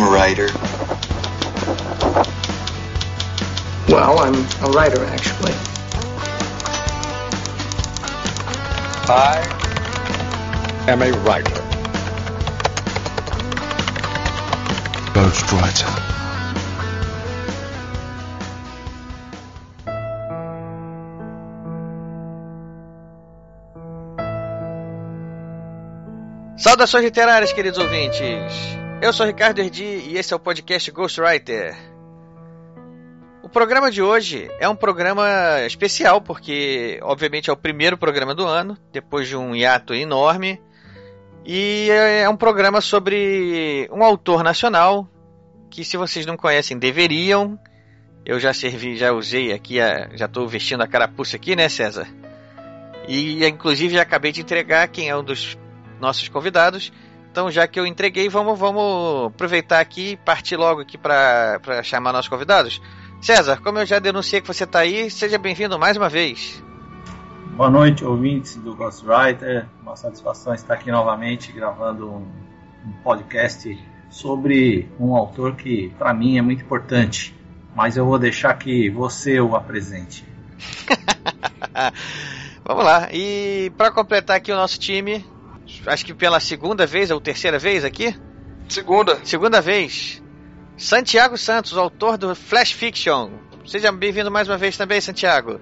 I'm a writer. Well, I'm a writer, actually. I am a writer. Ghostwriter. Saudações literárias, queridos ouvintes. Eu sou Ricardo Erdi e esse é o podcast Ghostwriter. O programa de hoje é um programa especial porque, obviamente, é o primeiro programa do ano, depois de um hiato enorme. E é um programa sobre um autor nacional que, se vocês não conhecem, deveriam. Eu já servi, já usei aqui, a, já estou vestindo a carapuça aqui, né, César? E, inclusive, já acabei de entregar quem é um dos nossos convidados. Então, já que eu entreguei, vamos, vamos aproveitar aqui e partir logo aqui para chamar nossos convidados. César, como eu já denunciei que você está aí, seja bem-vindo mais uma vez. Boa noite, ouvintes do Ghostwriter. Uma satisfação estar aqui novamente gravando um, um podcast sobre um autor que, para mim, é muito importante. Mas eu vou deixar que você o apresente. Vamos lá. E para completar aqui o nosso time, acho que pela segunda vez ou terceira vez aqui? Segunda. Segunda vez. Santiago Santos, autor do Flash Fiction. Seja bem-vindo mais uma vez também, Santiago.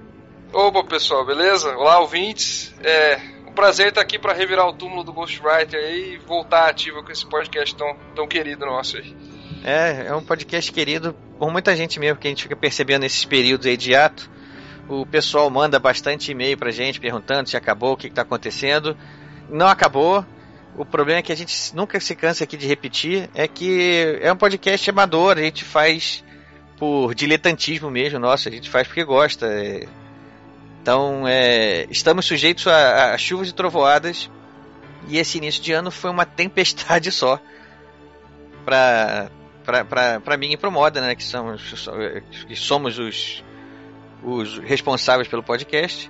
Opa, pessoal, beleza? Olá, ouvintes. É um prazer estar aqui para revirar o túmulo do Ghostwriter e voltar ativo com esse podcast tão, tão querido nosso aí. É, é um podcast querido por muita gente mesmo, que a gente fica percebendo nesses períodos aí de ato. O pessoal manda bastante e-mail pra gente perguntando se acabou, o que, está acontecendo. Não acabou, o problema é que a gente nunca se cansa aqui de repetir, é que é um podcast amador, a gente faz por diletantismo mesmo, nossa, a gente faz porque gosta. É... Então, é... estamos sujeitos a, a, chuvas e trovoadas, e esse início de ano foi uma tempestade só para para mim e para Moda, né, que somos, que somos os, os responsáveis pelo podcast.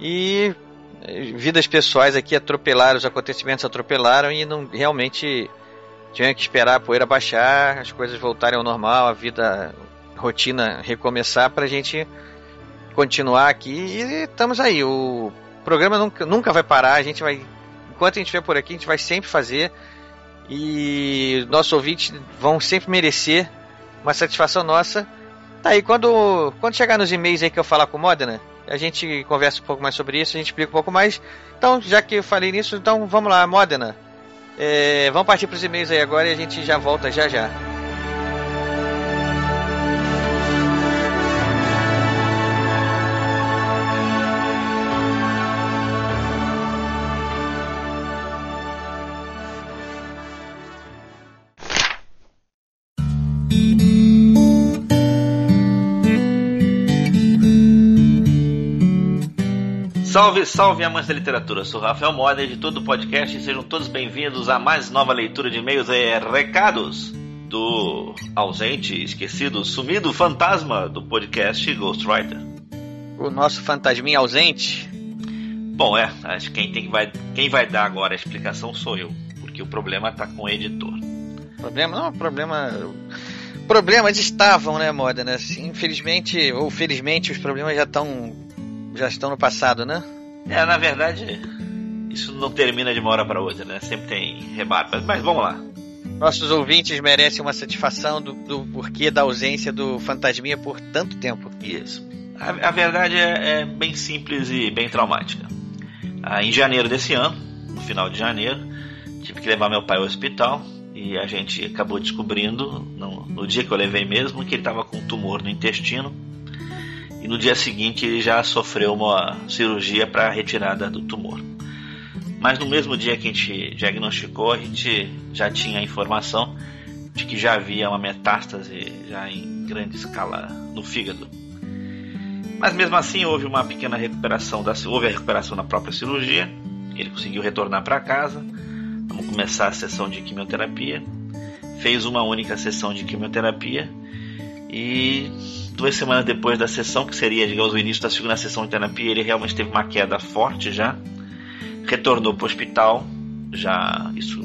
E vidas pessoais aqui atropelaram, os acontecimentos atropelaram e não realmente tinha que esperar a poeira baixar, as coisas voltarem ao normal, a vida, a rotina recomeçar para a gente continuar aqui e estamos aí. O programa nunca, nunca vai parar, a gente vai, enquanto a gente estiver por aqui, a gente vai sempre fazer e nossos ouvintes vão sempre merecer uma satisfação nossa. Tá aí, quando, quando chegar nos e-mails aí que eu falar com o Modena, a gente conversa um pouco mais sobre isso, a gente explica um pouco mais. Então, já que eu falei nisso, então vamos lá, Modena. É, vamos partir para os e-mails aí agora e a gente já volta já já. Salve, salve amantes da literatura, sou Rafael Moda, editor do podcast, e sejam todos bem-vindos a mais nova leitura de e-mails e recados do ausente, esquecido, sumido fantasma do podcast Ghostwriter. O nosso fantasminha ausente? Bom, é, acho que quem, tem, vai, quem vai dar agora a explicação sou eu, porque o problema tá com o editor. Problema? Não, problema... Problemas estavam, né, Moda, né? Infelizmente, ou felizmente, os problemas já estão já estão no passado, né? É, na verdade, isso não termina de uma hora para outra, né? Sempre tem rebate. Mas vamos lá. Nossos ouvintes merecem uma satisfação do, do porquê da ausência do Fantasminha por tanto tempo. Isso. A, a verdade é, é, bem simples e bem traumática. Ah, em janeiro desse ano, no final de janeiro, tive que levar meu pai ao hospital e a gente acabou descobrindo, no, no dia que eu levei mesmo, que ele estava com um tumor no intestino e no dia seguinte ele já sofreu uma cirurgia para retirada do tumor. Mas no mesmo dia que a gente diagnosticou, a gente já tinha a informação de que já havia uma metástase já em grande escala no fígado. Mas mesmo assim houve uma pequena recuperação da houve a recuperação na própria cirurgia. Ele conseguiu retornar para casa. Vamos começar a sessão de quimioterapia. Fez uma única sessão de quimioterapia e duas semanas depois da sessão, que seria, digamos, o início da segunda sessão de terapia, ele realmente teve uma queda forte já. Retornou para o hospital, já isso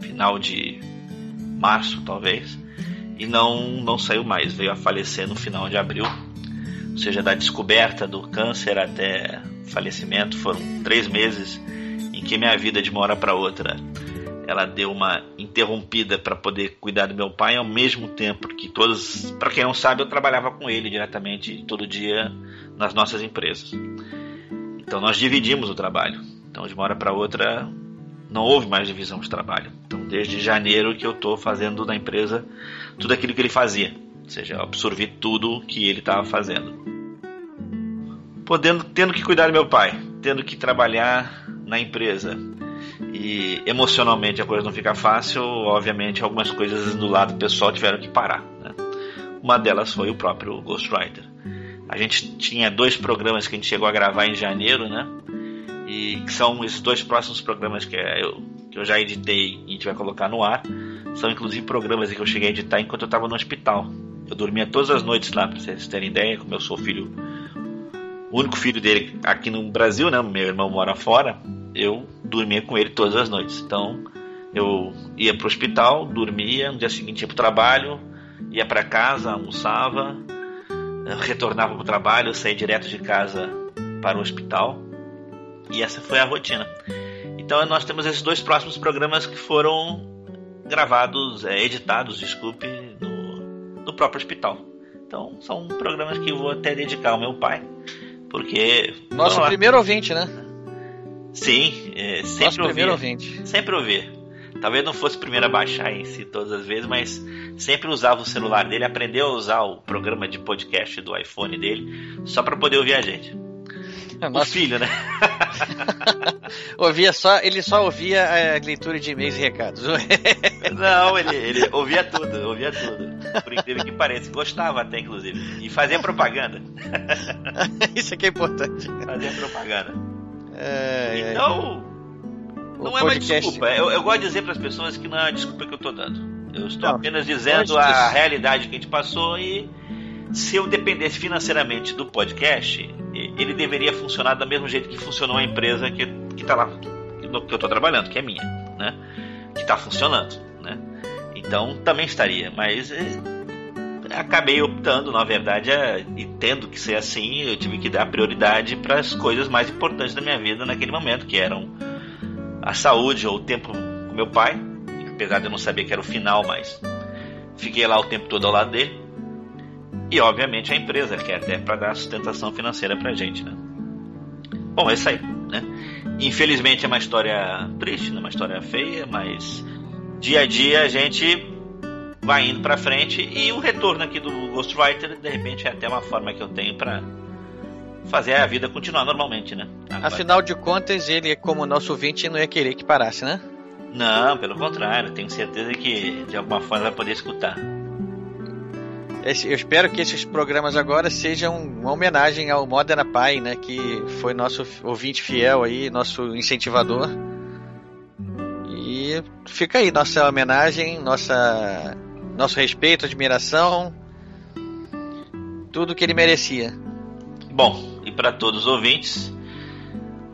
final de março, talvez, e não, não saiu mais. Veio a falecer no final de abril. Ou seja, da descoberta do câncer até falecimento foram três meses em que minha vida de uma hora para outra ela deu uma interrompida para poder cuidar do meu pai ao mesmo tempo que todos, para quem não sabe, eu trabalhava com ele diretamente todo dia nas nossas empresas. Então nós dividimos o trabalho. Então de uma hora para outra não houve mais divisão de trabalho. Então desde janeiro que eu estou fazendo na empresa tudo aquilo que ele fazia, ou seja, eu absorvi tudo que ele estava fazendo. Podendo, tendo que cuidar do meu pai, tendo que trabalhar na empresa, e emocionalmente a coisa não fica fácil, obviamente algumas coisas do lado pessoal tiveram que parar. Né? Uma delas foi o próprio Ghostwriter. A gente tinha dois programas que a gente chegou a gravar em janeiro, né? E que são esses dois próximos programas que eu, que eu já editei e a gente vai colocar no ar. São inclusive programas que eu cheguei a editar enquanto eu estava no hospital. Eu dormia todas as noites lá, para vocês terem ideia, como eu sou filho, o único filho dele aqui no Brasil, né? Meu irmão mora fora. Eu dormia com ele todas as noites. Então eu ia para o hospital, dormia, no dia seguinte ia o trabalho, ia para casa, almoçava, retornava para o trabalho, saía direto de casa para o hospital. E essa foi a rotina. Então nós temos esses dois próximos programas que foram gravados, é, editados, desculpe, no, no próprio hospital. Então são programas que eu vou até dedicar ao meu pai, porque nosso primeiro ouvinte, né? Sim, é, sempre Nosso primeiro ouvinte. Sempre ouvir. Talvez não fosse o primeiro a baixar em si todas as vezes, mas sempre usava o celular dele, aprendeu a usar o programa de podcast do iPhone dele, só para poder ouvir a gente. É, o filho, né? ouvia só, ele só ouvia a leitura de e-mails e recados. Não, ele, ele ouvia tudo, ouvia tudo. Por incrível que pareça, gostava até, inclusive. E fazia propaganda. Isso aqui é importante. Fazia propaganda. É, então, é. não é uma desculpa. Eu, eu, gosto de dizer para as pessoas que não é uma desculpa que eu estou dando. Eu estou não, apenas dizendo a realidade que a gente passou e se eu dependesse financeiramente do podcast, ele deveria funcionar do mesmo jeito que funcionou a empresa que está lá, que, que eu estou trabalhando, que é minha, né? Que está funcionando, né? Então também estaria, mas é, acabei optando, na verdade, é, e tendo que ser assim, eu tive que dar prioridade para as coisas mais importantes da minha vida naquele momento, que eram a saúde ou o tempo com meu pai, apesar de eu não saber que era o final, mas fiquei lá o tempo todo ao lado dele. E obviamente a empresa, que é até para dar sustentação financeira para a gente, né? Bom, é isso aí, né? Infelizmente é uma história triste, né? uma história feia, mas dia a dia a gente vai indo para frente e o retorno aqui do Ghostwriter de repente é até uma forma que eu tenho para fazer a vida continuar normalmente, né? Agora. Afinal de contas, ele como nosso ouvinte não ia querer que parasse, né? Não, pelo contrário, tenho certeza que de alguma forma vai poder escutar. Eu espero que esses programas agora sejam uma homenagem ao Modena Pai, né? Que foi nosso ouvinte fiel aí, nosso incentivador. E fica aí nossa homenagem, nossa nosso respeito, admiração, tudo que ele merecia. Bom, e para todos os ouvintes,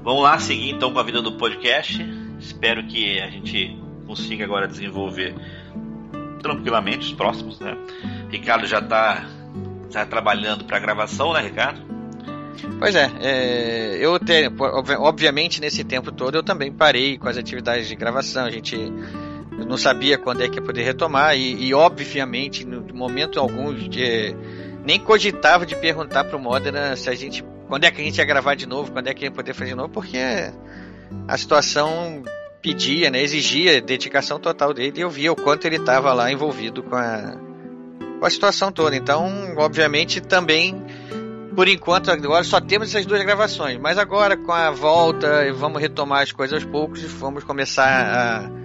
vamos lá seguir então com a vida do podcast. Espero que a gente consiga agora desenvolver tranquilamente os próximos, né? Ricardo já está tá trabalhando para gravação, né, Ricardo? Pois é, é eu te, obviamente nesse tempo todo eu também parei com as atividades de gravação. A gente não sabia quando é que ia poder retomar e, e obviamente, no momento algum, de, nem cogitava de perguntar pro Modena se a gente, quando é que a gente ia gravar de novo, quando é que ia poder fazer de novo, porque a situação pedia, né, exigia dedicação total dele e eu via o quanto ele estava lá envolvido com a, com a situação toda. Então, obviamente, também por enquanto agora só temos essas duas gravações, mas agora com a volta vamos retomar as coisas aos poucos e vamos começar a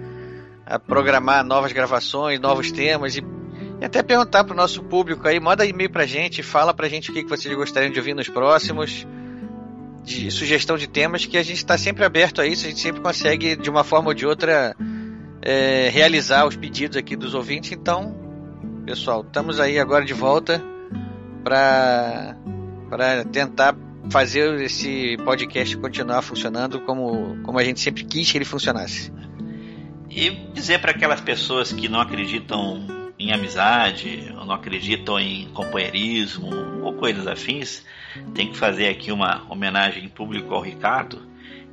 a programar novas gravações, novos temas e, e até perguntar para o nosso público aí, manda e-mail para gente, fala para gente o que, que vocês gostariam de ouvir nos próximos, de sugestão de temas, que a gente está sempre aberto a isso, a gente sempre consegue, de uma forma ou de outra, é, realizar os pedidos aqui dos ouvintes. Então, pessoal, estamos aí agora de volta para tentar fazer esse podcast continuar funcionando como, como a gente sempre quis que ele funcionasse. E dizer para aquelas pessoas que não acreditam em amizade, ou não acreditam em companheirismo ou coisas afins, tem que fazer aqui uma homenagem pública ao Ricardo,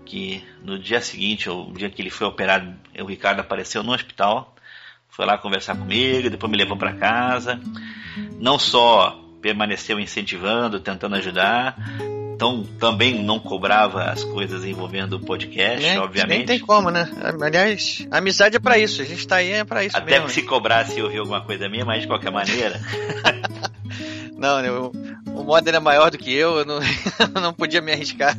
que no dia seguinte, o dia que ele foi operado, o Ricardo apareceu no hospital, foi lá conversar comigo, depois me levou para casa. Não só permaneceu incentivando, tentando ajudar, então também não cobrava as coisas envolvendo o podcast, é, obviamente. Nem tem como, né? Aliás, amizade é para isso, a gente tá aí é para isso Até mesmo. que se cobrasse e ouvir alguma coisa minha, mas de qualquer maneira. não, eu, o Modern é maior do que eu, eu não, eu não podia me arriscar.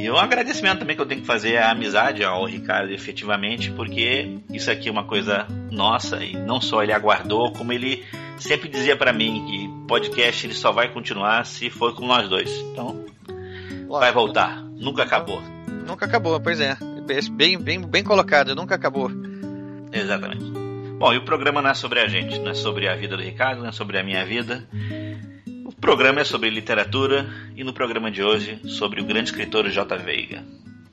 E um agradecimento também que eu tenho que fazer à amizade ao Ricardo, efetivamente, porque isso aqui é uma coisa nossa e não só ele aguardou, como ele sempre dizia para mim que podcast ele só vai continuar se for com nós dois. Então, Lógico. vai voltar. Nunca acabou. Nunca acabou, pois é. Bem, bem, bem colocado, nunca acabou. Exatamente. Bom, e o programa não é sobre a gente, não é sobre a vida do Ricardo, não é sobre a minha vida. O programa é sobre literatura e no programa de hoje sobre o grande escritor J. Veiga.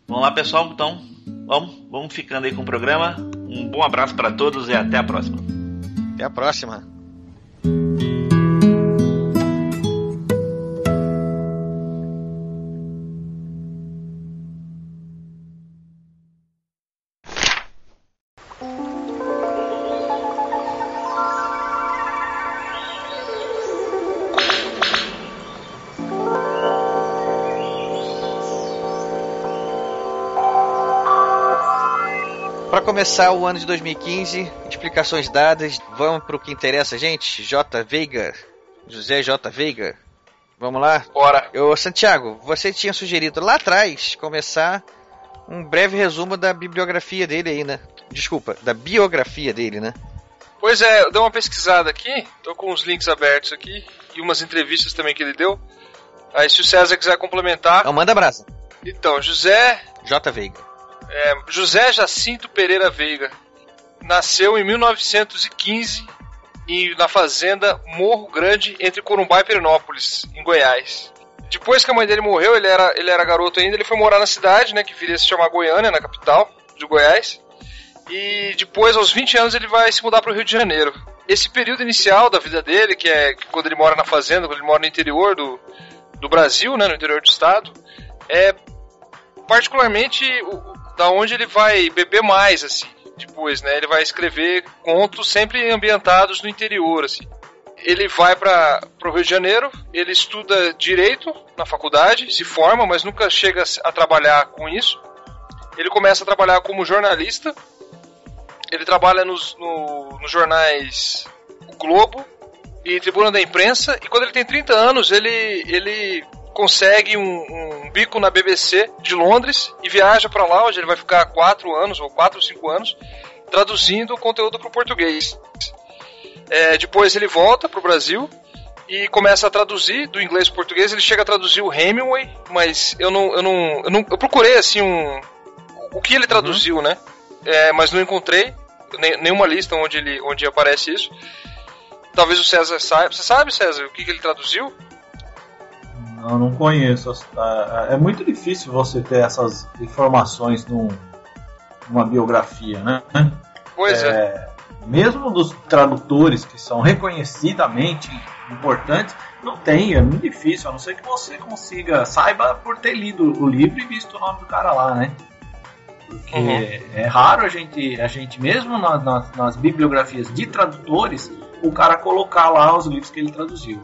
Vamos lá, pessoal? Então, vamos, vamos ficando aí com o programa. Um bom abraço para todos e até a próxima. Até a próxima. Começar o ano de 2015, explicações dadas, vamos para o que interessa, gente. J. Veiga, José J. Veiga, vamos lá? Bora. Eu, Santiago, você tinha sugerido lá atrás começar um breve resumo da bibliografia dele aí, né? Desculpa, da biografia dele, né? Pois é, eu dei uma pesquisada aqui, tô com os links abertos aqui e umas entrevistas também que ele deu. Aí se o César quiser complementar. Não, manda abraço. Então, José. J. Veiga. É, José Jacinto Pereira Veiga nasceu em 1915 e na fazenda Morro Grande, entre Corumbá e Perinópolis, em Goiás. Depois que a mãe dele morreu, ele era, ele era garoto ainda, ele foi morar na cidade, né, que viria se chamar Goiânia, na capital de Goiás. E depois, aos 20 anos, ele vai se mudar para o Rio de Janeiro. Esse período inicial da vida dele, que é quando ele mora na fazenda, quando ele mora no interior do, do Brasil, né, no interior do estado, é particularmente da onde ele vai beber mais, assim, depois, né? Ele vai escrever contos sempre ambientados no interior, assim. Ele vai para o Rio de Janeiro, ele estuda direito na faculdade, se forma, mas nunca chega a trabalhar com isso. Ele começa a trabalhar como jornalista. Ele trabalha nos, no, nos jornais O Globo e Tribuna da Imprensa. E quando ele tem 30 anos, ele, ele consegue um, um, bico na BBC de Londres e viaja para lá, onde ele vai ficar quatro anos, ou quatro ou cinco anos, traduzindo o conteúdo para o português. É, depois ele volta para o Brasil e começa a traduzir do inglês para o português. Ele chega a traduzir o Hemingway, mas eu não, eu não, eu, não, eu procurei assim um, o que ele traduziu, uhum. né? É, mas não encontrei nenhuma lista onde ele, onde aparece isso. Talvez o César saiba. Você sabe, César, o que, que ele traduziu? Não, não conheço. É muito difícil você ter essas informações num, numa biografia, né? Pois é, é. Mesmo dos tradutores que são reconhecidamente importantes, não tem, é muito difícil, a não ser que você consiga, saiba por ter lido o livro e visto o nome do cara lá, né? Porque uhum. é raro a gente, a gente mesmo nas, nas, nas bibliografias de tradutores, o cara colocar lá os livros que ele traduziu.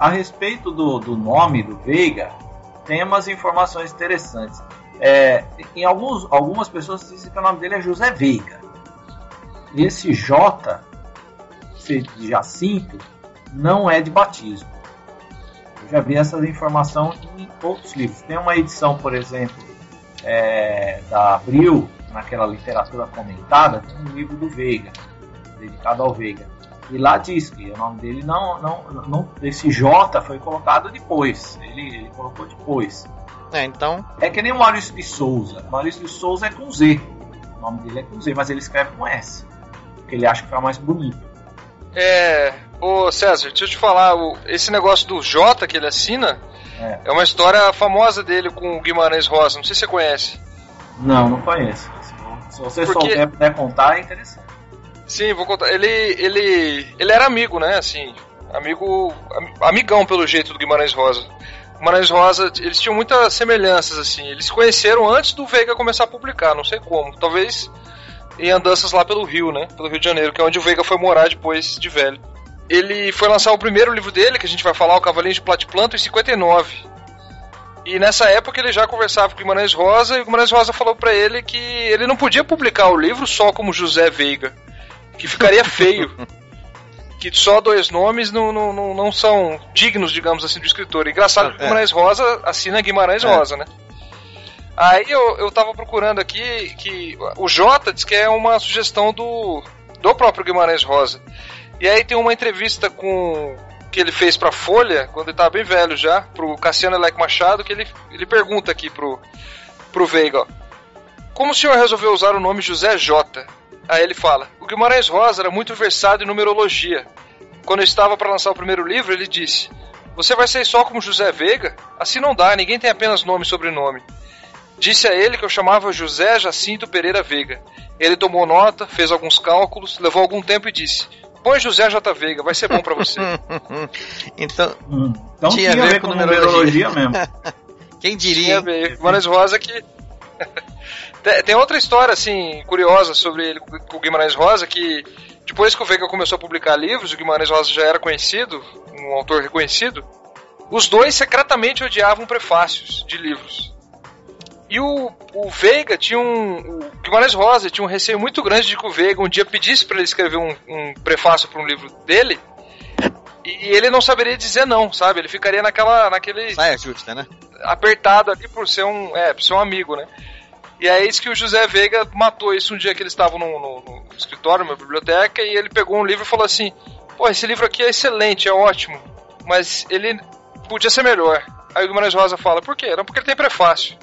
A respeito do, do nome do Veiga, tem umas informações interessantes. É, em alguns, algumas pessoas dizem que o nome dele é José Veiga. Esse J, de Jacinto, não é de batismo. Eu já vi essa informação em outros livros. Tem uma edição, por exemplo, é, da Abril, naquela literatura comentada, tem um livro do Veiga, dedicado ao Veiga. E lá diz que o nome dele não, não, não esse J foi colocado depois. Ele, ele colocou depois. É, então. É que nem o Maurício de Souza. Maurício de Souza é com Z. O nome dele é com Z, mas ele escreve com S. Porque ele acha que fica mais bonito. É. Ô César, deixa eu te falar, o, esse negócio do J que ele assina é. é uma história famosa dele com o Guimarães Rosa. Não sei se você conhece. Não, não conheço. Se você Porque- souber puder contar, é interessante. Sim, vou contar. Ele, ele, ele era amigo, né? Assim, amigo, am- amigão pelo jeito do Guimarães Rosa. Guimarães Rosa, eles tinham muitas semelhanças assim. Eles se conheceram antes do Veiga começar a publicar, não sei como. Talvez em andanças lá pelo Rio, né? Pelo Rio de Janeiro, que é onde o Veiga foi morar depois de velho. Ele foi lançar o primeiro livro dele, que a gente vai falar, O Cavalinho de Platiplanto, em 59. E nessa época ele já conversava com Guimarães Rosa e o Guimarães Rosa falou pra ele que ele não podia publicar o livro só como José Veiga, que ficaria feio. que só dois nomes não, não, não, não são dignos, digamos assim, do escritor. Engraçado que o É. Guimarães Rosa assina Guimarães É. Rosa, né? Aí eu, eu tava procurando aqui que o Jota diz que é uma sugestão do, do próprio Guimarães Rosa. E aí tem uma entrevista com que ele fez pra Folha, quando ele tava bem velho já, pro Cassiano Elec Machado, que ele, ele pergunta aqui pro, pro Veiga, ó, como o senhor resolveu usar o nome José J? Aí ele fala, o Guimarães Rosa era muito versado em numerologia. Quando eu estava para lançar o primeiro livro, ele disse, você vai ser só como José Veiga? Assim não dá, ninguém tem apenas nome e sobrenome. Disse a ele que eu chamava José Jacinto Pereira Veiga. Ele tomou nota, fez alguns cálculos, levou algum tempo e disse: Põe José J. Veiga, vai ser bom pra você. então, Hum, Então Tinha tinha, a a ver ver com com numerologia. numerologia mesmo. quem diria? Tinha hein? bem. Guimarães Rosa que. Tem- Tem outra história, assim, curiosa sobre ele com o Guimarães Rosa, que depois que o Veiga começou a publicar livros, o Guimarães Rosa já era conhecido, um autor reconhecido, os dois secretamente odiavam prefácios de livros. E o, o Veiga tinha um. O Guimarães Rosa tinha um receio muito grande de que o Veiga um dia pedisse para ele escrever um, um prefácio para um livro dele. E ele não saberia dizer não, sabe? Ele ficaria naquela, naquele Saia justa, né? apertado ali por ser um, é, por ser um amigo, né? E é isso que o José Veiga matou isso um dia que eles estavam no, no- no escritório, numa biblioteca, e ele pegou um livro e falou assim: Pô, esse livro aqui é excelente, é ótimo, mas ele podia ser melhor. Aí o Guimarães Rosa fala: Por quê? Não, porque ele tem prefácio.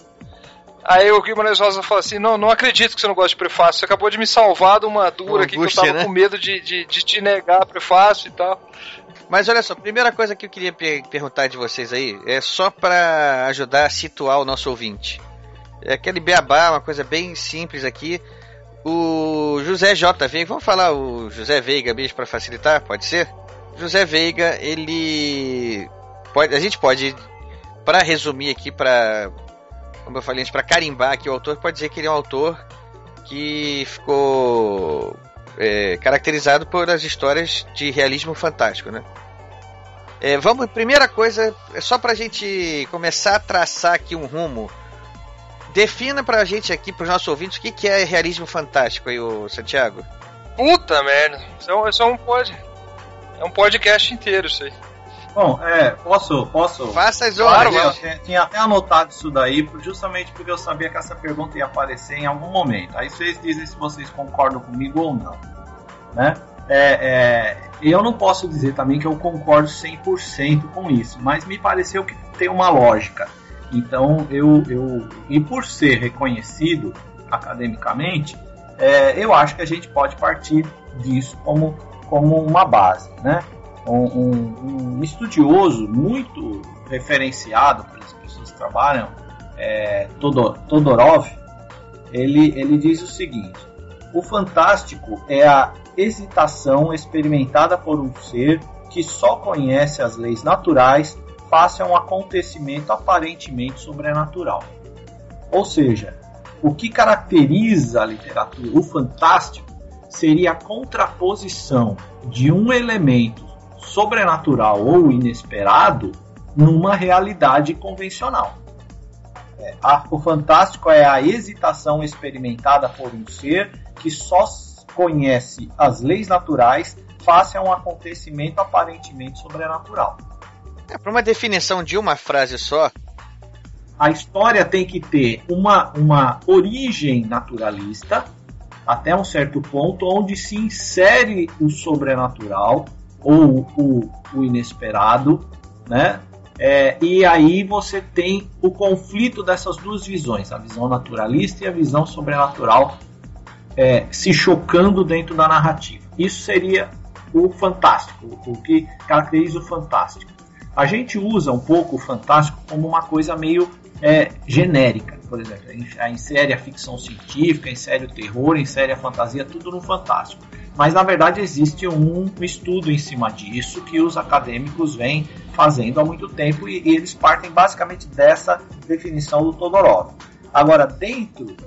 Aí o Guimarães Rosa fala assim: Não, não acredito que você não gosta de prefácio. Você acabou de me salvar de uma dura aqui que eu tava né? com medo de, de, de te negar prefácio e tal. Mas olha só, primeira coisa que eu queria pe- perguntar de vocês aí é só para ajudar a situar o nosso ouvinte. É aquele beabá, uma coisa bem simples aqui. O José J. Veiga, vamos falar o José Veiga mesmo para facilitar, pode ser? José Veiga, ele pode, a gente pode para resumir aqui para como eu falei antes, para carimbar aqui o autor, pode dizer que ele é um autor que ficou é, caracterizado por as histórias de realismo fantástico, né? É, vamos, primeira coisa, é só pra gente começar a traçar aqui um rumo. Defina pra gente aqui, pros nossos ouvintes, o que, que é realismo fantástico aí, ô Santiago. Puta merda, isso é, um- isso é um pod. É um podcast inteiro isso aí. Bom, é, posso, posso. Faça as Claro, eu tinha- tinha até anotado isso daí, justamente porque eu sabia que essa pergunta ia aparecer em algum momento. Aí vocês dizem se vocês concordam comigo ou não. Né? É, é, eu não posso dizer também que eu concordo 100% com isso, mas me pareceu que tem uma lógica. Então, eu, eu e por ser reconhecido academicamente, é, eu acho que a gente pode partir disso como, como uma base, né? Um, um- um estudioso muito referenciado pelas pessoas que trabalham, é, Todor- Todorov, ele, ele diz o seguinte: o fantástico é a hesitação experimentada por um ser que só conhece as leis naturais face a um acontecimento aparentemente sobrenatural. Ou seja, o que caracteriza a literatura, o fantástico, seria a contraposição de um elemento sobrenatural ou inesperado numa realidade convencional. É, o fantástico é a hesitação experimentada por um ser que só conhece as leis naturais face a um acontecimento aparentemente sobrenatural. É, pra uma definição de uma frase só, a história tem que ter uma, uma origem naturalista até um certo ponto, onde se insere o sobrenatural ou o, o inesperado, né? É, e aí você tem o conflito dessas duas visões, a visão naturalista e a visão sobrenatural é, se chocando dentro da narrativa. Isso seria o fantástico, o que caracteriza o fantástico. A gente usa um pouco o fantástico como uma coisa meio é, genérica. Por exemplo, insere a ficção científica, insere o terror, insere a fantasia, tudo no fantástico. Mas na verdade existe um estudo em cima disso que os acadêmicos vêm fazendo há muito tempo e, e eles partem basicamente dessa definição do Todorov. Agora, dentro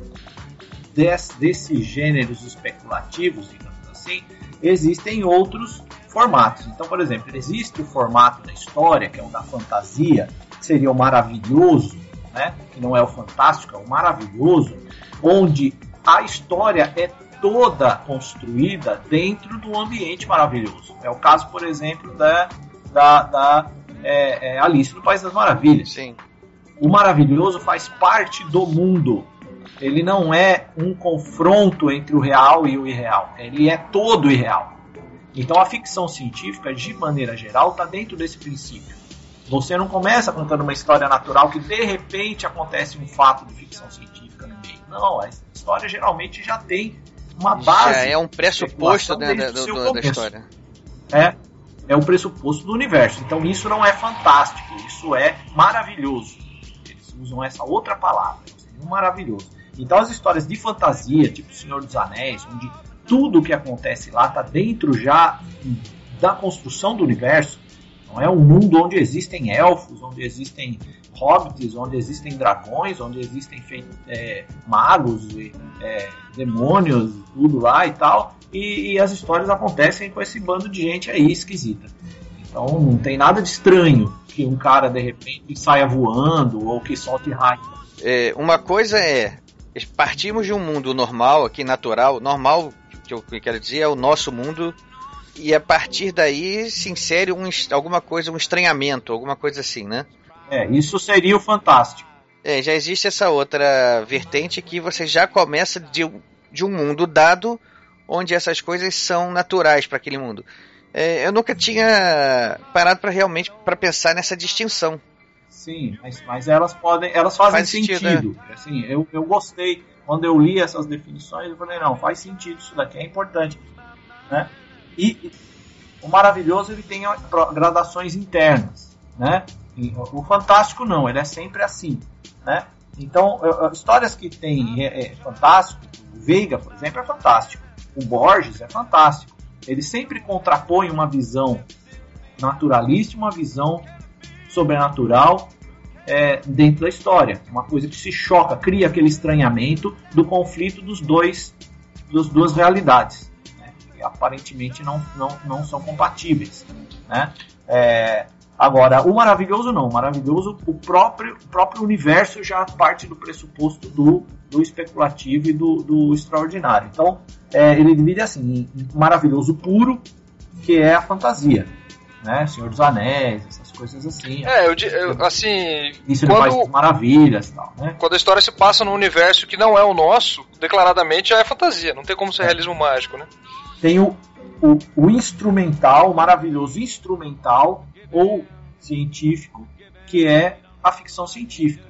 des, desses gêneros especulativos, digamos assim, existem outros formatos. Então, por exemplo, existe o formato da história, que é o da fantasia, que seria o maravilhoso, né? que não é o fantástico, é o maravilhoso, onde a história é toda construída dentro do ambiente maravilhoso. É o caso, por exemplo, da, da, da é, é Alice no País das Maravilhas. Sim. O maravilhoso faz parte do mundo. Ele não é um confronto entre o real e o irreal. Ele é todo irreal. Então a ficção científica, de maneira geral, está dentro desse princípio. Você não começa contando uma história natural que de repente acontece um fato de ficção científica no meio. Não, a história geralmente já tem uma base. Já é um pressuposto né, do, do, da história. É, é o pressuposto do universo. Então isso não é fantástico, isso é maravilhoso. Eles usam essa outra palavra, maravilhoso. Então as histórias de fantasia, tipo Senhor dos Anéis, onde tudo o que acontece lá está dentro já da construção do universo. Não é um mundo onde existem elfos, onde existem hobbits, onde existem dragões, onde existem é, magos, e, é, demônios, tudo lá e tal. E, e, as histórias acontecem com esse bando de gente aí esquisita. Então não tem nada de estranho que um cara de repente saia voando ou que solte raio. É, uma coisa é partimos de um mundo normal aqui natural, normal que eu quero dizer é o nosso mundo e a partir daí se insere um, alguma coisa, um estranhamento, alguma coisa assim, né? É, isso seria o fantástico. É, já existe essa outra vertente que você já começa de, de um mundo dado onde essas coisas são naturais para aquele mundo. É, eu nunca tinha parado para realmente para pensar nessa distinção. Sim, mas, mas elas podem, elas fazem Faz sentido. sentido. Né? Assim, eu, eu gostei quando eu li essas definições, eu falei, não, faz sentido isso daqui, é importante. Né? E o maravilhoso ele tem gradações internas. Né? O fantástico não, ele é sempre assim. Né? Então, histórias que tem é, é, fantástico, o Veiga, por exemplo, é fantástico. O Borges é fantástico. Ele sempre contrapõe uma visão naturalista uma visão sobrenatural é, dentro da história. Uma coisa que se choca, cria aquele estranhamento do conflito dos dois, das duas realidades, né, que aparentemente não, não, não são compatíveis. Né? É, agora, o maravilhoso não. O maravilhoso, o próprio, o próprio universo já parte do pressuposto do, do especulativo e do, do extraordinário. Então, é, ele divide assim, em maravilhoso puro, que é a fantasia né? Senhor dos Anéis, essas coisas assim. É, eu, eu assim. Isso quando, faz maravilhas e tal, né? Quando a história se passa num universo que não é o nosso, declaradamente já é fantasia, não tem como ser é. realismo mágico, né? Tem o, o, o instrumental, o maravilhoso instrumental ou científico, que é a ficção científica.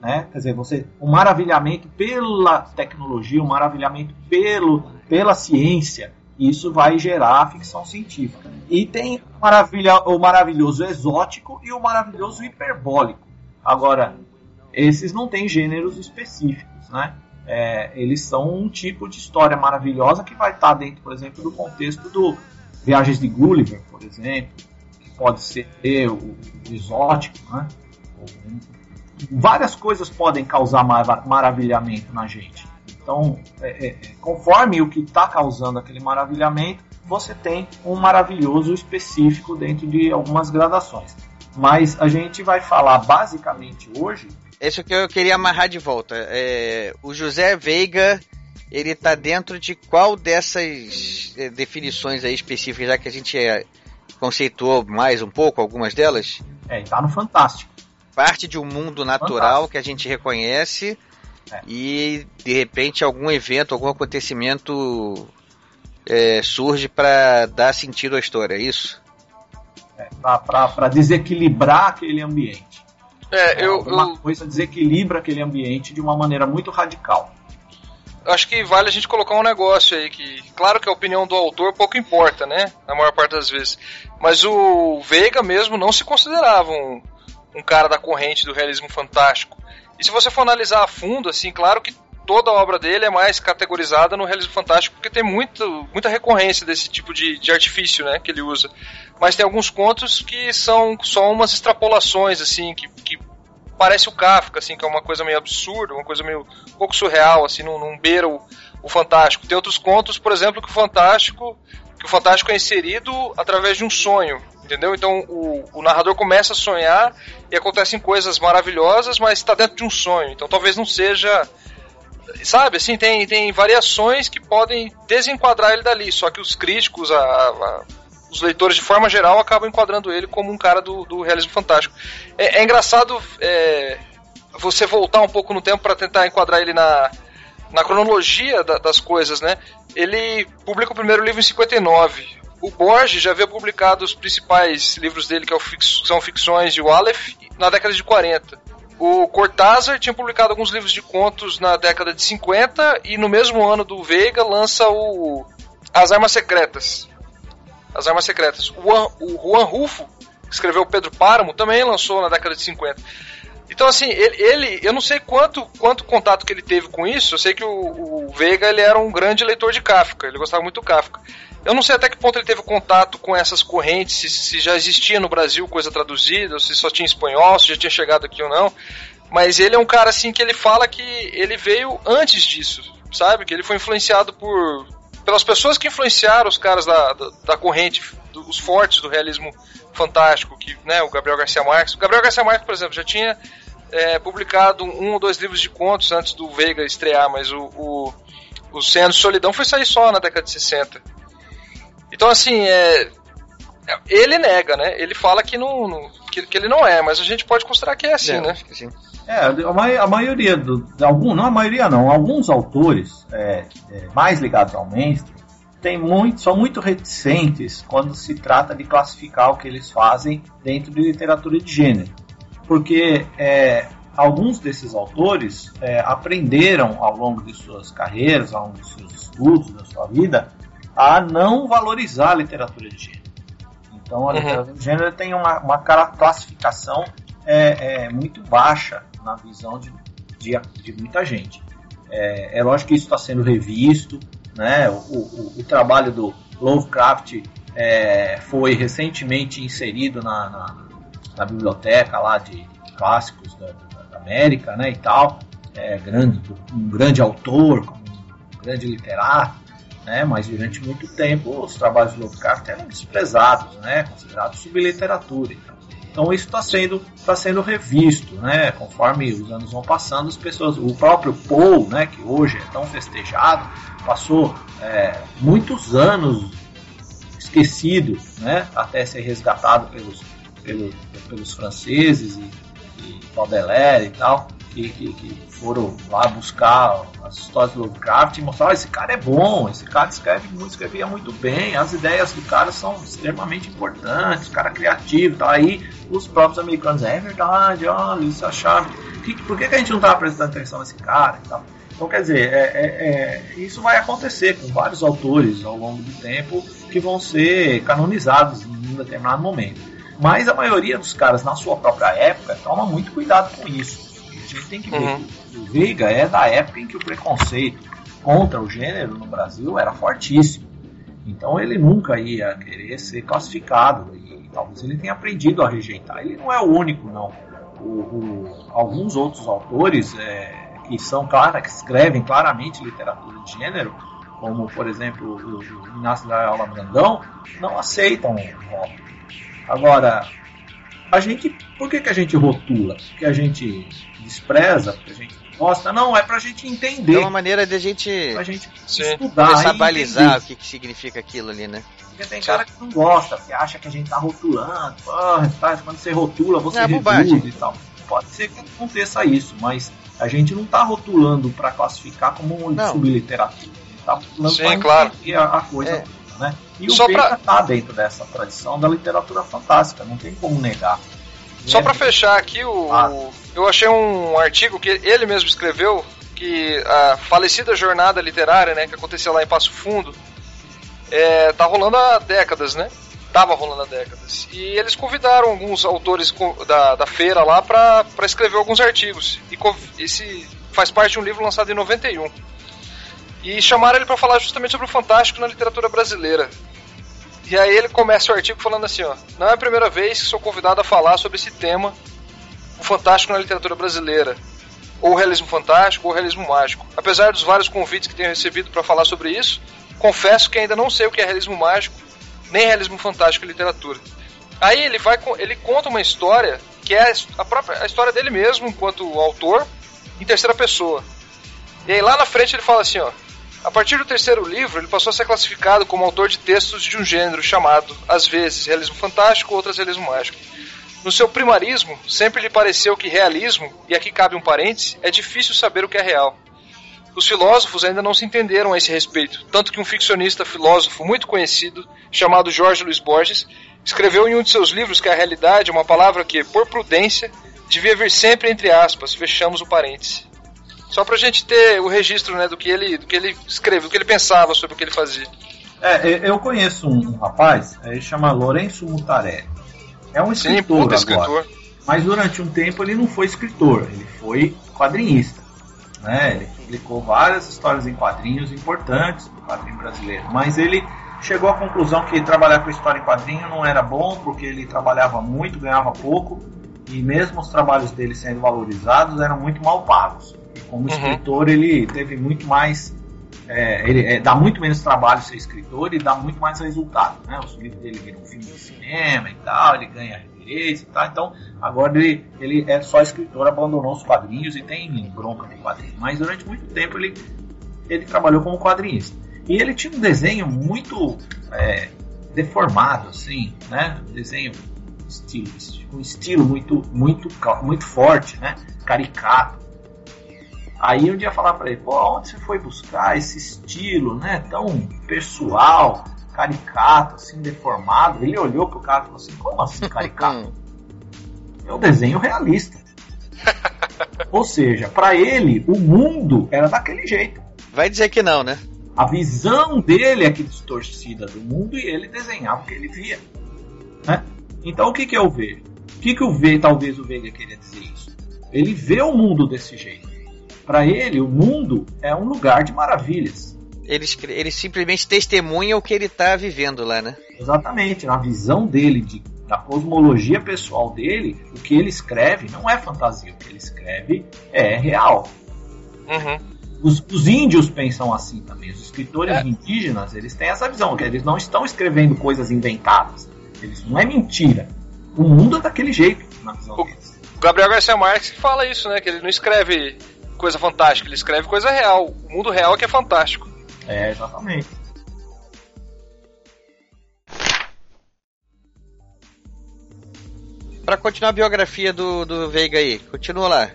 Né? Quer dizer, você, o maravilhamento pela tecnologia, o maravilhamento pelo, pela ciência, isso vai gerar ficção científica. E tem o, o maravilhoso exótico e o maravilhoso hiperbólico. Agora, esses não têm gêneros específicos, né? É, eles são um tipo de história maravilhosa que vai estar dentro, por exemplo, do contexto do Viagens de Gulliver, por exemplo, que pode ser o, o exótico, né? Várias coisas podem causar maravilhamento na gente. Então, é, é, conforme o que está causando aquele maravilhamento, você tem um maravilhoso específico dentro de algumas gradações. Mas a gente vai falar basicamente hoje. Isso que eu queria amarrar de volta. É, o José Veiga, ele está dentro de qual dessas é, definições aí específicas, já que a gente é, conceituou mais um pouco algumas delas? É, está no Fantástico. Parte de um mundo natural Fantástico. que a gente reconhece é. E de repente algum evento, algum acontecimento é, surge para dar sentido à história, é isso? É, para desequilibrar aquele ambiente. É, eu, Alguma eu... coisa desequilibra aquele ambiente de uma maneira muito radical. Acho que vale a gente colocar um negócio aí que, claro que a opinião do autor pouco importa, né? Na maior parte das vezes. Mas o Veiga mesmo não se considerava um, um cara da corrente do realismo fantástico. E se você for analisar a fundo, assim, claro que toda a obra dele é mais categorizada no realismo fantástico porque tem muito, muita recorrência desse tipo de, de artifício, né, que ele usa. Mas tem alguns contos que são só umas extrapolações, assim, que, que parece o Kafka, assim, que é uma coisa meio absurda, uma coisa meio um pouco surreal, assim, não, não beira o fantástico. Tem outros contos, por exemplo, que o fantástico que o fantástico é inserido através de um sonho, entendeu? Então o, o narrador começa a sonhar e acontecem coisas maravilhosas, mas está dentro de um sonho. Então talvez não seja sabe, assim, tem, tem variações que podem desenquadrar ele dali, só que os críticos, a, a, os leitores de forma geral acabam enquadrando ele como um cara do, do realismo fantástico. É, é engraçado é, você voltar um pouco no tempo para tentar enquadrar ele na, na cronologia da, das coisas, né? Ele publica o primeiro livro em 59. O Borges já havia publicado os principais livros dele, que é são ficções de Aleph, na década de 40. O Cortázar tinha publicado alguns livros de contos na década de 50 e no mesmo ano do Veiga lança o As Armas Secretas. As Armas Secretas. O Juan, o Juan Rufo, que escreveu Pedro Páramo, também lançou na década de 50. Então, assim, ele, ele, eu não sei quanto, quanto contato que ele teve com isso. Eu sei que o, o Veiga ele era um grande leitor de Kafka, ele gostava muito do Kafka. Eu não sei até que ponto ele teve contato com essas correntes, se, se já existia no Brasil coisa traduzida, se só tinha espanhol, se já tinha chegado aqui ou não. Mas ele é um cara assim que ele fala que ele veio antes disso, sabe? Que ele foi influenciado por pelas pessoas que influenciaram os caras da, da, da corrente, do, os fortes do realismo fantástico, que, né, o Gabriel Garcia Marques. O Gabriel Garcia Marques, por exemplo, já tinha é, publicado um ou dois livros de contos antes do Veiga estrear, mas o, o, o de Solidão foi sair só na década de 60. Então, assim, é, ele nega, né? Ele fala que, não, não que, que, ele não é, mas a gente pode considerar que é assim, é, né? Sim. É, a, maioria, do, algum, não a maioria não, alguns autores é, é, mais ligados ao mainstream tem muito, são muito reticentes quando se trata de classificar o que eles fazem dentro de literatura de gênero. Porque é, alguns desses autores é, aprenderam ao longo de suas carreiras, ao longo de seus estudos, da sua vida, a não valorizar a literatura de gênero. Então a uhum. literatura de gênero tem uma, uma classificação é, é, muito baixa na visão de, de, de muita gente. É, é, lógico que isso está sendo revisto, né? O, o, o trabalho do Lovecraft é, foi recentemente inserido na, na, na, biblioteca lá de clássicos da, da, América, né? E tal, é grande, um grande autor, um grande literato né? Mas durante muito tempo os trabalhos de Lovecraft eram desprezados, né? Considerados subliteratura. Então, então isso está sendo, tá sendo revisto, né? Conforme os anos vão passando, as pessoas, o próprio Poe, né? Que hoje é tão festejado, passou é, muitos anos esquecido, né? Até ser resgatado pelos, pelos, pelos franceses e, e Baudelaire e tal que, que, que, foram lá buscar as histórias do Lovecraft e mostrar: esse cara é bom, esse cara escreve muito, escrevia muito bem, as ideias do cara são extremamente importantes, o cara é criativo, tá aí os próprios americanos, é verdade, olha, isso é chave. Que, por que, que a gente não está prestando atenção nesse cara e tal? Então, quer dizer, é, é, é, isso vai acontecer com vários autores ao longo do tempo que vão ser canonizados em um determinado momento. Mas a maioria dos caras, na sua própria época, toma muito cuidado com isso gente tem que ver uhum. Que o Veiga é da época em que o preconceito contra o gênero no Brasil era fortíssimo. Então ele nunca ia querer ser classificado e talvez ele tenha aprendido a rejeitar. Ele não é o único, não. O, o, alguns outros autores é, que são claros, que escrevem claramente literatura de gênero, como por exemplo o, o Inácio da Aula Brandão, não aceitam o rótulo. Agora, a gente, por que, que a gente rotula? Porque a gente despreza, porque a gente gosta. Não, é pra gente entender. É uma maneira de a gente, pra gente estudar. Começar a balizar o que, que significa aquilo ali, né? Porque tem cara que não gosta, que acha que a gente tá rotulando. Ah, quando você rotula, você é reduz e tal. Pode ser que aconteça isso, mas a gente não tá rotulando para classificar como um subliteratura. A gente tá rotulando Sim, pra claro. a, a coisa é. né? E o Só pra... tá dentro dessa tradição da literatura fantástica, não tem como negar. Só para fechar aqui, o, ah. Eu achei um artigo que ele mesmo escreveu que a falecida jornada literária, né, que aconteceu lá em Passo Fundo, é, tá rolando há décadas, né? Tava rolando há décadas. E eles convidaram alguns autores da, da feira lá para escrever alguns artigos. E esse faz parte de um livro lançado em 91. E chamaram ele para falar justamente sobre o fantástico na literatura brasileira. E aí ele começa o artigo falando assim, ó: "Não é a primeira vez que sou convidado a falar sobre esse tema, o fantástico na literatura brasileira, ou o realismo fantástico ou o realismo mágico. Apesar dos vários convites que tenho recebido para falar sobre isso, confesso que ainda não sei o que é realismo mágico, nem realismo fantástico em literatura." Aí ele vai ele conta uma história que é a própria a história dele mesmo enquanto autor em terceira pessoa. E aí lá na frente ele fala assim, ó: a partir do terceiro livro, ele passou a ser classificado como autor de textos de um gênero chamado, às vezes, realismo fantástico, outras realismo mágico. No seu primarismo, sempre lhe pareceu que realismo, e aqui cabe um parêntese, é difícil saber o que é real. Os filósofos ainda não se entenderam a esse respeito, tanto que um ficcionista filósofo muito conhecido, chamado Jorge Luiz Borges, escreveu em um de seus livros que a realidade é uma palavra que, por prudência, devia vir sempre entre aspas, fechamos o parêntese. Só pra gente ter o registro, né, do que ele, do que ele escreveu, do que ele pensava sobre o que ele fazia. É, eu conheço um rapaz, ele chama Lourenço Mutaré. É um escritor, Sim, agora, escritor. Mas durante um tempo ele não foi escritor, ele foi quadrinhista. Né? Ele publicou várias histórias em quadrinhos importantes do quadrinho brasileiro. Mas ele chegou à conclusão que trabalhar com história em quadrinho não era bom, porque ele trabalhava muito, ganhava pouco, e mesmo os trabalhos dele sendo valorizados eram muito mal pagos. E como uhum. escritor, ele teve muito mais. É, ele é, dá muito menos trabalho ser escritor e dá muito mais resultado. Né? Os livros dele viram filme de cinema e tal, ele ganha direitos e tal. Então, agora ele, ele é só escritor, abandonou os quadrinhos e tem bronca de quadrinhos. Mas durante muito tempo ele, ele trabalhou como quadrinista. E ele tinha um desenho muito é, deformado, assim, né? Um desenho estilo, um estilo muito, muito, muito forte, né? Caricato. Aí um dia falar para ele, pô, onde você foi buscar esse estilo, né, tão pessoal, caricato, assim, deformado? Ele olhou pro cara e falou assim, como assim caricato? é um desenho realista. Ou seja, para ele, o mundo era daquele jeito. Vai dizer que não, né? A visão dele é que distorcida do mundo e ele desenhava o que ele via. Né? Então o que, que é o V? O que, que o V, talvez o Veiga queria dizer isso? Ele vê o mundo desse jeito. Para ele, o mundo é um lugar de maravilhas. Ele, ele simplesmente testemunha o que ele está vivendo lá, né? Exatamente. Na visão dele, de, da cosmologia pessoal dele, o que ele escreve não é fantasia. O que ele escreve é real. Uhum. Os, os, índios pensam assim também. Os escritores é. indígenas, eles têm essa visão, que eles não estão escrevendo coisas inventadas. Eles não é mentira. O mundo é daquele jeito, na visão o, deles. O Gabriel Garcia Marques fala isso, né? Que ele não escreve coisa fantástica, ele escreve coisa real. O mundo real é que é fantástico. É, exatamente. Para continuar a biografia do, do Veiga aí, continua lá.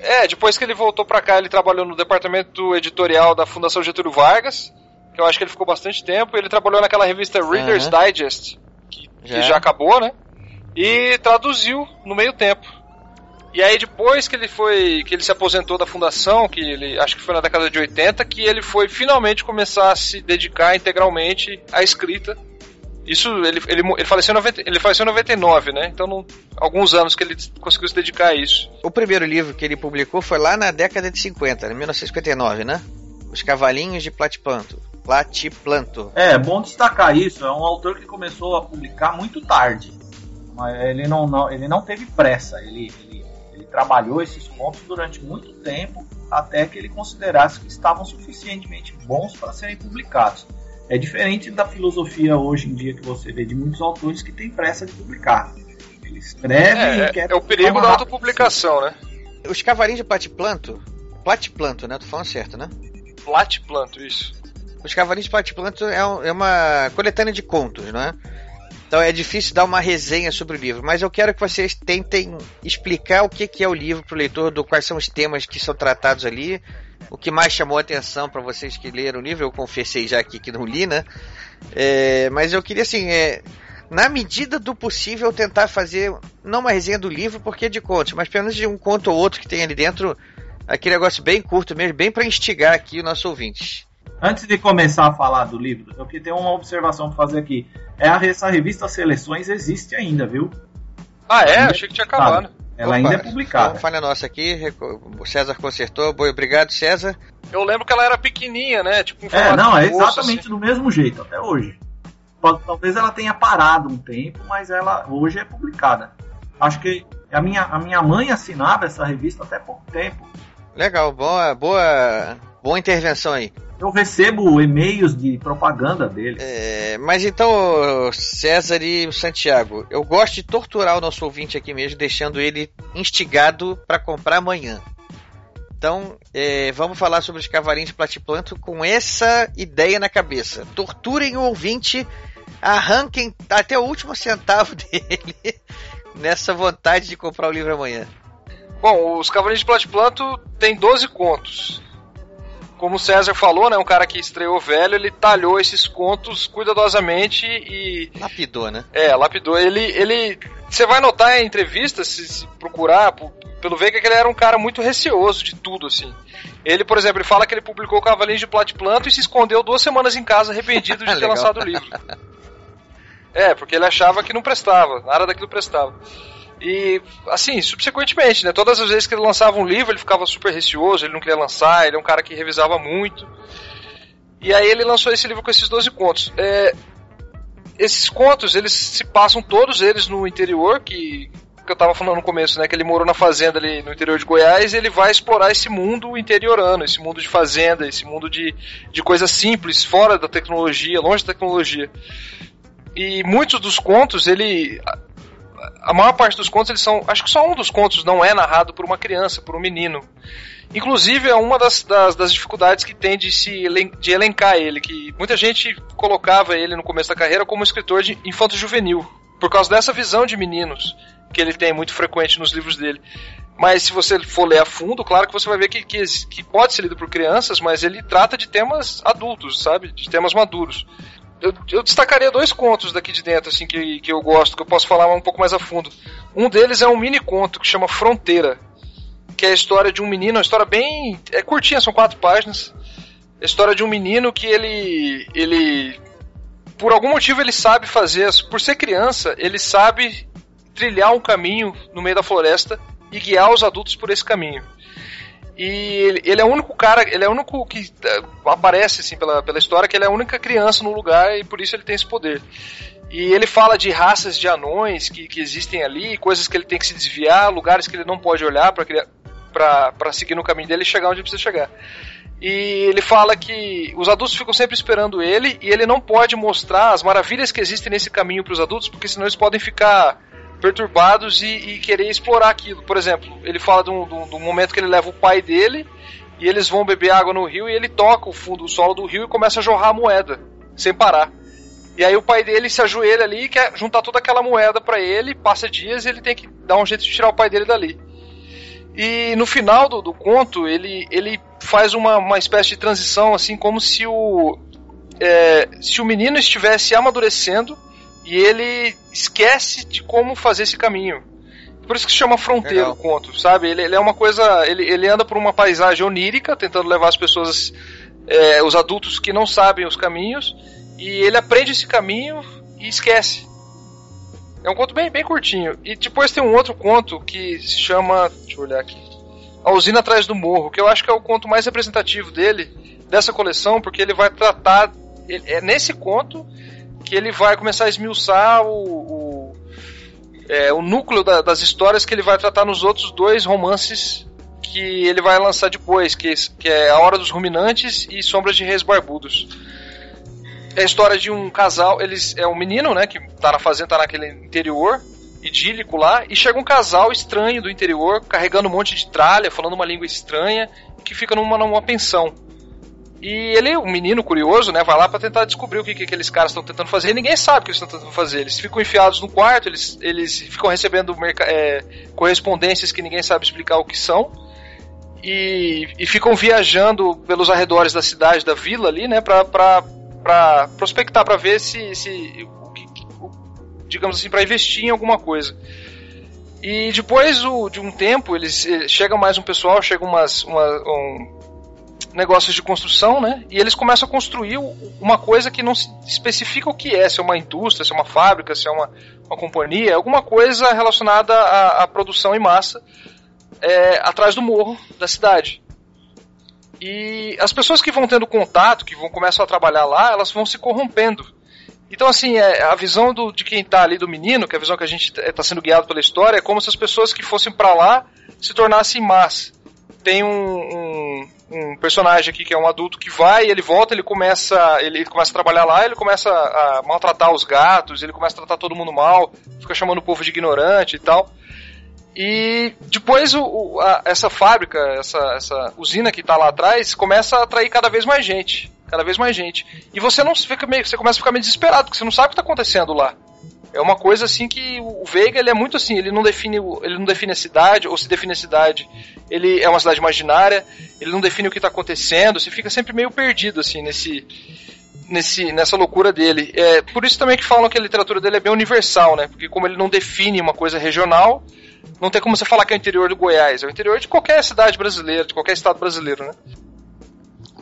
É, depois que ele voltou para cá, ele trabalhou no departamento editorial da Fundação Getúlio Vargas, que eu acho que ele ficou bastante tempo. Ele trabalhou naquela revista Reader's uhum. Digest, que já. que já acabou, né? E traduziu no meio tempo. E aí depois que ele foi, que ele se aposentou da fundação, que ele acho que foi na década de 80, que ele foi finalmente começar a se dedicar integralmente à escrita. Isso ele, ele, ele faleceu em 90, ele faleceu em 99, né? Então não, alguns anos que ele conseguiu se dedicar a isso. O primeiro livro que ele publicou foi lá na década de 50, em 1959, né? Os Cavalinhos de Platiplanto. Platiplanto. É, bom destacar isso. É um autor que começou a publicar muito tarde. Mas ele não, não ele não teve pressa. Ele, ele trabalhou esses pontos durante muito tempo até que ele considerasse que estavam suficientemente bons para serem publicados. É diferente da filosofia hoje em dia que você vê de muitos autores que têm pressa de publicar. Ele escreve é, e quer. É o perigo da autopublicação, né? Os cavalinhos de Platiplanto. Platiplanto, né? Tô falando certo, né? Platiplanto, isso. Os Cavalinhos de Platiplanto é, é uma coletânea de contos, não é? Então é difícil dar uma resenha sobre o livro, mas eu quero que vocês tentem explicar o que, é o livro para o leitor, do quais são os temas que são tratados ali, o que mais chamou a atenção para vocês que leram o livro. Eu confessei já aqui que não li, né? É, mas eu queria, assim, é, na medida do possível, tentar fazer, não uma resenha do livro, porque é de contos, mas pelo menos de um conto ou outro que tem ali dentro, aquele negócio bem curto mesmo, bem para instigar aqui os nossos ouvintes. Antes de começar a falar do livro, eu queria ter uma observação para fazer aqui. É a, essa revista Seleções existe ainda, viu? Ah, é? Achei que tinha acabado. Ela Opa, ainda é publicada. Falha nossa aqui, o César consertou. Obrigado, César. Eu lembro que ela era pequenininha, né? Tipo um É, não, é exatamente assim. do mesmo jeito, até hoje. Talvez ela tenha parado um tempo, mas ela hoje é publicada. Acho que a minha, a minha mãe assinava essa revista até pouco tempo. Legal, boa, boa, boa intervenção aí. Eu recebo e-mails de propaganda dele. É, mas então, César e Santiago, eu gosto de torturar o nosso ouvinte aqui mesmo, deixando ele instigado para comprar amanhã. Então, é, vamos falar sobre os cavalinhos de platiplanto com essa ideia na cabeça. Torturem o ouvinte, arranquem até o último centavo dele nessa vontade de comprar o livro amanhã. Bom, os Cavalinhos de Platiplanto tem 12 contos. Como o César falou, né, um cara que estreou velho, ele talhou esses contos cuidadosamente e lapidou, né? É, lapidou. Ele ele você vai notar em entrevistas, se, se procurar, pelo ver que ele era um cara muito receoso de tudo, assim. Ele, por exemplo, ele fala que ele publicou Cavalinhos de Platiplanto e se escondeu duas semanas em casa arrependido de ter lançado o livro. É, porque ele achava que não prestava, nada daquilo prestava. E, assim, subsequentemente, né? Todas as vezes que ele lançava um livro, ele ficava super receoso, ele não queria lançar, ele é um cara que revisava muito. E aí ele lançou esse livro com esses 12 contos. É, esses contos, eles se passam todos eles no interior, que, que eu tava falando no começo, né? Que ele morou na fazenda ali no interior de Goiás e ele vai explorar esse mundo interiorano, esse mundo de fazenda, esse mundo de, de coisas simples, fora da tecnologia, longe da tecnologia. E muitos dos contos, ele. A maior parte dos contos, eles são. Acho que só um dos contos não é narrado por uma criança, por um menino. Inclusive, é uma das, das, das, dificuldades que tem de se de elencar ele, que muita gente colocava ele no começo da carreira como escritor de infanto juvenil, por causa dessa visão de meninos que ele tem muito frequente nos livros dele. Mas se você for ler a fundo, claro que você vai ver que, que, que pode ser lido por crianças, mas ele trata de temas adultos, sabe? De temas maduros eu, eu, destacaria dois contos daqui de dentro, assim, que, que eu gosto, que eu posso falar um pouco mais a fundo. Um deles é um mini conto que chama Fronteira, que é a história de um menino, uma história bem. é curtinha, são quatro páginas. A história de um menino que ele. ele. por algum motivo ele sabe fazer, por ser criança, ele sabe trilhar um caminho no meio da floresta e guiar os adultos por esse caminho. E ele, é o único cara, ele é o único que uh, aparece assim pela, pela história que ele é a única criança no lugar e por isso ele tem esse poder. E ele fala de raças de anões que, que existem ali, coisas que ele tem que se desviar, lugares que ele não pode olhar para seguir no caminho dele e chegar onde ele precisa chegar. E ele fala que os adultos ficam sempre esperando ele e ele não pode mostrar as maravilhas que existem nesse caminho para os adultos, porque senão eles podem ficar perturbados e, e, querer explorar aquilo. Por exemplo, ele fala um, de um, momento que ele leva o pai dele e eles vão beber água no rio e ele toca o fundo, o solo do rio e começa a jorrar a moeda, sem parar. E aí o pai dele se ajoelha ali e quer juntar toda aquela moeda para ele, passa dias e ele tem que dar um jeito de tirar o pai dele dali. E no final do, do conto, ele, ele faz uma, uma espécie de transição, assim, como se o, é, se o menino estivesse amadurecendo e ele esquece de como fazer esse caminho. Por isso que se chama fronteira o conto, sabe? Ele, ele, é uma coisa. Ele, ele anda por uma paisagem onírica, tentando levar as pessoas, é, os adultos que não sabem os caminhos, e ele aprende esse caminho e esquece. É um conto bem, bem curtinho. E depois tem um outro conto que se chama. Deixa eu olhar aqui. A Usina Atrás do Morro, que eu acho que é o conto mais representativo dele, dessa coleção, porque ele vai tratar. Ele, é nesse conto que ele vai começar a esmiuçar o, o, é, o núcleo da, das histórias que ele vai tratar nos outros dois romances que ele vai lançar depois, que, que é A Hora dos Ruminantes e Sombras de Reis Barbudos. É a história de um casal, eles é um menino, né, que tá na fazenda, tá naquele interior idílico lá, e chega um casal estranho do interior, carregando um monte de tralha, falando uma língua estranha, que fica numa, numa pensão. E ele, um menino curioso, né, vai lá para tentar descobrir o que, que aqueles caras estão tentando fazer. E ninguém sabe o que eles estão tentando fazer. Eles ficam enfiados no quarto, eles, eles ficam recebendo é, correspondências que ninguém sabe explicar o que são. E, e ficam viajando pelos arredores da cidade, da vila ali, né, pra, pra, pra prospectar, para ver se, se digamos assim, para investir em alguma coisa. E depois o, de um tempo, eles eh, chega mais um pessoal, chega umas, uma, um, negócios de construção, né? E eles começam a construir uma coisa que não se especifica o que é, se é uma indústria, se é uma fábrica, se é uma, uma companhia, alguma coisa relacionada à, à produção em massa é, atrás do morro da cidade. E as pessoas que vão tendo contato, que vão começam a trabalhar lá, elas vão se corrompendo. Então, assim, é, a visão do, de quem está ali do menino, que é a visão que a gente está sendo guiado pela história, é como se as pessoas que fossem para lá se tornassem más. Tem um, um, um, personagem aqui que é um adulto que vai, ele volta, ele começa, ele começa a trabalhar lá, ele começa a maltratar os gatos, ele começa a tratar todo mundo mal, fica chamando o povo de ignorante e tal. E depois o, a, essa fábrica, essa, essa usina que está lá atrás, começa a atrair cada vez mais gente. Cada vez mais gente. E você não fica meio. Você começa a ficar meio desesperado, porque você não sabe o que está acontecendo lá. É uma coisa assim que o Veiga ele é muito assim, ele não define, ele não define a cidade, ou se define a cidade, ele é uma cidade imaginária, ele não define o que está acontecendo, você fica sempre meio perdido assim nesse, nesse, nessa loucura dele. É por isso também que falam que a literatura dele é bem universal, né? Porque como ele não define uma coisa regional, não tem como você falar que é o interior do Goiás, é o interior de qualquer cidade brasileira, de qualquer estado brasileiro, né?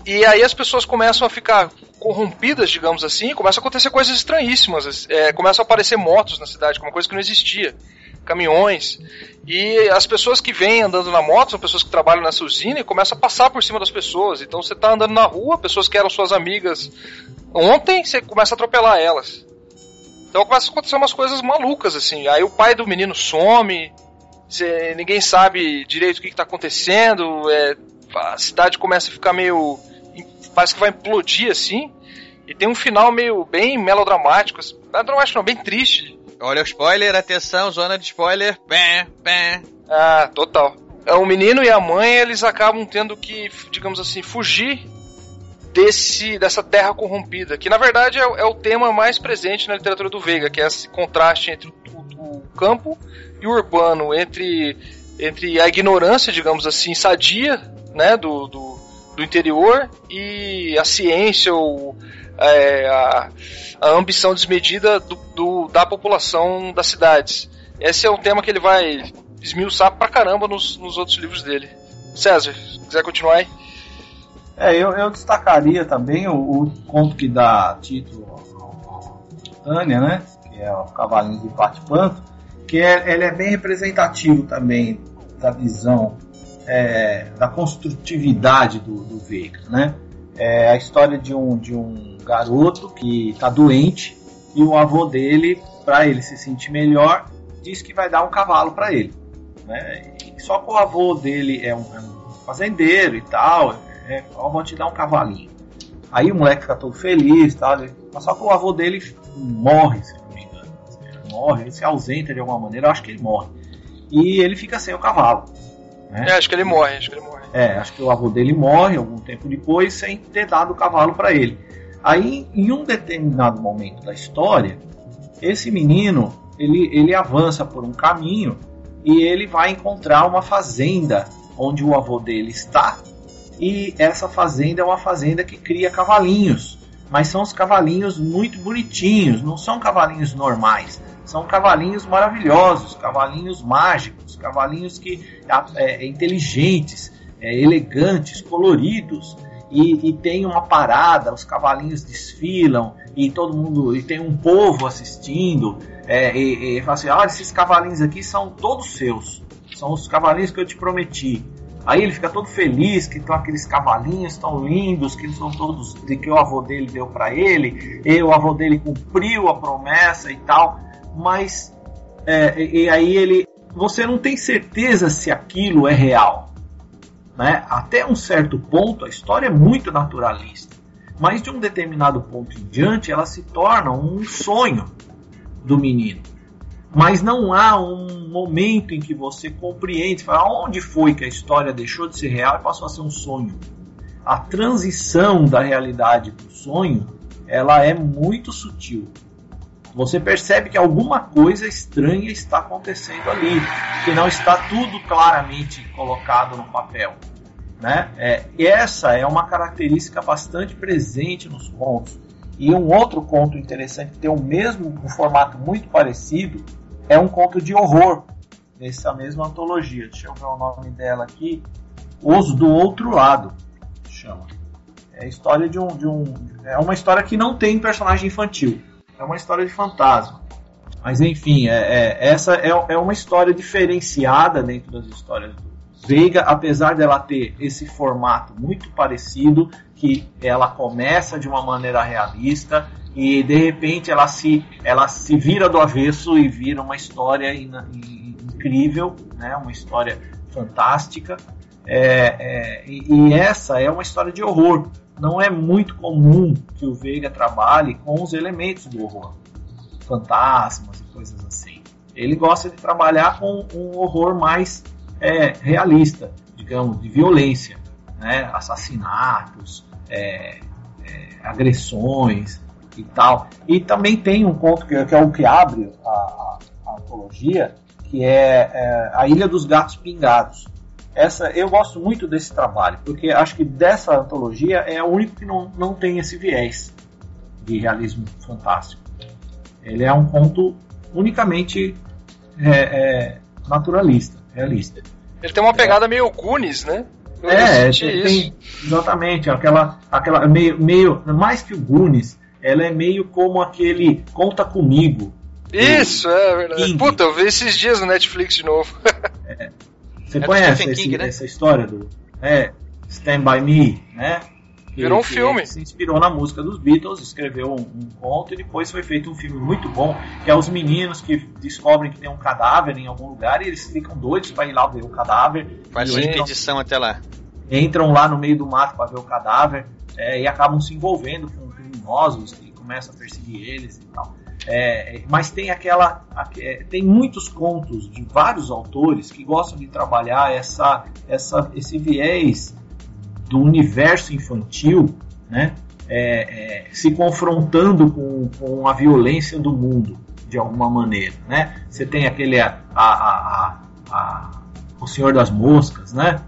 E aí as pessoas começam a ficar corrompidas, digamos assim, começam a acontecer coisas estranhíssimas. É, começam a aparecer motos na cidade, uma coisa que não existia. Caminhões. E as pessoas que vêm andando na moto são pessoas que trabalham nessa usina e começam a passar por cima das pessoas. Então você está andando na rua, pessoas que eram suas amigas ontem, você começa a atropelar elas. Então começa a acontecer umas coisas malucas, assim. Aí o pai do menino some, Cê, ninguém sabe direito o que está acontecendo, é, a cidade começa a ficar meio. parece que vai implodir assim. E tem um final meio bem melodramático, assim, melodramático não, bem triste. Olha o spoiler, atenção, zona de spoiler. Pé, pé. Ah, total. É, o menino e a mãe, eles acabam tendo que, digamos assim, fugir desse dessa terra corrompida, que na verdade é, é, o tema mais presente na literatura do Veiga, que é esse contraste entre o, o campo e o urbano, entre, entre a ignorância, digamos assim, sadia né, do, do, do interior e a ciência ou é, a, a, ambição desmedida do, do, da população das cidades. Esse é um tema que ele vai esmiuçar pra caramba nos, nos outros livros dele. César, se quiser continuar aí. É, eu, eu destacaria também o, o conto que dá título Tânia, né? Que é o Cavalinho de Pate Panto, que é, ele é bem representativo também da visão é, da construtividade do, do Veiga, né? É a história de um, de um garoto que está doente e o avô dele, para ele se sentir melhor, diz que vai dar um cavalo para ele. Né? só que o avô dele é um, é um fazendeiro e tal, é, ó, vou te dar um cavalinho. Aí o moleque fica todo feliz, tal, só que o avô dele morre, se morre, ele se ausenta de alguma maneira, eu acho que ele morre. E ele fica sem o cavalo. Né? É, acho que ele morre, acho que ele morre. É, acho que o avô dele morre algum tempo depois sem ter dado o cavalo para ele. Aí, em um determinado momento da história, esse menino ele, ele avança por um caminho e ele vai encontrar uma fazenda onde o avô dele está. E essa fazenda é uma fazenda que cria cavalinhos, mas são os cavalinhos muito bonitinhos, não são cavalinhos normais são cavalinhos maravilhosos, cavalinhos mágicos, cavalinhos que é, é, inteligentes, é, elegantes, coloridos. E, e, tem uma parada, os cavalinhos desfilam e todo mundo e tem um povo assistindo é, e, e fala assim, olha esses cavalinhos aqui são todos seus, são os cavalinhos que eu te prometi. Aí ele fica todo feliz que estão aqueles cavalinhos tão lindos que são todos de que o avô dele deu para ele, e o avô dele cumpriu a promessa e tal mas é, e aí ele você não tem certeza se aquilo é real. Né? Até um certo ponto a história é muito naturalista, mas de um determinado ponto em diante ela se torna um sonho do menino. Mas não há um momento em que você compreende, fala, onde foi que a história deixou de ser real e passou a ser um sonho. A transição da realidade para o sonho, ela é muito sutil você percebe que alguma coisa estranha está acontecendo ali, que não está tudo claramente colocado no papel. Né? É, essa é uma característica bastante presente nos contos. E um outro conto interessante que tem o mesmo um formato muito parecido é um conto de horror nessa mesma antologia. Deixa eu ver o nome dela aqui. Os do Outro Lado. chama. É a história de um, de um. É uma história que não tem personagem infantil. É uma história de fantasma. Mas enfim, é, é, essa é, é uma história diferenciada dentro das histórias do Veiga, apesar dela ter esse formato muito parecido, que ela começa de uma maneira realista e de repente ela se, ela se vira do avesso e vira uma história in, in, incrível, né? uma história fantástica. É, é, e essa é uma história de horror. Não é muito comum que o Veiga trabalhe com os elementos do horror, fantasmas e coisas assim. Ele gosta de trabalhar com um horror mais é, realista, digamos, de violência, né? assassinatos, é, é, agressões e tal. E também tem um conto que, que é o que abre a, a, a antologia, que é, é, A Ilha dos Gatos Pingados. Essa, eu gosto muito desse trabalho, porque acho que dessa antologia é o único que não, não tem esse viés de realismo fantástico. Ele é um conto unicamente é, é, naturalista, realista. Ele tem uma pegada meio Goonies, né? Eu é, tem, tem, exatamente, aquela, aquela meio, meio, mais que o Goonies, ela é meio como aquele Conta Comigo. Isso, é verdade. King. Puta, eu vi esses dias no Netflix de novo. é. Você é conhece esse, King, né? essa história do é, Stand By Me, né? Que, Virou um filme. se inspirou na música dos Beatles, escreveu um, um, conto e depois foi feito um filme muito bom, que é os meninos que descobrem que tem um cadáver em algum lugar e eles ficam doidos para ir lá ver o cadáver. Faz uma expedição até lá. Entram lá no meio do mato para ver o cadáver é, e acabam se envolvendo com criminosos que começam a perseguir eles e tal. É, mas tem aquela. É, tem muitos contos de vários autores que gostam de trabalhar essa, essa, esse viés do universo infantil, né? É, é, se confrontando com, com a violência do mundo de alguma maneira, né? Você tem aquele a, a, a, o Senhor das Moscas, né?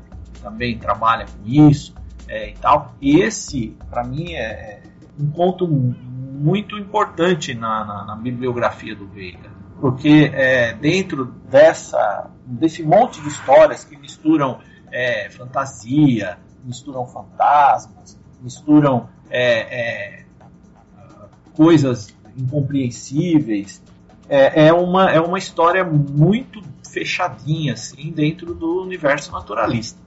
Também trabalha com isso é, e tal. E esse, para mim, é, é um conto muito importante na, na, na bibliografia do Veiga, porque é, dentro dessa desse monte de histórias que misturam é, fantasia, misturam fantasmas, misturam é, é, coisas incompreensíveis. É, é, uma, é uma história muito fechadinha assim dentro do universo naturalista.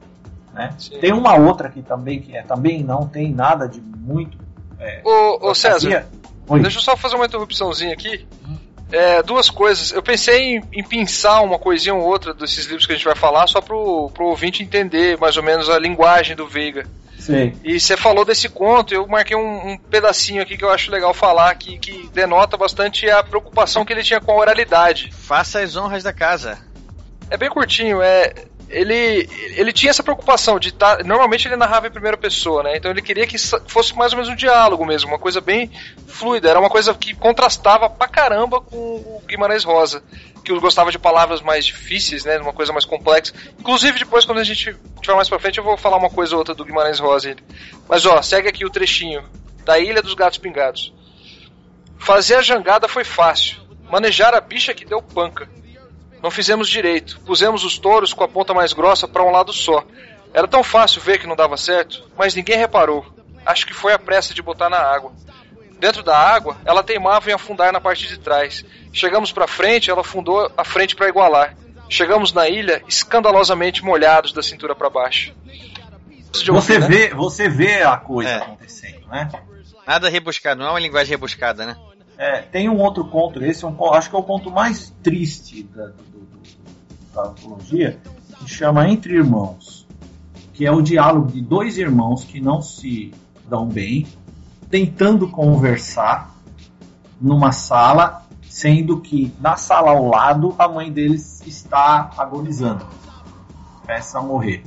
Né? Tem uma outra aqui também que é, também não tem nada de muito. É, ô, ô César, Oi. deixa eu só fazer uma interrupçãozinha aqui. Hum. É, duas coisas. Eu pensei em, em, pensar uma coisinha ou outra desses livros que a gente vai falar, só pro, pro ouvinte entender mais ou menos a linguagem do Veiga. Sim. E você falou desse conto, eu marquei um, um, pedacinho aqui que eu acho legal falar, que, que denota bastante a preocupação que ele tinha com a oralidade. Faça as honras da casa. É bem curtinho, é ele, ele tinha essa preocupação de estar. Tá, normalmente ele narrava em primeira pessoa, né? Então ele queria que fosse mais ou menos um diálogo mesmo, uma coisa bem fluida. Era uma coisa que contrastava pra caramba com o Guimarães Rosa, que gostava de palavras mais difíceis, né? Uma coisa mais complexa. Inclusive, depois, quando a gente tiver mais pra frente, eu vou falar uma coisa ou outra do Guimarães Rosa. Mas ó, segue aqui o trechinho da Ilha dos Gatos Pingados. Fazer a jangada foi fácil. Manejar a bicha que deu panca. Não fizemos direito. Pusemos os touros com a ponta mais grossa para um lado só. Era tão fácil ver que não dava certo, mas ninguém reparou. Acho que foi a pressa de botar na água. Dentro da água, ela teimava em afundar na parte de trás. Chegamos para frente, ela afundou a frente para igualar. Chegamos na ilha escandalosamente molhados da cintura para baixo. Você né? vê, você vê a coisa é. acontecendo, né? Nada rebuscado, não é uma linguagem rebuscada, né? É, tem um outro conto, esse é um, acho que é o ponto mais triste da, da antologia, que chama Entre Irmãos, que é o diálogo de dois irmãos que não se dão bem, tentando conversar numa sala, sendo que na sala ao lado a mãe deles está agonizando, peça a morrer.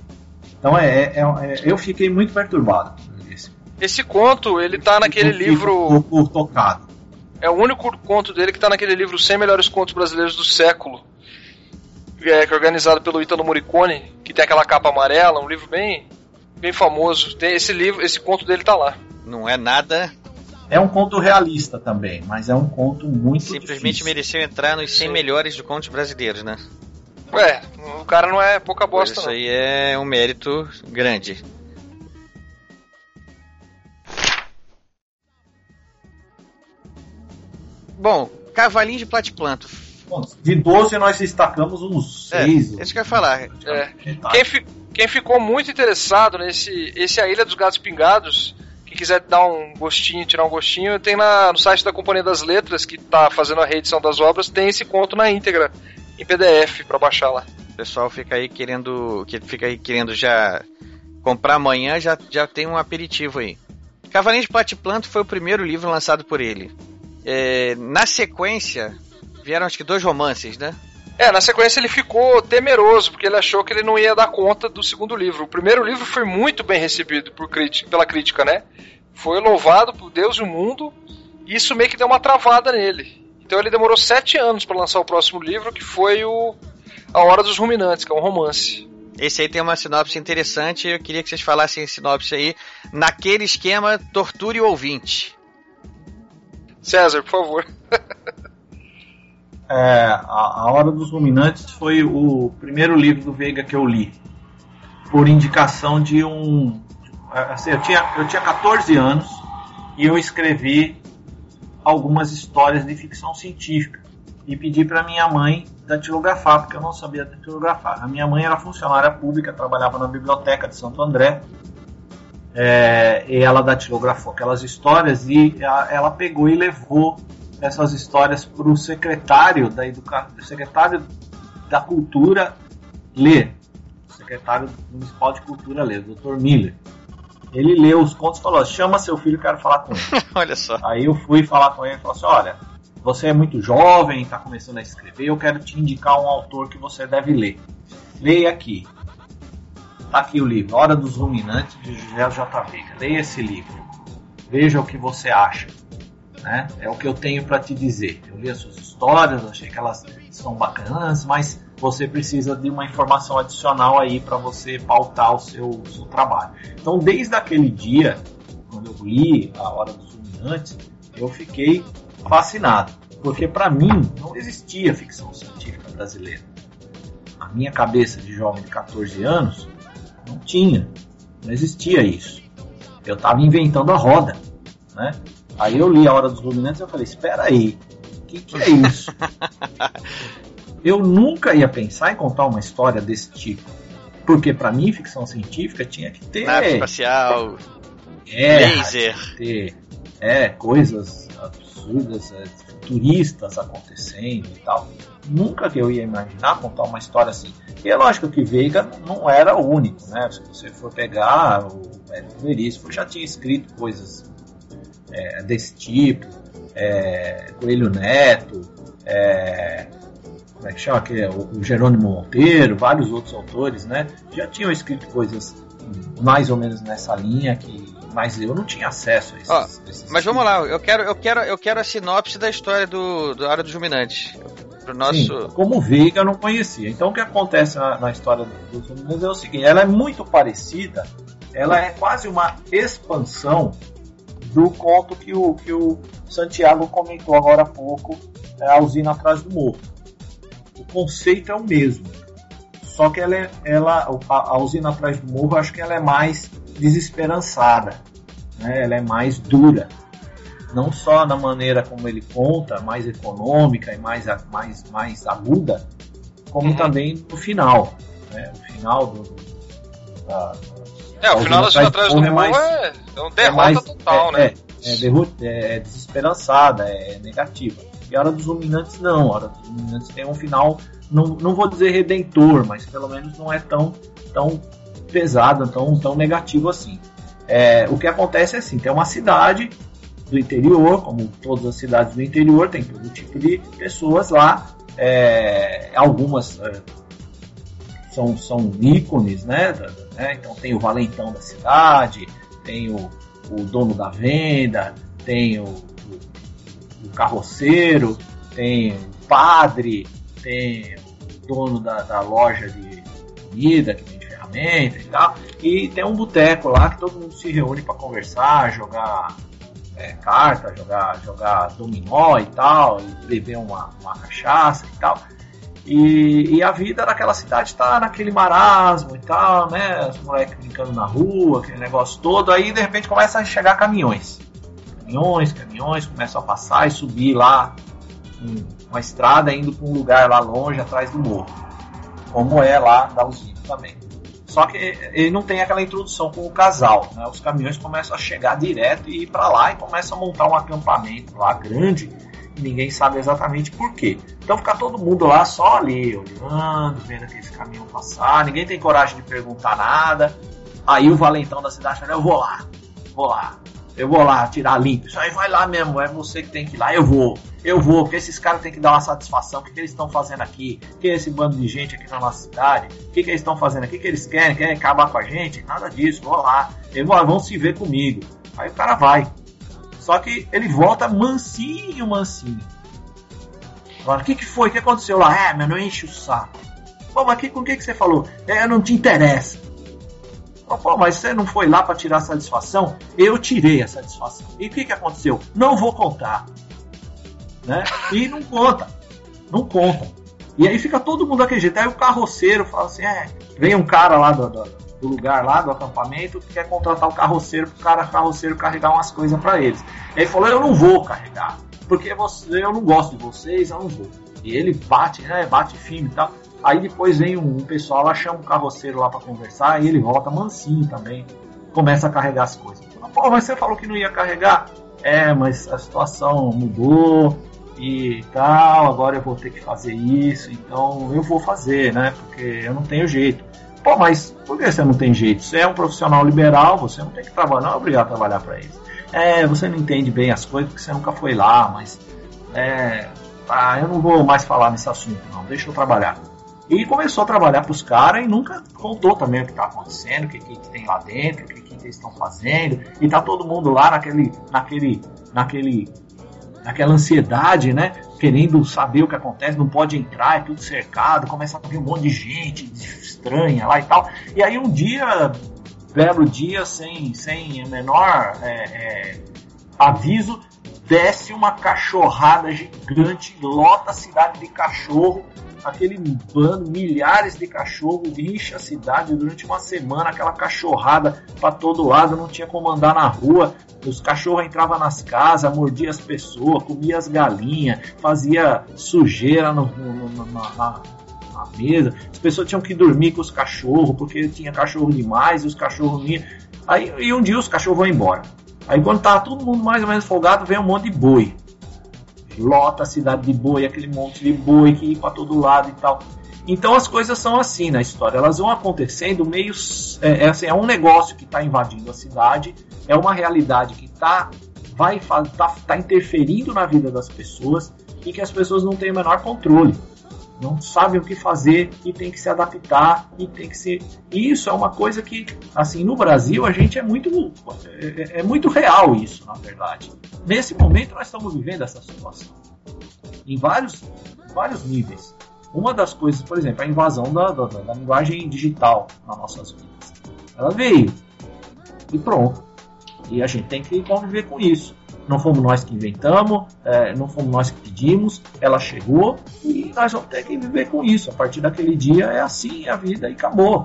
Então é, é, é, eu fiquei muito perturbado. Esse, esse conto ele tá naquele livro tocado. É o único conto dele que tá naquele livro 100 melhores contos brasileiros do século é, que é organizado pelo Italo Morricone, que tem aquela capa amarela, um livro bem, bem famoso. Tem esse livro, esse conto dele tá lá. Não é nada. É um conto realista também, mas é um conto muito Simplesmente difícil. mereceu entrar nos 100 Sim. melhores de contos brasileiros, né? Ué, o cara não é pouca bosta, Isso não. aí é um mérito grande. Bom, Cavalinho de Platiplanto Bom, de 12 nós destacamos uns É, 6. isso que eu ia falar. É. Quem, fi- quem ficou muito interessado nesse esse A Ilha dos Gatos Pingados, que quiser dar um gostinho, tirar um gostinho, tem na, no site da Companhia das Letras, que tá fazendo a reedição das obras, tem esse conto na íntegra, em PDF, pra baixar lá. O pessoal fica aí querendo. Que fica aí querendo já comprar amanhã, já, já tem um aperitivo aí. Cavalinho de Platiplanto foi o primeiro livro lançado por ele. É, na sequência, vieram acho que dois romances, né? É, na sequência ele ficou temeroso, porque ele achou que ele não ia dar conta do segundo livro. O primeiro livro foi muito bem recebido por críti- pela crítica, né? Foi louvado por Deus e o mundo, e isso meio que deu uma travada nele. Então ele demorou sete anos para lançar o próximo livro, que foi o A Hora dos Ruminantes, que é um romance. Esse aí tem uma sinopse interessante. Eu queria que vocês falassem sinopse aí. Naquele esquema, torture o ouvinte. César, por favor. É, a, Hora dos Ruminantes foi o primeiro livro do Veiga que eu li. Por indicação de um. Assim, eu, tinha, eu tinha 14 anos e eu escrevi algumas histórias de ficção científica. E pedi para minha mãe datilografar, porque eu não sabia datilografar. A minha mãe era funcionária pública, trabalhava na biblioteca de Santo André. É, e ela datilografou aquelas histórias e ela pegou e levou essas histórias para o secretário da educação, secretário da cultura ler, secretário municipal de cultura ler, o Dr. Miller. Ele leu os contos e falou: chama seu filho, quero falar com ele. Olha só. Aí eu fui falar com ele e falei assim: olha, você é muito jovem, está começando a escrever, eu quero te indicar um autor que você deve ler. Leia aqui. Tá aqui o livro, Hora dos Ruminantes, de José J. Veiga. Leia esse livro. Veja o que você acha. Né? É o que eu tenho para te dizer. Eu li as suas histórias, achei que elas são bacanas, mas você precisa de uma informação adicional aí para você pautar o seu, o seu trabalho. Então, desde aquele dia, quando eu li A Hora dos Ruminantes, eu fiquei fascinado, porque para mim não existia ficção científica brasileira. A minha cabeça de jovem de 14 anos não tinha, não existia isso. Eu estava inventando a roda, né? Aí eu li A Hora dos Ruminantes e eu falei, espera aí, o que, que é isso? eu nunca ia pensar em contar uma história desse tipo. Porque para mim, ficção científica tinha que ter Nave espacial, guerra, laser. tinha que ter é, coisas absurdas, é, futuristas acontecendo e tal. Nunca que eu ia imaginar contar uma história assim. E é lógico que Veiga não era o único, né? Se você for pegar, o Érico Veríssimo já tinha escrito coisas é, desse tipo, é, Coelho Neto, é, como é que chama? Que é o, o Jerônimo Monteiro, vários outros autores, né? Já tinham escrito coisas mais ou menos nessa linha que mas eu não tinha acesso a esses, Ó, esses Mas vamos lá, eu quero, eu quero, eu quero a sinopse da história do, do Hora dos Ruminantes. Pro nosso. Sim, como Veiga eu não conhecia. Então o que acontece na, na história dos Ruminantes é o seguinte: ela é muito parecida, ela é quase uma expansão do conto que o, que o Santiago comentou agora há pouco, é a usina atrás do morro. O conceito é o mesmo, só que ela, é, ela a, a usina atrás do morro, acho que ela é mais desesperançada, né? ela é mais dura não só na maneira como ele conta, mais econômica e mais, mais, mais aguda, como Uhum. também no final. Né? O final do. Da, É, o final da Usina cena atrás do Morro é mais- é, é um é derrota mais- total, é, né? É, é, derro- é desesperançada, é negativa. E a Hora dos Ruminantes não. A Hora dos Ruminantes tem um final, não, não vou dizer redentor, mas pelo menos não é tão, tão pesado, tão, tão negativo assim. É, o que acontece é assim, tem uma cidade do interior, como todas as cidades do interior, tem todo tipo de pessoas lá. é, algumas é, são, são ícones, né, né? Então tem o valentão da cidade, tem o, o dono da venda, tem o, o, o carroceiro, tem o padre, tem o dono da, da loja de comida que vende ferramenta e tal. E tem um boteco lá que todo mundo se reúne para conversar, jogar é, carta, jogar, jogar dominó e tal, e beber uma, uma cachaça e tal. E, e a vida daquela cidade tá naquele marasmo e tal, né? Os moleques brincando na rua, aquele negócio todo. Aí de repente começa a chegar caminhões. Caminhões, caminhões começam a passar e subir lá um, uma estrada indo para um lugar lá longe, atrás do morro. Como é lá da usina também. Só que ele não tem aquela introdução com o casal. Né? Os caminhões começam a chegar direto e ir para lá e começam a montar um acampamento lá grande ninguém sabe exatamente por quê. Então fica todo mundo lá só ali, olhando, vendo aqueles caminhões passar, ninguém tem coragem de perguntar nada. Aí o valentão da cidade fala, eu vou lá, vou lá, eu vou lá tirar limpo. Isso aí vai lá mesmo, é você que tem que ir lá, eu vou, eu vou, porque esses caras têm que dar uma satisfação. O que, que eles estão fazendo aqui? Que é esse bando de gente aqui na nossa cidade? O que, que eles estão fazendo aqui? O que eles querem? Querem acabar com a gente? Nada disso, vou lá, eles vão se ver comigo. Aí o cara vai. Só que ele volta mansinho, mansinho. Agora, o que, que foi? O que aconteceu lá? É, mas não enche o saco. Pô, mas que, com o que, que você falou? É, não te interessa. Pô, mas você não foi lá para tirar satisfação? Eu tirei a satisfação. E o que, que aconteceu? Não vou contar. Né? E não conta. Não conta. E aí fica todo mundo daquele jeito. Aí o carroceiro fala assim: é, vem um cara lá do, do, do lugar lá do acampamento que quer contratar o carroceiro para o cara carroceiro carregar umas coisas para eles. Ele falou: Eu não vou carregar, porque você, eu não gosto de vocês, eu não vou. E ele bate, né? Bate firme e tal. Aí depois vem um, um pessoal lá, chama um carroceiro lá para conversar e ele volta mansinho também. Começa a carregar as coisas. Pô, mas você falou que não ia carregar? É, mas a situação mudou e tal, agora eu vou ter que fazer isso, então eu vou fazer, né? Porque eu não tenho jeito. Pô, mas por que você não tem jeito? Você é um profissional liberal, você não tem que trabalhar, não é obrigado a trabalhar para eles. É, você não entende bem as coisas porque você nunca foi lá, mas é, ah, eu não vou mais falar nesse assunto, não, deixa eu trabalhar. E começou a trabalhar para os caras e nunca contou também o que está acontecendo, o que, que, tem lá dentro, o que, que eles estão fazendo. E tá todo mundo lá naquele, naquele, naquele, naquela ansiedade, né? Querendo saber o que acontece, não pode entrar, é tudo cercado, começa a vir um monte de gente estranha lá e tal. E aí um dia, belo dia, sem, sem menor é, é, aviso, desce uma cachorrada gigante, lota a cidade de cachorro, aquele bando, milhares de cachorros, enche a cidade durante uma semana, aquela cachorrada para todo lado, não tinha como andar na rua, os cachorros entravam nas casas, mordia as pessoas, comia as galinhas, fazia sujeira no, no, no, na, na, mesa, as pessoas tinham que dormir com os cachorros, porque tinha cachorro demais e os cachorros iam. Aí, e um dia os cachorros vão embora. Aí quando tava todo mundo mais ou menos folgado, vem um monte de boi. Lota a cidade de boi, aquele monte de boi que ia para todo lado e tal. Então as coisas são assim na história, elas vão acontecendo meio. É, é, assim, é um negócio que está invadindo a cidade, é uma realidade que está vai tá, tá interferindo na vida das pessoas e que as pessoas não têm o menor controle não sabem o que fazer e tem que se adaptar e tem que ser. Isso é uma coisa que, assim, no Brasil a gente é muito é, é muito real isso, na verdade. Nesse momento nós estamos vivendo essa situação em vários vários níveis. Uma das coisas, por exemplo, a invasão da, da, da linguagem digital nas nossas vidas. Ela veio e pronto. E a gente tem que conviver com isso não fomos nós que inventamos, é, não fomos nós que pedimos, ela chegou e nós vamos ter que viver com isso. A partir daquele dia é assim a vida e acabou.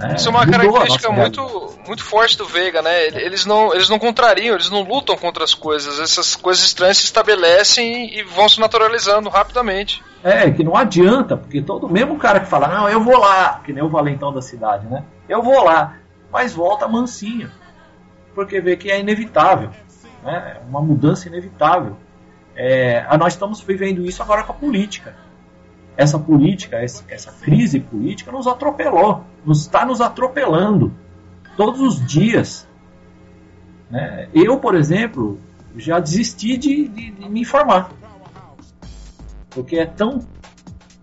É, isso é uma característica muito, muito forte do Veiga, né? Eles não, eles não contrariam, eles não lutam contra as coisas. Essas coisas estranhas se estabelecem e vão se naturalizando rapidamente. É, que não adianta, porque todo mesmo cara que fala, não, eu vou lá, que nem o valentão da cidade, né? Eu vou lá, mas volta mansinho, porque vê que é inevitável né? uma mudança inevitável. É, nós estamos vivendo isso agora com a política. Essa política, essa, crise política nos atropelou, nos está nos atropelando todos os dias. Né? Eu, por exemplo, já desisti de, de, de me informar, porque é tão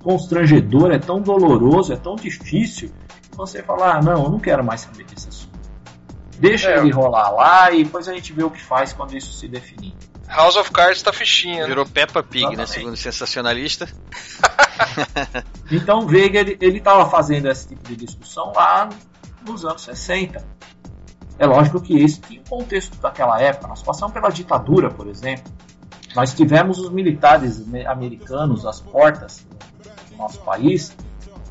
constrangedor, é tão doloroso, é tão difícil você falar, ah, não, eu não quero mais saber assunto. Deixa é. ele rolar lá e depois a gente vê o que faz quando isso se definir. House of Cards tá fichinha. Né? Virou Peppa Pig, né? Segundo o sensacionalista. então, Veiga, ele, ele tava fazendo esse tipo de discussão lá nos anos 60. É lógico que esse tinha um contexto daquela época. Nós passamos pela ditadura, por exemplo. Nós tivemos os militares americanos às portas do nosso país,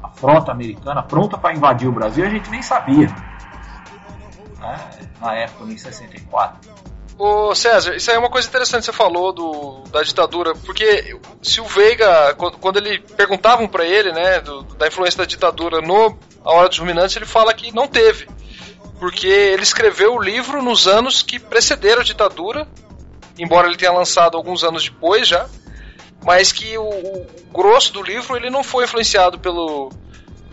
a frota americana pronta para invadir o Brasil, a gente nem sabia né, na época, em 64. Ô César, isso aí é uma coisa interessante que você falou do, da ditadura, porque se o Veiga, quando, quando ele perguntavam para ele, né, do, da influência da ditadura no A Hora dos Ruminantes, ele fala que não teve. Porque ele escreveu o livro nos anos que precederam a ditadura, embora ele tenha lançado alguns anos depois já, mas que o, o grosso do livro ele não foi influenciado pelo,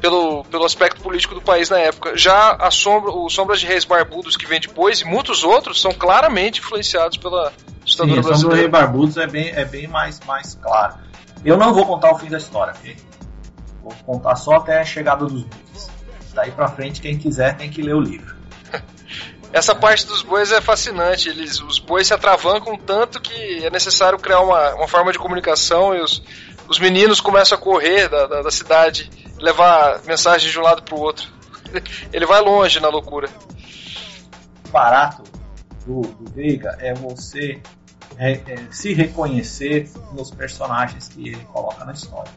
pelo, pelo aspecto político do país na época. Já a sombra, o Sombras de Reis Barbudos, que vem depois, e muitos outros, são claramente influenciados pela ditadura Sim, brasileira. Sombra do Rei Barbudos é bem, é bem mais, mais claro. Eu não vou contar o fim da história, ok? Vou contar só até a chegada dos bois. Daí pra frente, quem quiser tem que ler o livro. Essa parte dos bois é fascinante. Eles, os bois se atravancam tanto que é necessário criar uma, uma forma de comunicação e os, os meninos começam a correr da, da, da cidade, levar mensagens de um lado para o outro. Ele vai longe na loucura. O barato do, do Veiga é você é, é, se reconhecer nos personagens que ele coloca na história.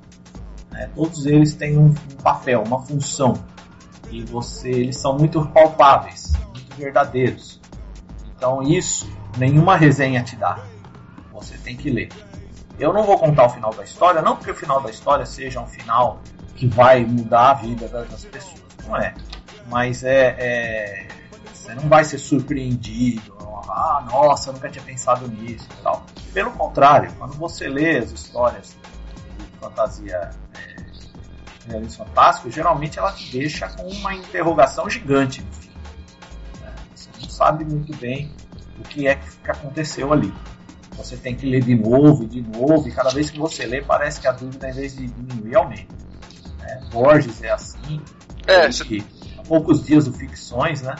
né? todos eles têm um, um papel, uma função. E você, eles são muito palpáveis, muito verdadeiros. Então isso nenhuma resenha te dá. Você tem que ler. Eu não vou contar o final da história, não porque o final da história seja um final que vai mudar a vida das, pessoas. Não é. Mas é, é, Você não vai ser surpreendido. Ah, nossa, eu nunca tinha pensado nisso e tal. Pelo contrário, quando você lê as histórias de fantasia é, realismo fantástico, geralmente ela te deixa com uma interrogação gigante no fim. né? Você não sabe muito bem o que é que aconteceu ali. Você tem que ler de novo de novo, e cada vez que você lê, parece que a dúvida, em vez de diminuir, aumenta. Né? Borges é assim. É, E você há poucos dias o Ficções, né?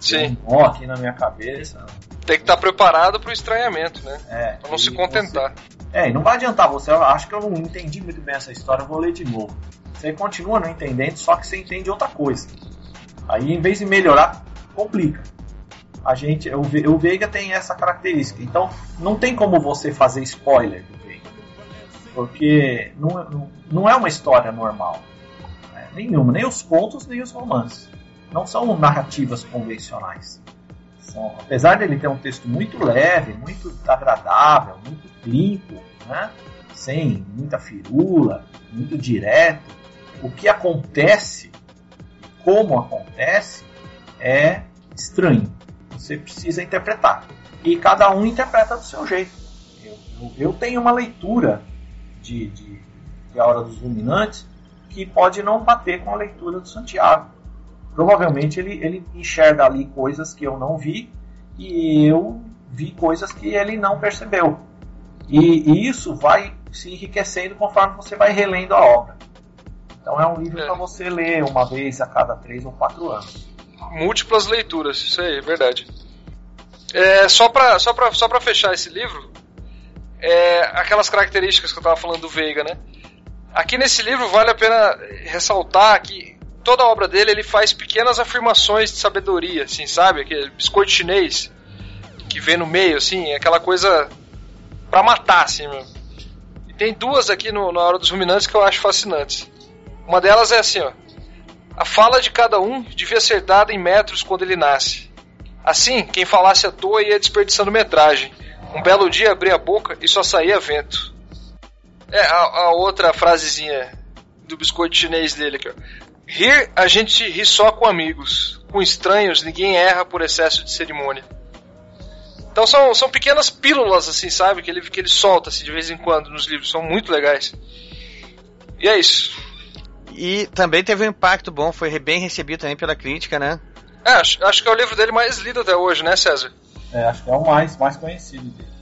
Sim, um nó aqui na minha cabeça. tem que estar preparado para o estranhamento, né? É, Pra não se contentar. você- É, e não vai adiantar você, eu acho que eu não entendi muito bem essa história, eu vou ler de novo. Você continua não entendendo, só que você entende outra coisa. Aí, em vez de melhorar, complica. A gente, o, o Veiga tem essa característica. Então, não tem como você fazer spoiler do Veiga. Porque não, não, não é uma história normal. né? Nenhuma, nem os contos, nem os romances. Não são narrativas convencionais. São, apesar dele ter um texto muito leve, muito agradável, muito limpo, né? sem muita firula, muito direto, o que acontece, como acontece, é estranho. Você precisa interpretar. E cada um interpreta do seu jeito. Eu, eu, eu tenho uma leitura de, de, de A Hora dos Ruminantes que pode não bater com a leitura do Santiago. Provavelmente ele, ele enxerga ali coisas que eu não vi e eu vi coisas que ele não percebeu. E, e isso vai se enriquecendo conforme você vai relendo a obra. Então é um livro É. para você ler uma vez a cada três ou quatro anos. múltiplas leituras, isso aí, é verdade. É, só pra, só, pra, só pra fechar esse livro, é, aquelas características que eu tava falando do Veiga, né? Aqui nesse livro vale a pena ressaltar que toda a obra dele ele faz pequenas afirmações de sabedoria, assim, sabe? Aquele biscoito chinês que vem no meio, assim, aquela coisa pra matar, assim, mesmo. E tem duas aqui no, na Hora dos Ruminantes que eu acho fascinantes. Uma delas é assim, ó. A fala de cada um devia ser dada em metros quando ele nasce. Assim, quem falasse à toa ia desperdiçando metragem. Um belo dia abria a boca e só saía vento. É, a, a outra frasezinha do biscoito chinês dele aqui, ó. Rir, a gente ri só com amigos. Com estranhos, ninguém erra por excesso de cerimônia. Então são, são pequenas pílulas, assim, sabe? Que ele, que ele solta assim, de vez em quando nos livros. São muito legais. E é isso. E também teve um impacto bom, foi bem recebido também pela crítica, né? É, acho, acho que é o livro dele mais lido até hoje, né, César? É, acho que é o mais, mais conhecido dele.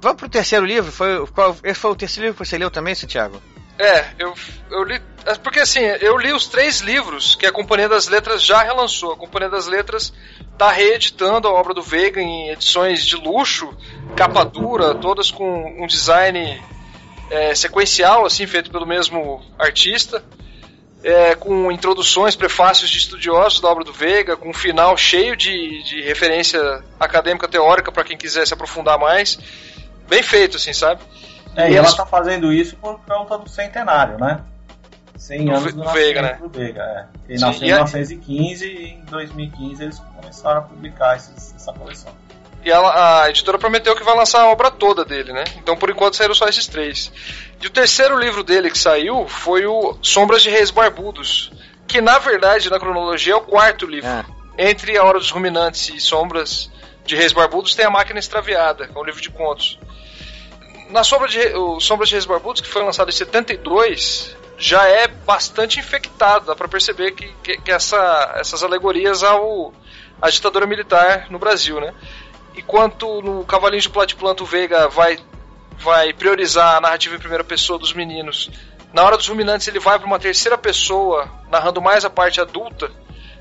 Vamos pro terceiro livro? Foi, qual, esse foi o terceiro livro que você leu também, Santiago? É, eu, eu li. é Porque assim, eu li os três livros que a Companhia das Letras já relançou. A Companhia das Letras tá reeditando a obra do Veiga em edições de luxo, capa dura, todas com um design é, sequencial, assim, feito pelo mesmo artista. É, com introduções, prefácios de estudiosos da obra do Veiga, com um final cheio de, de referência acadêmica teórica para quem quiser se aprofundar mais. Bem feito, assim, sabe? É, E ela eles- tá fazendo isso por conta do centenário, né? 100 Do anos do do Veiga, nascimento do Veiga. É. Ele Sim, nasceu em a- 1915 e em 2015 eles começaram a publicar esses- essa coleção. E ela- a editora prometeu que vai lançar a obra toda dele, né? Então por enquanto saíram só esses três. E o terceiro livro dele que saiu foi o Sombras de Reis Barbudos, que na verdade, na cronologia, é o quarto livro. Ah, Entre A Hora dos Ruminantes e Sombras de Reis Barbudos tem A Máquina Extraviada, que é um livro de contos. Na Sombra de, o Sombras de Reis Barbudos, que foi lançado em 72, já é bastante infectado, dá pra perceber que, que, que essa, essas alegorias ao, à ditadura militar no Brasil, né? Enquanto no Cavalinho de Platiplanto o Veiga vai, vai priorizar a narrativa em primeira pessoa dos meninos, na Hora dos Ruminantes ele vai para uma terceira pessoa, narrando mais a parte adulta,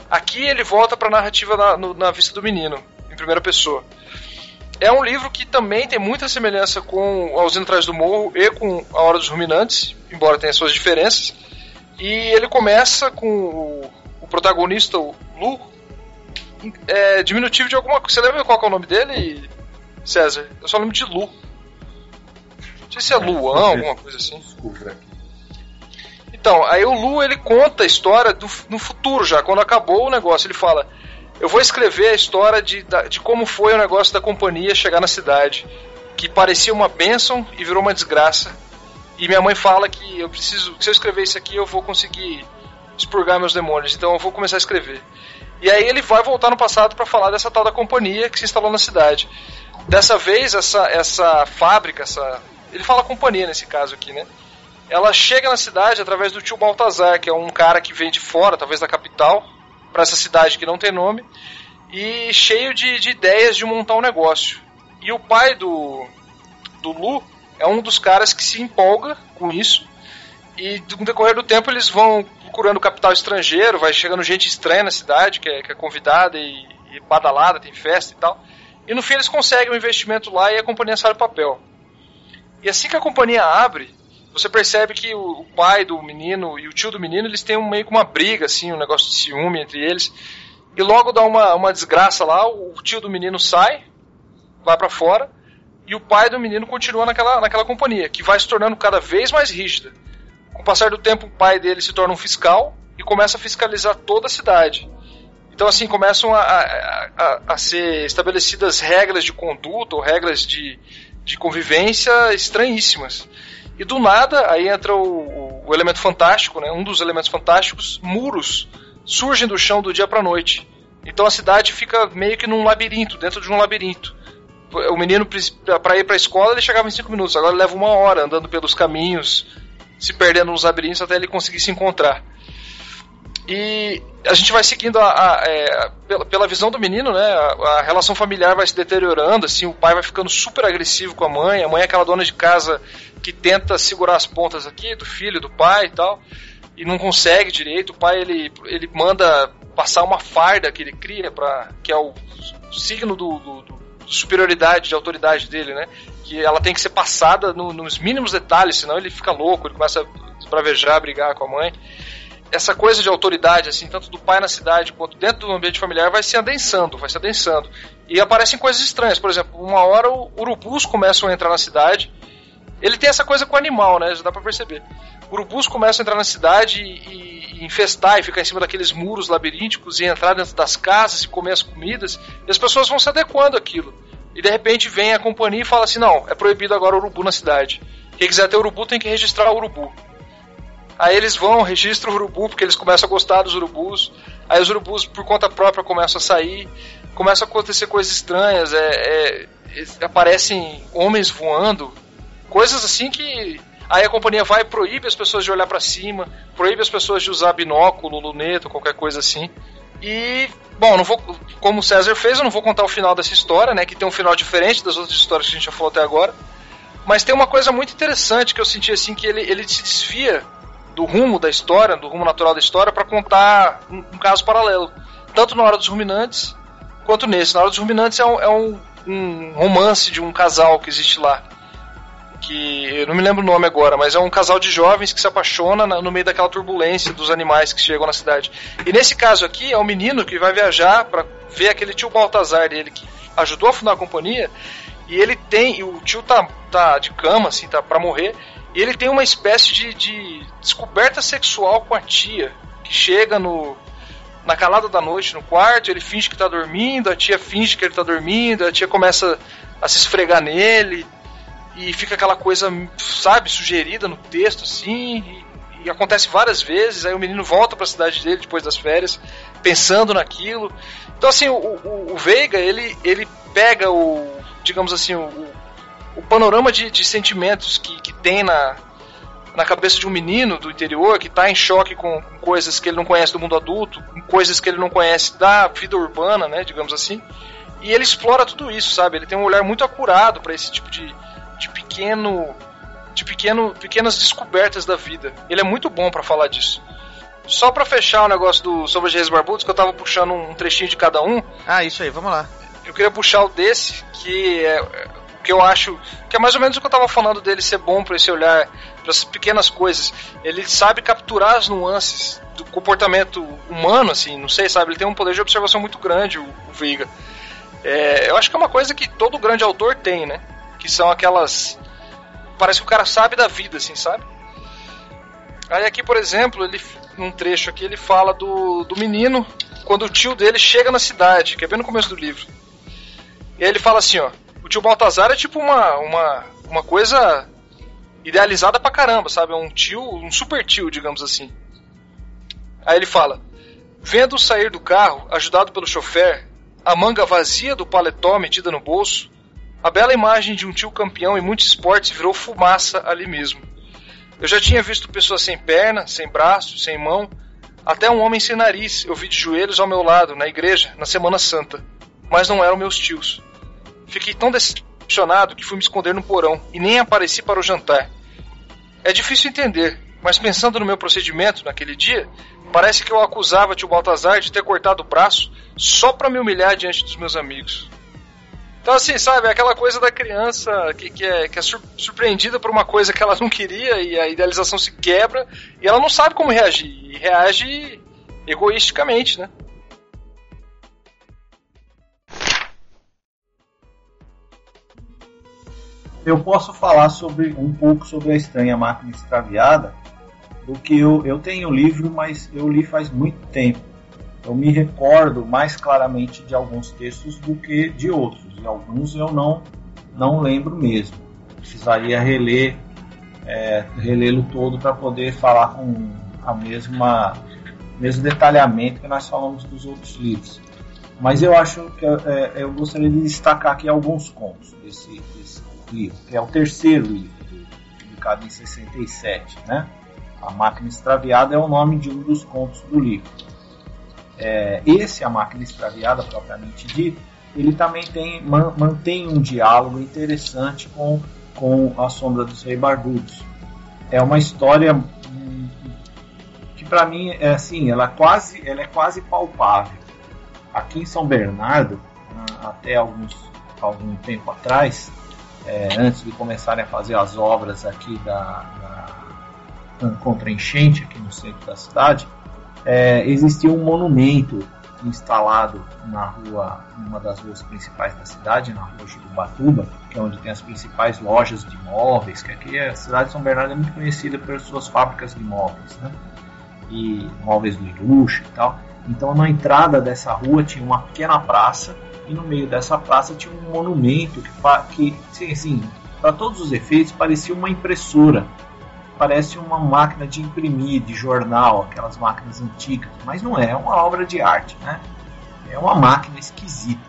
Aqui ele volta para a narrativa na, no- na vista do menino, em primeira pessoa. É um livro que também tem muita semelhança com Aos Atrás do Morro e com A Hora dos Ruminantes, embora tenha suas diferenças. E ele começa com o, o protagonista, o Lu, é, diminutivo de alguma coisa. Você lembra qual que é o nome dele, César? Eu só lembro de Lu. Não sei se é Luan, alguma coisa assim. Desculpa aqui. Então, aí o Lu ele conta a história do, no futuro já, quando acabou o negócio. Ele fala: Eu vou escrever a história de, de como foi o negócio da companhia chegar na cidade, que parecia uma bênção e virou uma desgraça. E minha mãe fala que eu preciso, que se eu escrever isso aqui, eu vou conseguir expurgar meus demônios. Então eu vou começar a escrever. E aí ele vai voltar no passado para falar dessa tal da companhia que se instalou na cidade. Dessa vez, essa, essa fábrica, essa. Ele fala companhia nesse caso aqui, né? ela chega na cidade através do tio Baltazar, que é um cara que vem de fora, talvez da capital, para essa cidade que não tem nome, e cheio de, de ideias de montar um negócio. E o pai do, do Lu é um dos caras que se empolga com isso, e no decorrer do tempo eles vão procurando capital estrangeiro, vai chegando gente estranha na cidade, que é, que é convidada e, e badalada, tem festa e tal. E no fim eles conseguem um investimento lá e a companhia sai do papel. E assim que a companhia abre, você percebe que o, pai do menino e o tio do menino, eles têm um, meio que uma briga, assim, um negócio de ciúme entre eles. E logo dá uma, uma desgraça lá, o tio do menino sai, vai para fora, e o pai do menino continua naquela, naquela companhia, que vai se tornando cada vez mais rígida. Com o passar do tempo, o pai dele se torna um fiscal e começa a fiscalizar toda a cidade. Então, assim, começam a, a, a, a ser estabelecidas regras de conduta ou regras de, de convivência estranhíssimas. E do nada, aí entra o, o elemento fantástico, né? um dos elementos fantásticos, muros surgem do chão do dia para noite. Então a cidade fica meio que num labirinto, dentro de um labirinto. O menino, para ir para a escola, ele chegava em 5 minutos, agora leva uma hora andando pelos caminhos, se perdendo nos labirintos até ele conseguir se encontrar. E a gente vai seguindo a, a, é, pela, pela, visão do menino, né? A, a, relação familiar vai se deteriorando, assim, o pai vai ficando super agressivo com a mãe, a mãe é aquela dona de casa que tenta segurar as pontas aqui do filho, do pai e tal, e não consegue direito. O pai ele, ele manda passar uma farda que ele cria para que é o signo do, do, do, superioridade, de autoridade dele, né? Que ela tem que ser passada no, nos mínimos detalhes, senão ele fica louco, ele começa a esbravejar, a brigar com a mãe essa coisa de autoridade, assim, tanto do pai na cidade quanto dentro do ambiente familiar, vai se adensando, vai se adensando. E aparecem coisas estranhas. Por exemplo, uma hora urubus começam a entrar na cidade. Ele tem essa coisa com o animal, né? Já dá pra perceber. Urubus começam a entrar na cidade e, e infestar e ficar em cima daqueles muros labirínticos e entrar dentro das casas e comer as comidas. E as pessoas vão se adequando àquilo. E de repente vem a companhia e fala assim: não, é proibido agora o urubu na cidade. Quem quiser ter urubu tem que registrar o urubu. Aí eles vão, registram o urubu, porque eles começam a gostar dos urubus. Aí os urubus, por conta própria, começam a sair. Começam a acontecer coisas estranhas. É, é, aparecem homens voando. Coisas assim que. Aí a companhia vai e proíbe as pessoas de olhar para cima. Proíbe as pessoas de usar binóculo, luneta, qualquer coisa assim. E, bom, não vou, como o César fez, eu não vou contar o final dessa história, né? Que tem um final diferente das outras histórias que a gente já falou até agora. Mas tem uma coisa muito interessante que eu senti assim que ele, ele se desvia do rumo da história, do rumo natural da história, para contar um, um, caso paralelo. Tanto na Hora dos Ruminantes, quanto nesse. Na Hora dos Ruminantes é, um, é um, um, romance de um casal que existe lá. Que eu não me lembro o nome agora, mas é um casal de jovens que se apaixona na, no meio daquela turbulência dos animais que chegam na cidade. E nesse caso aqui, é um menino que vai viajar para ver aquele tio Baltazar dele que ajudou a fundar a companhia. E ele tem, e o tio tá, tá de cama, assim, tá para morrer E ele tem uma espécie de, de descoberta sexual com a tia, que chega no, na calada da noite no quarto, ele finge que tá dormindo, a tia finge que ele tá dormindo, a tia começa a se esfregar nele e fica aquela coisa, sabe, sugerida no texto assim, e, e acontece várias vezes, aí o menino volta para a cidade dele depois das férias, pensando naquilo. Então assim, o, o, o Veiga, ele ele pega o, digamos assim, o, o panorama de, de sentimentos que, que tem na, na cabeça de um menino do interior que está em choque com, com, coisas que ele não conhece do mundo adulto, com coisas que ele não conhece da vida urbana, né, digamos assim. E ele explora tudo isso, sabe? Ele tem um olhar muito acurado para esse tipo de, de pequeno de pequeno, pequenas descobertas da vida. Ele é muito bom para falar disso. Só para fechar o negócio do sobre Reis Barbudos, que eu tava puxando um trechinho de cada um. Ah, isso aí, vamos lá. Eu queria puxar o desse, que é que eu acho que é mais ou menos o que eu tava falando dele ser bom para esse olhar para essas pequenas coisas. Ele sabe capturar as nuances do comportamento humano, assim, não sei, sabe? Ele tem um poder de observação muito grande, o, o Veiga. É, eu acho que é uma coisa que todo grande autor tem, né? Que são aquelas. Parece que o cara sabe da vida, assim, sabe? Aí aqui, por exemplo, ele num trecho aqui ele fala do, do menino quando o tio dele chega na cidade, que é bem no começo do livro. E aí ele fala assim, ó, o tio Baltazar é tipo uma, uma, uma coisa idealizada pra caramba, sabe? É um tio, um super tio, digamos assim. Aí ele fala: Vendo sair do carro, ajudado pelo chofer, a manga vazia do paletó metida no bolso, a bela imagem de um tio campeão em muitos esportes virou fumaça ali mesmo. Eu já tinha visto pessoas sem perna, sem braço, sem mão, até um homem sem nariz eu vi de joelhos ao meu lado, na igreja, na Semana Santa. Mas não eram meus tios. Fiquei tão decepcionado que fui me esconder no porão e nem apareci para o jantar. É difícil entender, mas pensando no meu procedimento naquele dia, parece que eu acusava tio Baltazar de ter cortado o braço só para me humilhar diante dos meus amigos. Então, assim, sabe, é aquela coisa da criança que, que é, que é surpreendida por uma coisa que ela não queria e a idealização se quebra e ela não sabe como reagir. E reage egoisticamente, né? eu posso falar sobre um pouco sobre a estranha máquina extraviada do que eu, eu tenho o livro, mas eu li faz muito tempo. Eu me recordo mais claramente de alguns textos do que de outros, e alguns eu não não lembro mesmo. Precisaria reler é, relê-lo todo para poder falar com a mesma mesmo detalhamento que nós falamos dos outros livros. Mas eu acho que é, eu gostaria de destacar aqui alguns contos desse, desse livro, que é o terceiro livro, publicado em 67, né? A Máquina Extraviada é o nome de um dos contos do livro. É, esse, A Máquina Extraviada, propriamente dito, ele também tem, man, mantém um diálogo interessante com, com A Sombra dos Rei Barbudos. É uma história hum, que para mim é assim, ela quase, ela é quase palpável. Aqui em São Bernardo, até alguns algum tempo atrás, é, antes de começarem a fazer as obras aqui da, da contra enchente aqui no centro da cidade, é, existia um monumento instalado na rua, numa das ruas principais da cidade, na rua Jurubatuba, que é onde tem as principais lojas de móveis, que aqui a cidade de São Bernardo é muito conhecida pelas suas fábricas de móveis, né? E móveis de luxo e tal. Então na entrada dessa rua tinha uma pequena praça e no meio dessa praça tinha um monumento que, que sim, assim, para todos os efeitos, parecia uma impressora. Parece uma máquina de imprimir, de jornal, aquelas máquinas antigas, mas não é, é uma obra de arte, né? É uma máquina esquisita,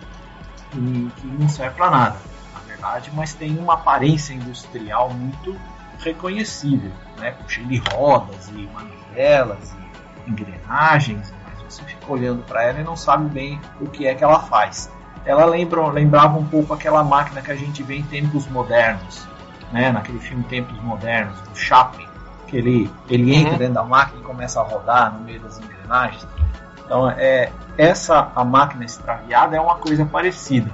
que, que não serve para nada, na verdade, mas tem uma aparência industrial muito reconhecível, né? cheio de rodas e manivelas e engrenagens, mas você fica olhando para ela e não sabe bem o que é que ela faz ela lembra, lembrava um pouco aquela máquina que a gente vê em tempos modernos, né? Naquele filme Tempos Modernos, do Chaplin, que ele, ele entra uhum. dentro da máquina e começa a rodar no meio das engrenagens. Então, é, essa a máquina extraviada é uma coisa parecida.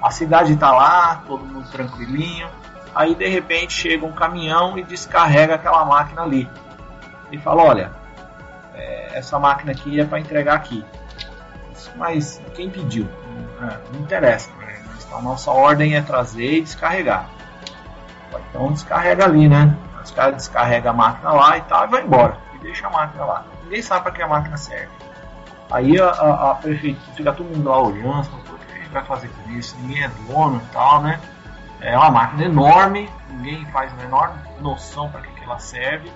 A cidade está lá, todo mundo tranquilinho, aí de repente chega um caminhão e descarrega aquela máquina ali. E fala, olha, é, essa máquina aqui é para entregar aqui. Mas quem pediu? É, não interessa. Né? Então, nossa ordem é trazer e descarregar. Então descarrega ali, né? Os caras descarregam a máquina lá e tal e vai embora. E deixa a máquina lá. Ninguém sabe para que a máquina serve. Aí a, a, a prefeitura fica todo mundo lá olhando, o que a gente vai fazer com isso? Ninguém é dono e tal, né? É uma máquina enorme, ninguém faz a menor noção para que, que ela serve.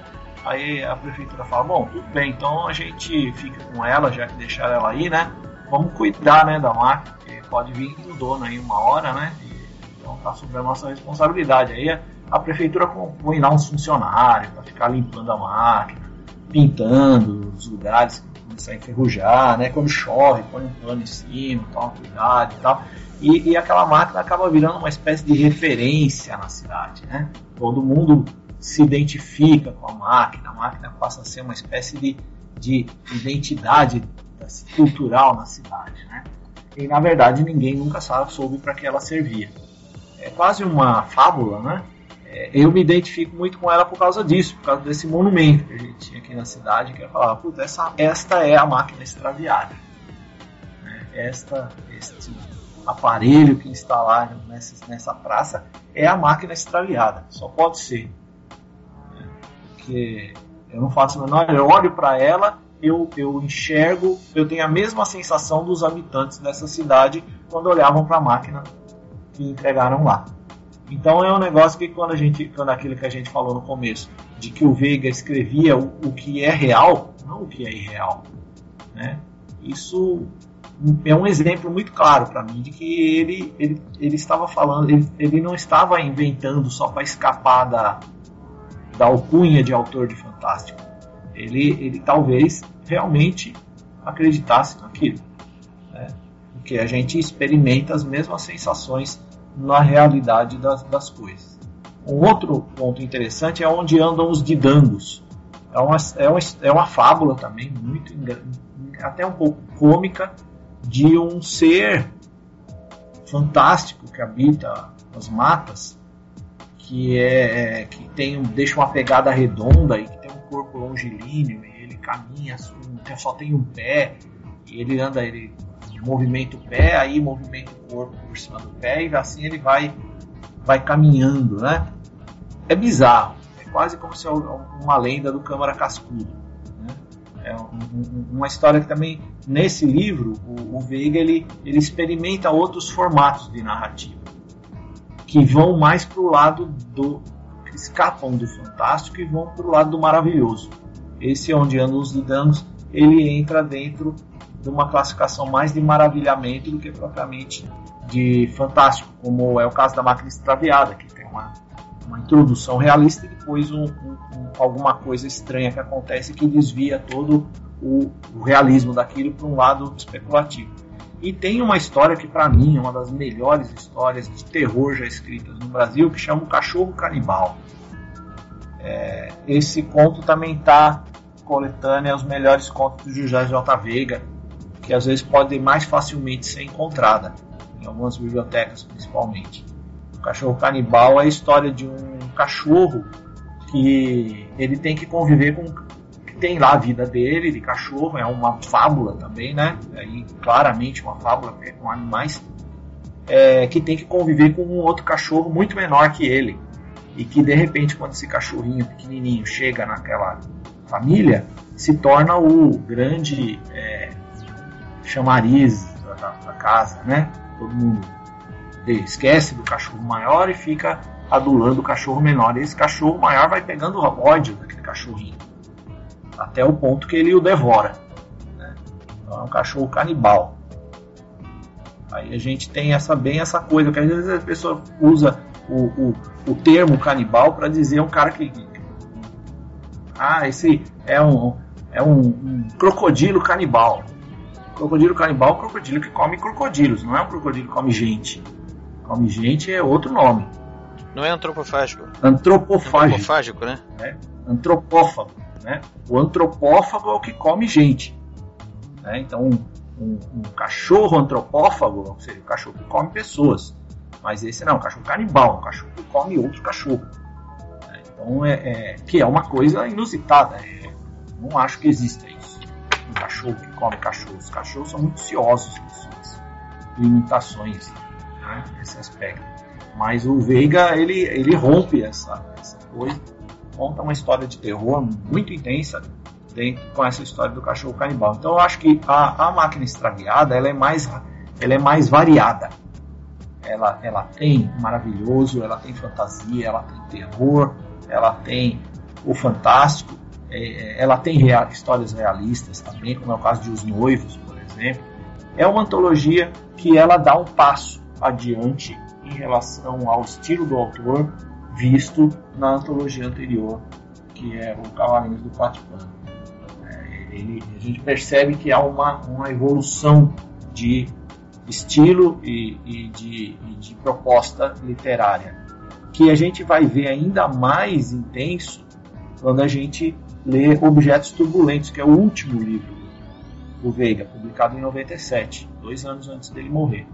Aí a prefeitura fala, bom, tudo bem, então a gente fica com ela, já que deixaram ela aí, né? Vamos cuidar né, da máquina, porque pode vir o dono aí uma hora, né? E, então tá sob a nossa responsabilidade. Aí a, a prefeitura põe lá uns funcionários para ficar limpando a máquina, pintando os lugares que começam a enferrujar, né? Quando chove, põe um pano em cima, toma cuidado e tal. E, e, aquela máquina acaba virando uma espécie de referência na cidade, né? Todo mundo se identifica com a máquina, a máquina passa a ser uma espécie de, de identidade cultural na cidade, né? E na verdade ninguém nunca sabe, soube para que ela servia. É quase uma fábula, né? É, eu me identifico muito com ela por causa disso, por causa desse monumento que a gente tinha aqui na cidade, que eu falava, puta, essa, esta é a máquina extraviada. Né? Esta, este aparelho que instalaram nessa, nessa praça é a máquina extraviada, só pode ser. Porque eu não faço menor, eu olho para ela, eu, eu enxergo, eu tenho a mesma sensação dos habitantes dessa cidade quando olhavam para a máquina que entregaram lá. Então é um negócio que quando a gente, quando aquilo que a gente falou no começo, de que o Veiga escrevia o, o que é real, não o que é irreal, né? Isso é um exemplo muito claro para mim de que ele, ele, ele estava falando, ele, ele não estava inventando só para escapar da, da alcunha de autor de fantástico. Ele, ele talvez realmente acreditasse naquilo. Né? Porque a gente experimenta as mesmas sensações na realidade das, das coisas. Um outro ponto interessante é onde andam os didangos. É uma, é uma, é uma fábula também, muito até um pouco cômica, de um ser fantástico que habita as matas, que é, é que tem deixa uma pegada redonda e que tem um corpo longilíneo, e ele caminha, só tem um pé, e ele anda, ele movimenta o pé, aí movimenta o corpo por cima do pé e assim ele vai vai caminhando, né? É bizarro, é quase como se é uma lenda do Câmara Cascudo. É uma história que também, nesse livro, o, o Veiga ele, ele experimenta outros formatos de narrativa que vão mais para o lado do. escapam do fantástico e vão para o lado do maravilhoso. Esse é onde andam os danos, ele entra dentro de uma classificação mais de maravilhamento do que propriamente de fantástico, como é o caso da máquina extraviada, que tem uma uma introdução realista e depois um, um, um, alguma coisa estranha que acontece que desvia todo o, o realismo daquilo para um lado especulativo. E tem uma história que para mim é uma das melhores histórias de terror já escritas no Brasil, que chama o Cachorro Canibal. É, esse conto também está coletânea os melhores contos do José J. Veiga, que às vezes pode mais facilmente ser encontrada em algumas bibliotecas principalmente. O cachorro canibal é a história de um cachorro que ele tem que conviver com tem lá a vida dele de cachorro, é uma fábula também, né? Aí claramente uma fábula porque é com animais é, que tem que conviver com um outro cachorro muito menor que ele e que de repente quando esse cachorrinho pequenininho chega naquela família se torna o grande é, chamariz da, da casa, né? Todo mundo esquece do cachorro maior e fica adulando o cachorro menor. E esse cachorro maior vai pegando o ódio daquele cachorrinho, até o ponto que ele o devora. Né? Então é um cachorro canibal. Aí a gente tem essa bem essa coisa, que às vezes a pessoa usa o, o, o termo canibal para dizer um cara que. Ah, esse é um, é um, um crocodilo canibal. Crocodilo canibal é um crocodilo que come crocodilos, não é um crocodilo que come gente. Come gente é outro nome. Não é antropofágico. Antropofágico. Antropofágico, né? É. Antropófago. Né? O antropófago é o que come gente. Né? Então, um, um, um, cachorro antropófago, ou seja, um cachorro que come pessoas. Mas esse não, um cachorro canibal, um cachorro que come outro cachorro. Né? Então, é, é, que é uma coisa inusitada. É, não acho que exista cachorro que come cachorros. Os cachorros são muito ciosos com suas limitações né, esse aspecto. Mas o Veiga ele, ele rompe essa, essa coisa conta uma história de terror muito intensa dentro, com essa história do cachorro canibal. Então eu acho que a, a máquina extraviada ela é mais ela é mais variada. Ela, ela tem maravilhoso, ela tem fantasia, ela tem terror, ela tem o fantástico, é, ela tem real, histórias realistas também, como é o caso de Os Noivos, por exemplo. É uma antologia que ela dá um passo adiante em relação ao estilo do autor visto na antologia anterior, que é o Cavalinhos do Patipano. É, a gente percebe que há uma, uma evolução de estilo e, e, de, e de proposta literária, que a gente vai ver ainda mais intenso quando a gente lê Objetos Turbulentos, que é o último livro do Veiga, publicado em 97, dois anos antes dele morrer.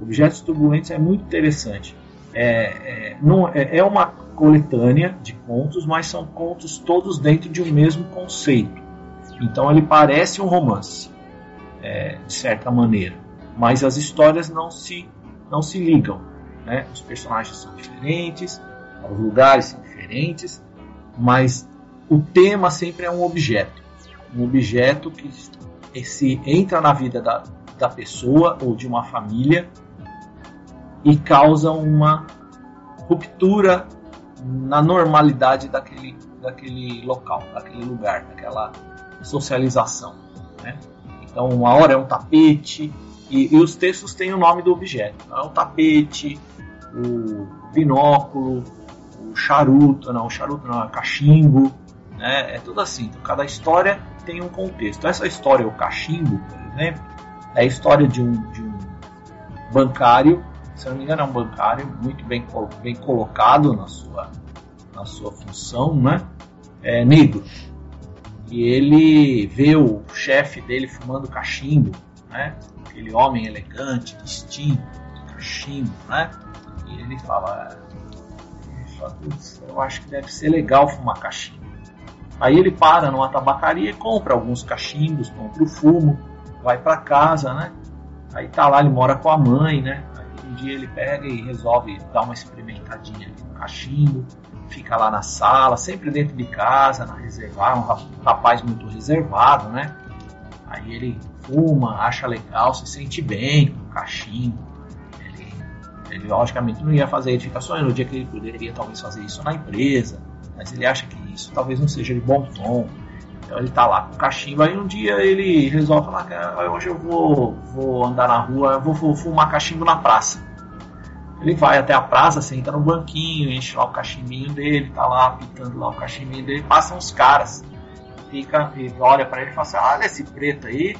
Objetos Turbulentos é muito interessante. É, é, não, é, é uma coletânea de contos, mas são contos todos dentro de um mesmo conceito. Então ele parece um romance, é, de certa maneira mas as histórias não se, não se ligam. Né? Os personagens são diferentes, os lugares são diferentes, mas o tema sempre é um objeto. Um objeto que se entra na vida da, da pessoa ou de uma família e causa uma ruptura na normalidade daquele, daquele local, daquele lugar, daquela socialização. Né? Então, uma hora é um tapete, e, e, os textos têm o nome do objeto. É o tapete, o binóculo, o charuto, não, o charuto não, é cachimbo, né? É tudo assim. Então, cada história tem um contexto. Essa história, o cachimbo, por exemplo, é a história de um, de um bancário, se não me engano é um bancário muito bem, bem colocado na sua, na sua função, né? É negro. E ele vê o chefe dele fumando cachimbo, né? aquele homem elegante, distinto, cachimbo, né? E ele fala, fala eu acho que deve ser legal fumar cachimbo. Aí ele para numa tabacaria e compra alguns cachimbos, compra o fumo, vai para casa, né? Aí tá lá, ele mora com a mãe, né? Aí um dia ele pega e resolve dar uma experimentadinha no cachimbo, fica lá na sala, sempre dentro de casa, na reservar, um rapaz muito reservado, né? Aí ele fuma, acha legal, se sente bem com o cachimbo. Ele, ele logicamente não ia fazer, sonhando no dia que ele poderia talvez fazer isso na empresa, mas ele acha que isso talvez não seja de bom tom. Então ele tá lá com o cachimbo, aí um dia ele resolve falar ah, hoje eu vou, vou andar na rua, vou, vou fumar cachimbo na praça. Ele vai até a praça, senta no banquinho, enche lá o cachimbinho dele, tá lá pitando lá o cachimbinho dele, passam os caras, fica e olha para ele e fala assim: olha esse preto aí,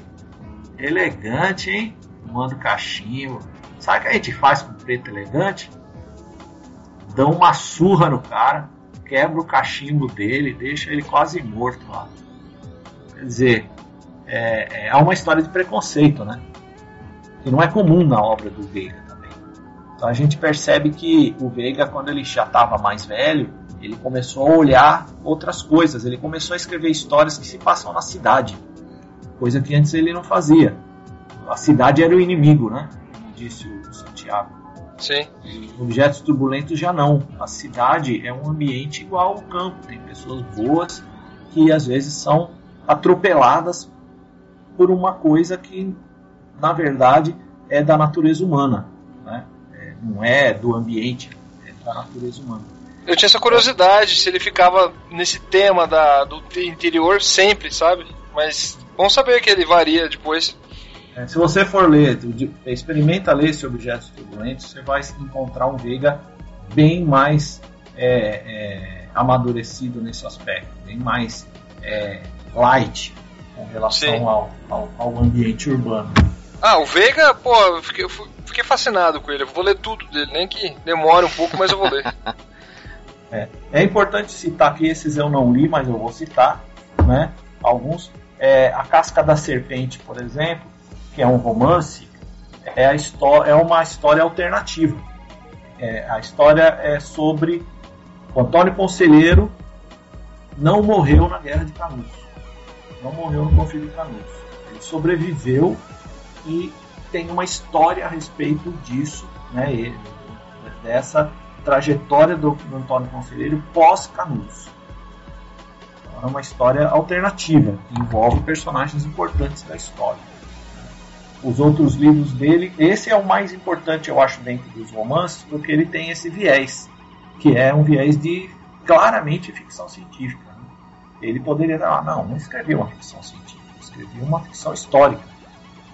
Elegante, hein? Manda cachimbo. Sabe o que a gente faz com preto elegante? Dá uma surra no cara, quebra o cachimbo dele, deixa ele quase morto lá. Quer dizer, é, é uma história de preconceito, né? Que não é comum na obra do Veiga também. Então a gente percebe que o Veiga, quando ele já estava mais velho, ele começou a olhar outras coisas. Ele começou a escrever histórias que se passam na cidade coisa que antes ele não fazia. A cidade era o inimigo, né? Como disse o Santiago. Sim. objetos turbulentos já não. A cidade é um ambiente igual ao campo. Tem pessoas boas que às vezes são atropeladas por uma coisa que, na verdade, é da natureza humana. Né? É, não é do ambiente, é da natureza humana. Eu tinha essa curiosidade se ele ficava nesse tema da, do interior sempre, sabe? Mas Bom saber que ele varia depois. É, se você for ler, experimenta ler esse Objetos Turbulentos, você vai encontrar um Veiga bem mais é, é, amadurecido nesse aspecto, bem mais é, light com relação ao, ao, ao, ambiente urbano. Ah, o Veiga, pô, eu fiquei, eu fiquei fascinado com ele. Eu vou ler tudo dele, nem que demore um pouco, mas eu vou ler. é, é importante citar que esses eu não li, mas eu vou citar, né? Alguns é, A Casca da Serpente, por exemplo, que é um romance, é, a é uma história alternativa. É, a história é sobre o Antônio Conselheiro não morreu na Guerra de Canudos. Não morreu no conflito de Canudos. Ele sobreviveu e tem uma história a respeito disso, né, ele, dessa trajetória do, do Antônio Conselheiro pós-Canudos. É uma história alternativa, que envolve personagens importantes da história. Os outros livros dele, esse é o mais importante, eu acho, dentro dos romances, porque ele tem esse viés, que é um viés de claramente ficção científica. Né? Ele poderia falar, ah, não, não escreveu uma ficção científica, escreveu uma ficção histórica.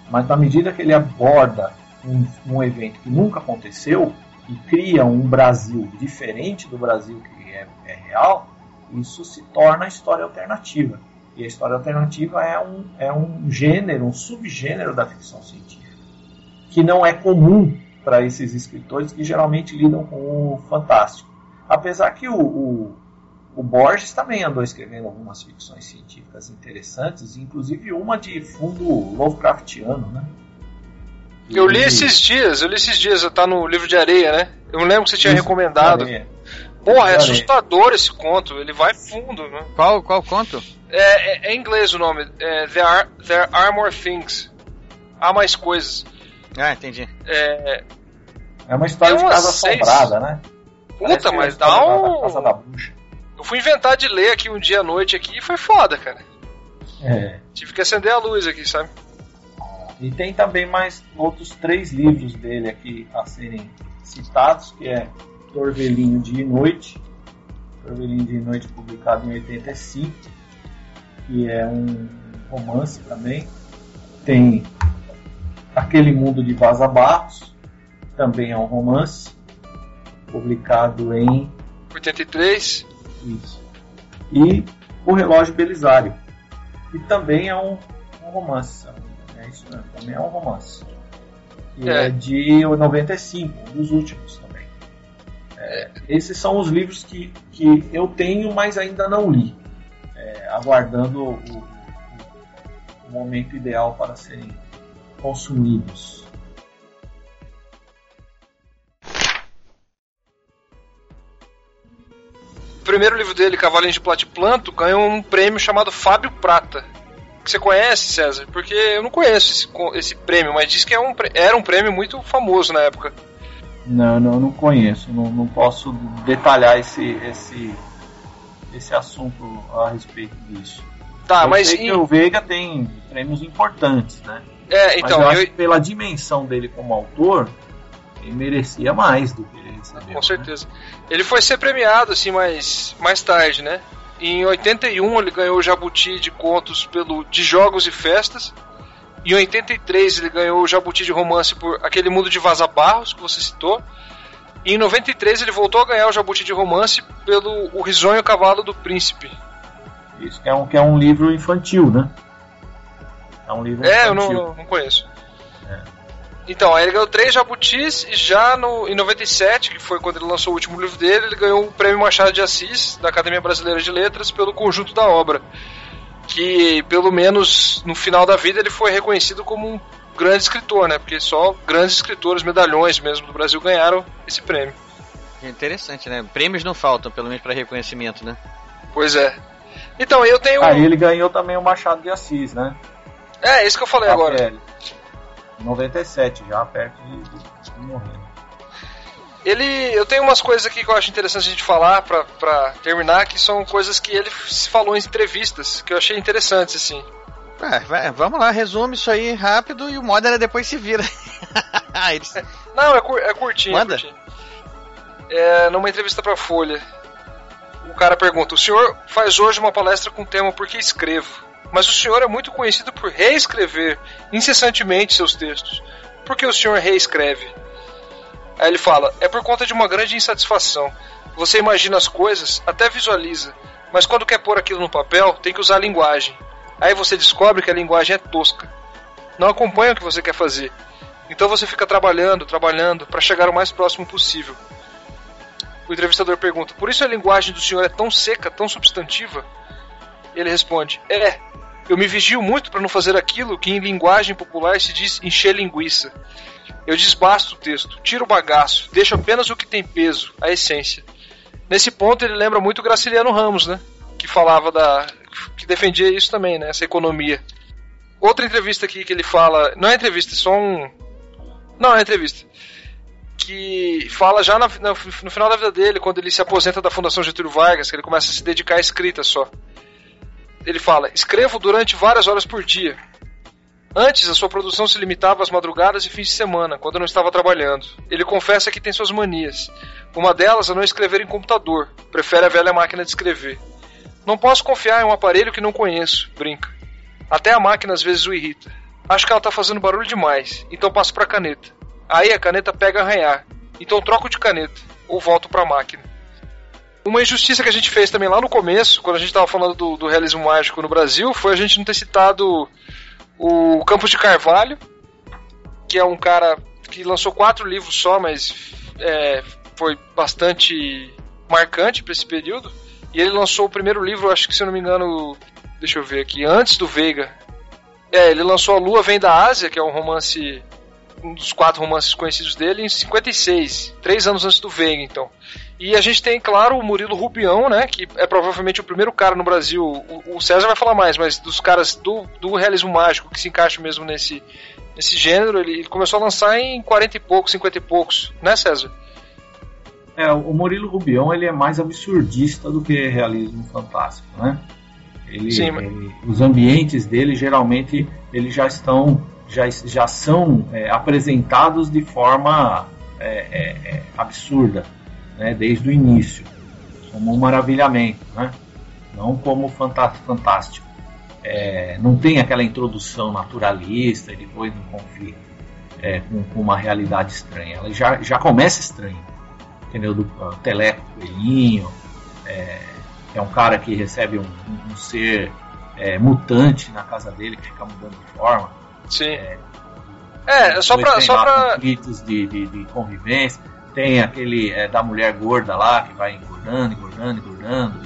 Mas na medida que ele aborda um, um evento que nunca aconteceu e cria um Brasil diferente do Brasil que é, é real, isso se torna história alternativa. E a história alternativa é um, é um gênero, um subgênero da ficção científica, que não é comum para esses escritores que geralmente lidam com o fantástico. Apesar que o, o, o Borges também andou escrevendo algumas ficções científicas interessantes, inclusive uma de fundo Lovecraftiano, né? Eu li esses dias, eu li esses dias, tá no livro de areia, né? Eu lembro que você tinha recomendado. Porra, é assustador esse conto, ele vai fundo, né? Qual, qual conto? É, é, é em inglês o nome. É, there, are, there are more things. Há mais coisas. Ah, entendi. É, é uma história de casa seis... assombrada, né? Puta, mas dá um. Da bruxa. Eu fui inventar de ler aqui um dia à noite aqui e foi foda, cara. É. Tive que acender a luz aqui, sabe? E tem também mais outros três livros dele aqui a serem citados, que é Torvelinho de Noite, Torvelinho de Noite publicado em 85, que é um romance também. Tem Aquele Mundo de Vaza Barros, também é um romance, publicado em 83. Isso. E O Relógio Belisário, que também é um, um romance. É isso mesmo, também é um romance. Que é. é de 95, um dos últimos também. É, esses são os livros que, que eu tenho, mas ainda não li. É, aguardando o, o, momento ideal para serem consumidos. O primeiro livro dele, Cavalinho de Platiplanto, ganhou um prêmio chamado Fábio Prata. Que você conhece, César? Porque eu não conheço esse, esse prêmio, mas diz que é um, era um prêmio muito famoso na época. Não, não, não conheço. Não, não posso detalhar esse, esse, esse assunto a respeito disso. Tá, eu mas. Sei que o Veiga tem prêmios importantes, né? É, então. Mas eu acho que pela dimensão dele como autor, ele merecia mais do que ele recebeu. Com né? certeza. Né? Ele foi ser premiado, assim, mais, mais tarde, né? Em 81 ele ganhou o Jabuti de contos pelo de Jogos e Festas. Em 83 ele ganhou o Jabuti de romance por Aquele Mundo de Vaza Barros, que você citou. E em 93 ele voltou a ganhar o Jabuti de romance pelo O Risonho Cavalo do Príncipe. Isso que é um, que é um livro infantil, né? É um livro É, infantil. eu não, não conheço. É. Então, aí ele ganhou três jabutis e já no, em 97, que foi quando ele lançou o último livro dele, ele ganhou o Prêmio Machado de Assis, da Academia Brasileira de Letras, pelo conjunto da obra que pelo menos no final da vida ele foi reconhecido como um grande escritor, né? Porque só grandes escritores, medalhões mesmo do Brasil ganharam esse prêmio. Interessante, né? Prêmios não faltam, pelo menos para reconhecimento, né? Pois é. Então, eu tenho. Aí ele ganhou também o Machado de Assis, né? É, isso que eu falei agora. 97, já perto de, de, de morrer. Ele, eu tenho umas coisas aqui que eu acho interessante a gente falar pra, pra terminar, que são coisas que ele falou em entrevistas, que eu achei interessantes, assim. É, vai, vamos lá, resume isso aí rápido e o Modena depois se vira. Eles... Não, é, cur, é curtinho. Manda. É, curtinho. é numa entrevista pra Folha, o cara pergunta: O senhor faz hoje uma palestra com o tema Por que escrevo? Mas o senhor é muito conhecido por reescrever incessantemente seus textos. Por que o senhor reescreve? Aí ele fala: é por conta de uma grande insatisfação. Você imagina as coisas, até visualiza, mas quando quer pôr aquilo no papel, tem que usar a linguagem. Aí você descobre que a linguagem é tosca. Não acompanha o que você quer fazer. Então você fica trabalhando, trabalhando, para chegar o mais próximo possível. O entrevistador pergunta: Por isso a linguagem do senhor é tão seca, tão substantiva? Ele responde: É, eu me vigio muito para não fazer aquilo que em linguagem popular se diz encher linguiça. Eu desbasto o texto, tiro o bagaço, deixo apenas o que tem peso, a essência. Nesse ponto ele lembra muito o Graciliano Ramos, né? Que falava da. que defendia isso também, né? Essa economia. Outra entrevista aqui que ele fala. Não é entrevista, é só um. Não, é entrevista. Que fala já na, na, no final da vida dele, quando ele se aposenta da Fundação Getúlio Vargas, que ele começa a se dedicar à escrita só. Ele fala: escrevo durante várias horas por dia. Antes, a sua produção se limitava às madrugadas e fins de semana, quando não estava trabalhando. Ele confessa que tem suas manias. Uma delas é não escrever em computador, prefere a velha máquina de escrever. Não posso confiar em um aparelho que não conheço, brinca. Até a máquina às vezes o irrita. Acho que ela está fazendo barulho demais, então passo para a caneta. Aí a caneta pega a arranhar, então troco de caneta, ou volto para a máquina. Uma injustiça que a gente fez também lá no começo, quando a gente estava falando do, do realismo mágico no Brasil, foi a gente não ter citado o Campos de Carvalho, que é um cara que lançou quatro livros só, mas é, foi bastante marcante para esse período. E ele lançou o primeiro livro, acho que se eu não me engano, deixa eu ver aqui, antes do Veiga. É, ele lançou A Lua Vem da Ásia, que é um romance, um dos quatro romances conhecidos dele, em 56, três anos antes do Veiga, então. E a gente tem, claro, o Murilo Rubião, né? Que é provavelmente o primeiro cara no Brasil. O, o César vai falar mais, mas dos caras do, do realismo mágico que se encaixa mesmo nesse, nesse gênero, ele, ele começou a lançar em 40 e poucos, 50 e poucos, né, César? É, o Murilo Rubião ele é mais absurdista do que realismo fantástico, né? Ele, Sim, mas... ele, os ambientes dele geralmente eles já estão já, já são é, apresentados de forma é, é, é absurda né, desde o início, como um maravilhamento, né? não como fantástico. É, não tem aquela introdução naturalista e depois um conflito com, com, uma realidade estranha. Ela já, já começa estranha, entendeu? Do Teleco Coelhinho, é, é um cara que recebe um, um, um ser é, mutante na casa dele que fica mudando de forma. Sim. É, é só para só pra... conflitos de, de, de convivência. Tem aquele é, da mulher gorda lá que vai engordando, engordando, engordando.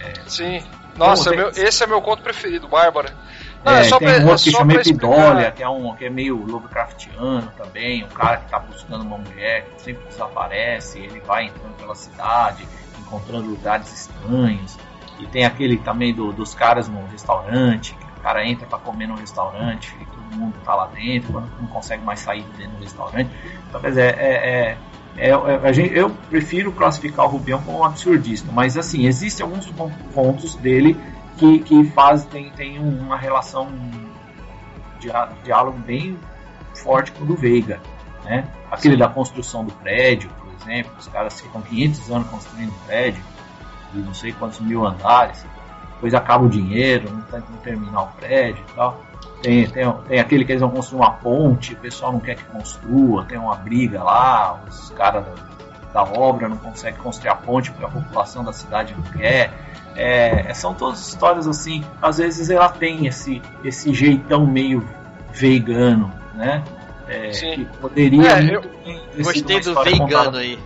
É, Sim. Nossa, tem... meu, esse é meu conto preferido, Bárbara. Não, é, é tem pra, um outro que chama Epidolia, que é, um, que é meio Lovecraftiano também, um cara que está buscando uma mulher que sempre desaparece, ele vai entrando pela cidade, encontrando lugares estranhos. E tem aquele também do, dos caras no restaurante, cara entra para comer no restaurante, e todo mundo tá lá dentro, não consegue mais sair de dentro do restaurante. Então, quer dizer, é, é é, é, gente, eu prefiro classificar o Rubião como um absurdista, mas assim, existem alguns pontos dele que, que faz, tem, tem uma relação de diálogo bem forte com o do Veiga. Né? Aquele Sim. da construção do prédio, por exemplo, os caras ficam 500 anos construindo um prédio, de não sei quantos mil andares, depois acaba o dinheiro, não tem como terminar o prédio e tal. Tem, tem, tem aquele que eles vão construir uma ponte, o pessoal não quer que construa, tem uma briga lá, os caras da, da obra não conseguem construir a ponte porque a população da cidade não quer. É, são todas histórias assim, às vezes ela tem esse, esse jeitão meio vegano, né? É, que poderia é, eu gostei do vegano aí.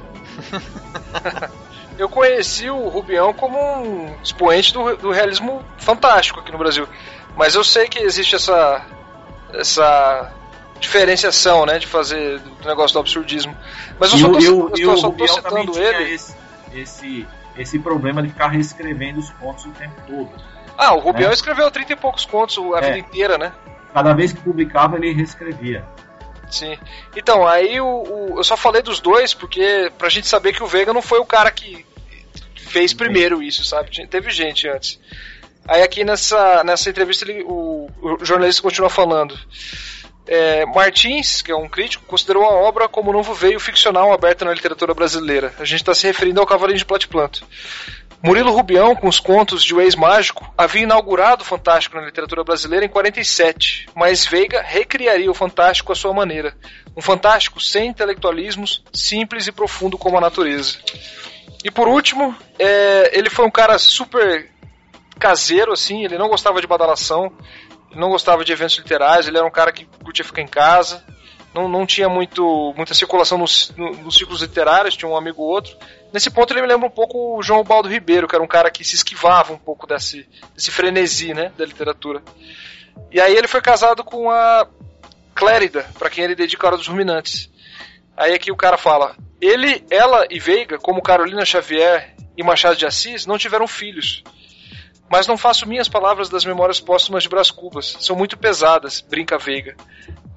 eu conheci o Rubião como um expoente do, do realismo fantástico aqui no Brasil. Mas eu sei que existe essa essa diferenciação, né, de fazer do negócio do absurdismo. Mas eu só tô, eu, eu, eu só tô citando ele. Esse, esse, esse problema de ficar reescrevendo os contos o tempo todo. Ah, o Rubião né? escreveu 30 e poucos contos a é. vida inteira, né? Cada vez que publicava, ele reescrevia. Sim. Então, aí o, o, eu só falei dos dois porque pra gente saber que o Vega não foi o cara que fez primeiro isso, sabe? Teve gente antes. Aí aqui nessa, nessa entrevista ele, o, o jornalista continua falando. É, Martins, que é um crítico, considerou a obra como um novo veio ficcional aberto na literatura brasileira. A gente está se referindo ao Cavalinho de Platiplanto. Murilo Rubião, com os contos de O Ex-Mágico, havia inaugurado o Fantástico na literatura brasileira em 47, mas Veiga recriaria o Fantástico à sua maneira. Um Fantástico sem intelectualismos, simples e profundo como a natureza. E por último, é, ele foi um cara super caseiro, assim, ele não gostava de badalação, não gostava de eventos literários, ele era um cara que curtia ficar em casa, não, não tinha muito, muita circulação nos, nos ciclos literários, tinha um amigo ou outro. Nesse ponto ele me lembra um pouco o João Baldo Ribeiro, que era um cara que se esquivava um pouco desse, desse frenesi, né, da literatura. E aí ele foi casado com a Clérida, para quem ele dedica a Hora dos Ruminantes. Aí aqui o cara fala, ele, ela e Veiga, como Carolina Xavier e Machado de Assis, não tiveram filhos. Mas não faço minhas palavras das memórias póstumas de Brás Cubas. São muito pesadas, brinca Veiga.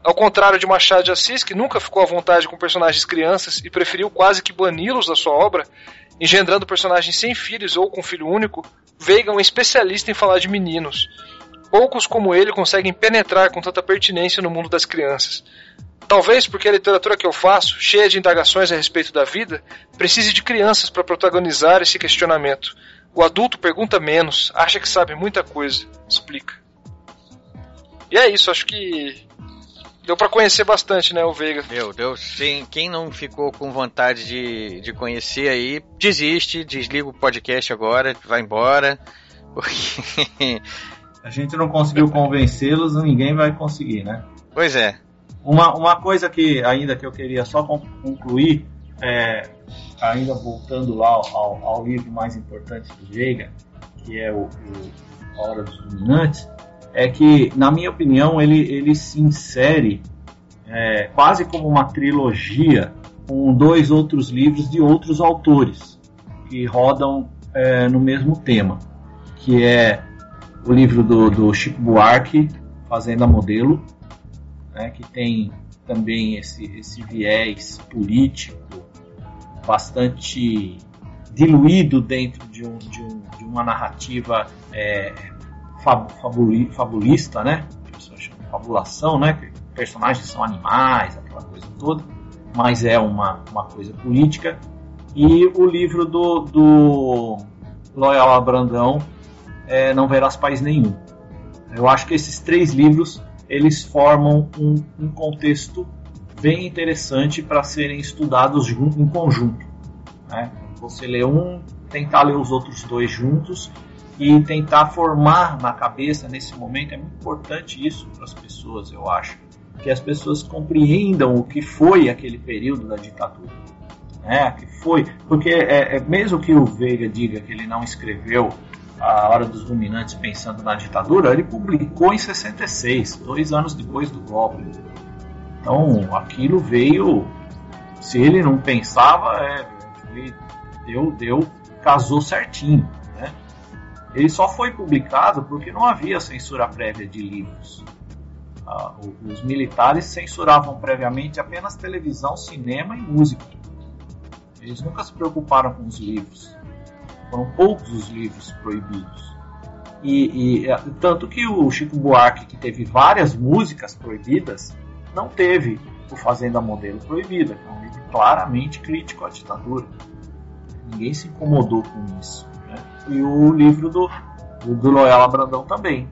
Ao contrário de Machado de Assis, que nunca ficou à vontade com personagens crianças e preferiu quase que bani-los da sua obra, engendrando personagens sem filhos ou com filho único, Veiga é um especialista em falar de meninos. Poucos como ele conseguem penetrar com tanta pertinência no mundo das crianças. Talvez porque a literatura que eu faço, cheia de indagações a respeito da vida, precise de crianças para protagonizar esse questionamento. O adulto pergunta menos, acha que sabe muita coisa, explica. E é isso, acho que deu para conhecer bastante, né, o Veiga. Deu, deu sim. Quem não ficou com vontade de, de conhecer aí, desiste, desliga o podcast agora, vai embora. Porque. A gente não conseguiu convencê-los, ninguém vai conseguir, né? Pois é. Uma, uma coisa que ainda que eu queria só concluir, é, ainda voltando lá ao, ao, livro mais importante do Veiga, que é o, o Hora dos Dominantes, é que, na minha opinião, ele, ele se insere é, quase como uma trilogia com dois outros livros de outros autores que rodam é, no mesmo tema, que é o livro do, do Chico Buarque, Fazenda Modelo, né, que tem também esse, esse viés político bastante diluído dentro de, um, de, um, de uma narrativa é, fabuli, fabulista, né? fabulação, né? Que personagens são animais, aquela coisa toda, mas é uma, uma coisa política. E o livro do, do Loyola Brandão, é, Não Verás País Nenhum. Eu acho que esses três livros eles formam um, um contexto bem interessante para serem estudados em conjunto. Né? Você lê um, tentar ler os outros dois juntos e tentar formar na cabeça nesse momento é muito importante isso para as pessoas, eu acho, que as pessoas compreendam o que foi aquele período da ditadura, né? Que foi, porque é, é mesmo que o Veiga diga que ele não escreveu a Hora dos Dominantes pensando na ditadura, ele publicou em 66, dois anos depois do golpe. Então aquilo veio, se ele não pensava, é, ele deu, deu, casou certinho. Ele só foi publicado porque não havia censura prévia de livros. Ah, os militares censuravam previamente apenas televisão, cinema e música. Eles nunca se preocuparam com os livros. Foram poucos os livros proibidos. E, e é, tanto que o Chico Buarque, que teve várias músicas proibidas, não teve o Fazenda Modelo proibida, que é um livro claramente crítico à ditadura. Ninguém se incomodou com isso e o livro do, do Loyola Brandão também,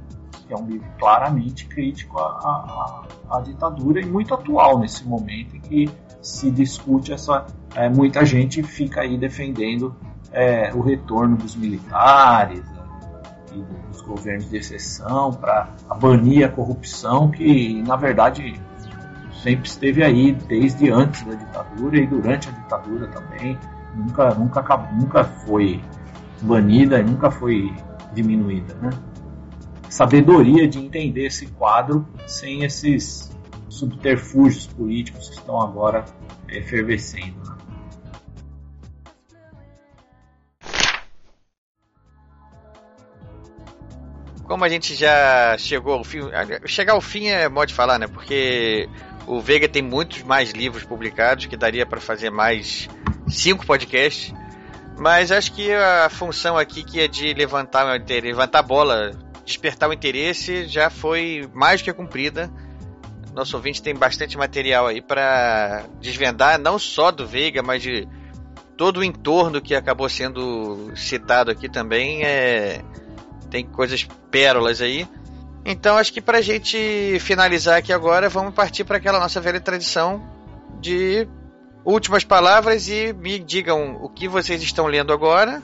que é um livro claramente crítico à, à, à ditadura e muito atual nesse momento em que se discute essa. É, muita gente fica aí defendendo é, o retorno dos militares né, e dos governos de exceção para banir a corrupção que, na verdade, sempre esteve aí desde antes da ditadura e durante a ditadura também. Nunca, nunca, nunca foi banida e nunca foi diminuída. Né? Sabedoria de entender esse quadro sem esses subterfúgios políticos que estão agora efervescendo. Né? Como a gente já chegou ao fim. Chegar ao fim é modo de falar, né? Porque o Vega tem muitos mais livros publicados que daria para fazer mais cinco podcasts. Mas acho que a função aqui que é de levantar, levantar bola, despertar o interesse, já foi mais que cumprida. Nosso ouvinte tem bastante material aí para desvendar, não só do Veiga, mas de todo o entorno que acabou sendo citado aqui também. É... Tem coisas pérolas aí. Então acho que para a gente finalizar aqui agora, vamos partir para aquela nossa velha tradição de últimas palavras e me digam o que vocês estão lendo agora.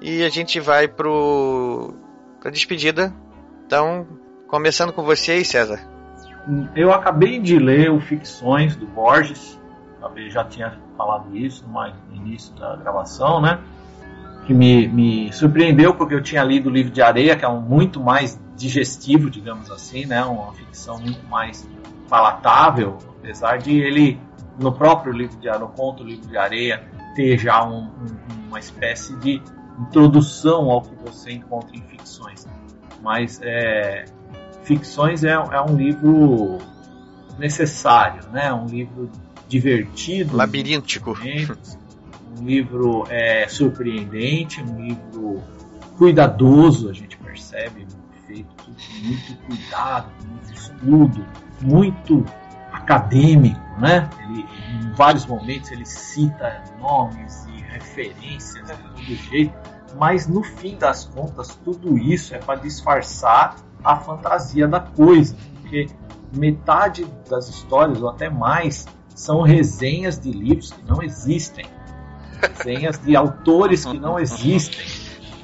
E a gente vai pro a despedida. Então, começando com vocês, César. Eu acabei de ler o Ficções do Borges. Eu já tinha falado isso no início da gravação, né? Que me, me surpreendeu porque eu tinha lido o livro de Areia, que é um muito mais digestivo, digamos assim, né? Uma ficção muito mais palatável, apesar de ele no próprio livro de no conto livro de areia ter já um, um, uma espécie de introdução ao que você encontra em ficções mas é, ficções é, é um livro necessário, né? Um livro divertido, labiríntico, um livro é, surpreendente, um livro cuidadoso, a gente percebe, feito com muito cuidado, muito estudo, muito acadêmico, né? Ele, em vários momentos ele cita nomes e referências de todo jeito, mas no fim das contas tudo isso é para disfarçar a fantasia da coisa, porque metade das histórias ou até mais são resenhas de livros que não existem, resenhas de autores que não existem.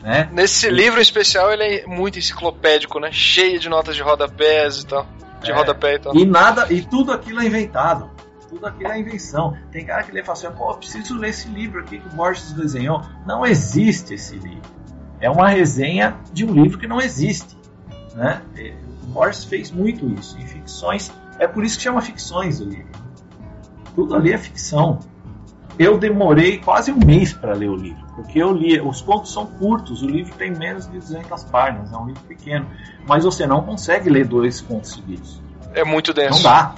Né? Nesse e... livro especial ele é muito enciclopédico, né? Cheio de notas de rodapés e tal. De é, rodapé e tal. E nada, e tudo aquilo é inventado. Tudo aquilo é invenção. Tem cara que lê e fala assim, pô, preciso ler esse livro aqui que o Borges desenhou. Não existe esse livro. É uma resenha de um livro que não existe. Né? O Borges fez muito isso em ficções. É por isso que chama ficções o livro. Tudo ali é ficção. Eu demorei quase um mês para ler o livro, porque eu li. Os contos são curtos, o livro tem menos de 200 páginas, é um livro pequeno, mas você não consegue ler dois contos seguidos. É muito denso. Não dá.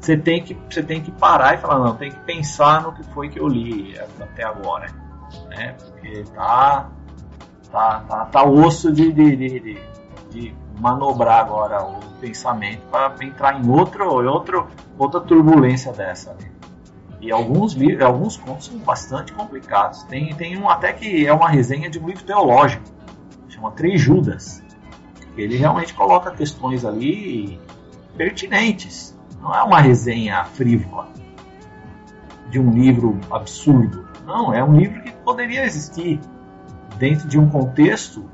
Você tem que, você tem que parar e falar, não, tem que pensar no que foi que eu li até agora, né? Porque tá, tá, tá, tá osso de, de, de, de manobrar agora o pensamento para entrar em outro, outro, outra turbulência dessa. Né? E alguns alguns contos são bastante complicados. Tem, tem um até que é uma resenha de um livro teológico, chama Três Judas. Ele realmente coloca questões ali pertinentes. Não é uma resenha frívola de um livro absurdo. Não, é um livro que poderia existir dentro de um contexto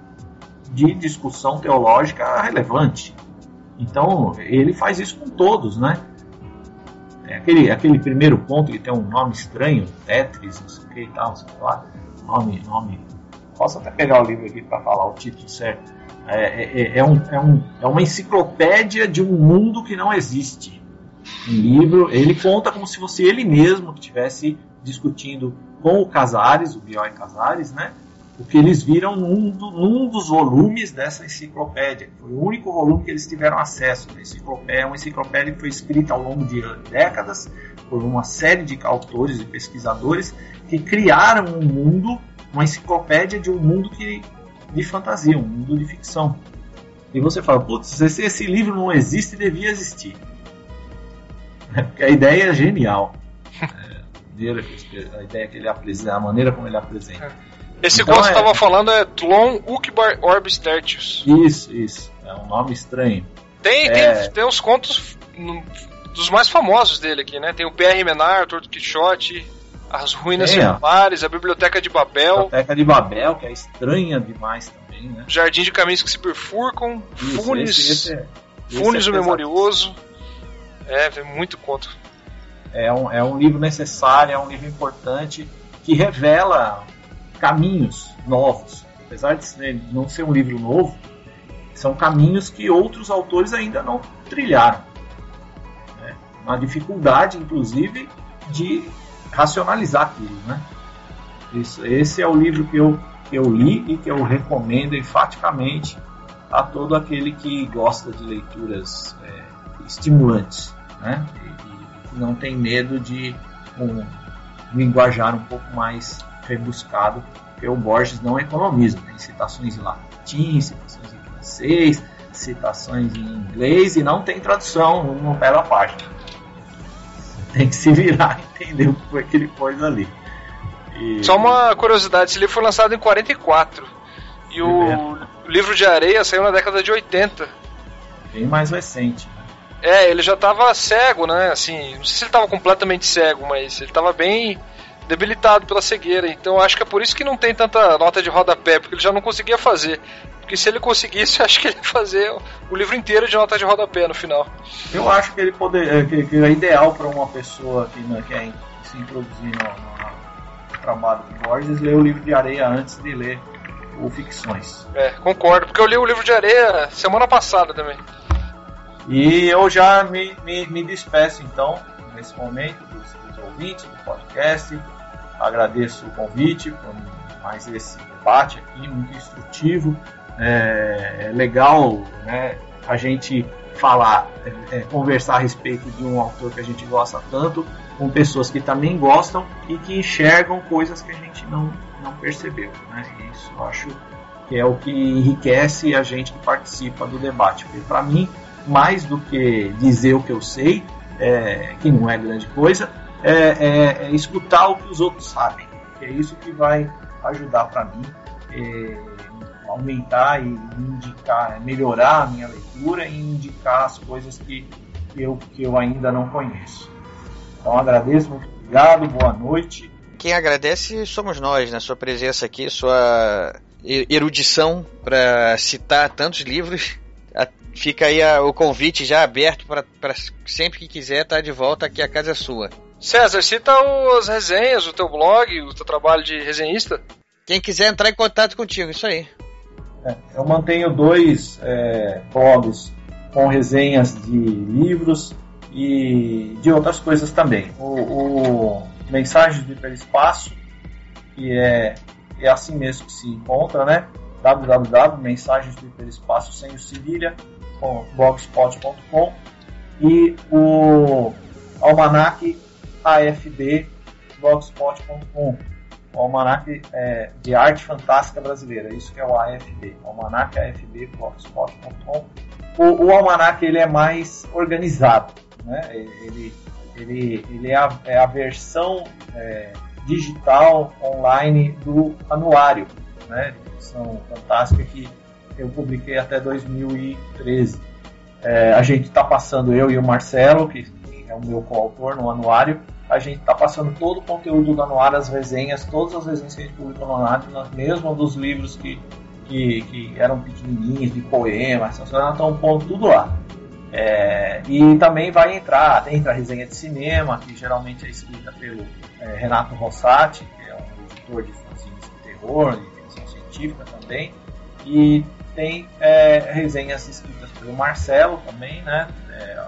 de discussão teológica relevante. Então, ele faz isso com todos, né? É aquele, aquele primeiro ponto que tem um nome estranho, Tetris, não sei o que e tal, sei lá, nome, nome. Posso até pegar o livro aqui para falar o título certo. É, é, é, é, um, é, um, é uma enciclopédia de um mundo que não existe. Um livro, ele conta como se fosse ele mesmo que estivesse discutindo com o Casares, o Bioy Casares, né? O que eles viram num, num, dos volumes dessa enciclopédia. Foi o único volume que eles tiveram acesso. A enciclopédia é uma enciclopédia que foi escrita ao longo de décadas por uma série de autores e pesquisadores que criaram um mundo, uma enciclopédia de um mundo que, de fantasia, um mundo de ficção. E você fala, putz, esse, esse livro não existe, devia existir. Porque a ideia é genial. É, a ideia que ele apresenta, a maneira como ele apresenta. É. Esse então, que você estava é... falando é Tlon Ukbar Orbis Tertius. Isso, isso. É um nome estranho. Tem, é... tem, tem uns contos dos mais famosos dele aqui, né? Tem o PR Menar, o Torto Quixote, As Ruínas Selvares, a Biblioteca de Babel. A Biblioteca de Babel, que é estranha demais também, né? Jardim de Caminhos que se Perfurcam, Isso, Funes, esse, esse é, Funes é o Memorioso. É, tem muito conto. É um, é um livro necessário, é um livro importante que revela caminhos novos. Apesar de não ser um livro novo, são caminhos que outros autores ainda não trilharam. Né? Uma dificuldade, inclusive, de racionalizar aquilo. Né? Isso, esse é o livro que eu, que eu li e que eu recomendo enfaticamente a todo aquele que gosta de leituras é, estimulantes né? e, e não tem medo de um linguajar um pouco mais rebuscado, porque o Borges não economiza. Tem citações em latim, citações em francês, citações em inglês e não tem tradução no pé da página. Tem que se virar e entender o que foi que ele pôs ali. E... Só uma curiosidade, esse livro foi lançado em 44 e o livro de areia saiu na década de 80. Bem mais recente. Né? É, ele já estava cego, né? Assim, não sei se ele estava completamente cego, mas ele estava bem debilitado pela cegueira. Então acho que é por isso que não tem tanta nota de rodapé, porque ele já não conseguia fazer. Porque se ele conseguisse, acho que ele ia fazer o livro inteiro de nota de rodapé no final. Eu acho que ele poder, é, que, que é ideal para uma pessoa que né, quer se introduzir no, no trabalho de Borges ler o livro de areia antes de ler o Ficções. É, concordo, porque eu li o livro de areia semana passada também. E eu já me, me, me despeço então, nesse momento, dos, dos ouvintes do podcast. Agradeço o convite por mais esse debate aqui, muito instrutivo. É, é legal né, a gente falar, é, é, conversar a respeito de um autor que a gente gosta tanto, com pessoas que também gostam e que enxergam coisas que a gente não, não percebeu. Né? Isso eu acho que é o que enriquece a gente que participa do debate. Porque para mim, mais do que dizer o que eu sei, é, que não é grande coisa, é, é, é, escutar o que os outros sabem. é isso que vai ajudar para mim é, aumentar e indicar, melhorar a minha leitura e indicar as coisas que, eu, que eu ainda não conheço. Então agradeço, muito obrigado, boa noite. Quem agradece somos nós, né? sua presença aqui, sua erudição para citar tantos livros. Fica aí o convite já aberto para sempre que quiser estar tá de volta aqui, a casa é sua. César, cita as resenhas, o teu blog, o teu trabalho de resenhista. Quem quiser entrar em contato contigo, isso aí. É, eu mantenho dois é, blogs com resenhas de livros e de outras coisas também. O, o Mensagens do Hiperespaço, que é, é assim mesmo que se encontra, né? www.mensagens do hiperespaço sem o cedilha blogspot.com e o almanac afb blogspot.com o almanac é, de arte fantástica brasileira isso que é o AFB almanac afb blogspot.com o, o almanac ele é mais organizado né? ele, ele, ele é, a, é a versão é, digital online do anuário né? edição fantástica que eu publiquei até 2013. É, a gente está passando, eu e o Marcelo, que é o meu coautor no anuário, a gente está passando todo o conteúdo do anuário, as resenhas, todas as resenhas que a gente publicou no anuário, mesmo dos livros que, que, que eram pequenininhos, de poemas, estão pondo tudo lá. É, e também vai entrar, entra a resenha de cinema, que geralmente é escrita pelo é, Renato Rossati, que é um editor de fanzines de terror, de ficção científica também, e tem é, resenhas escritas pelo Marcelo também, né? É,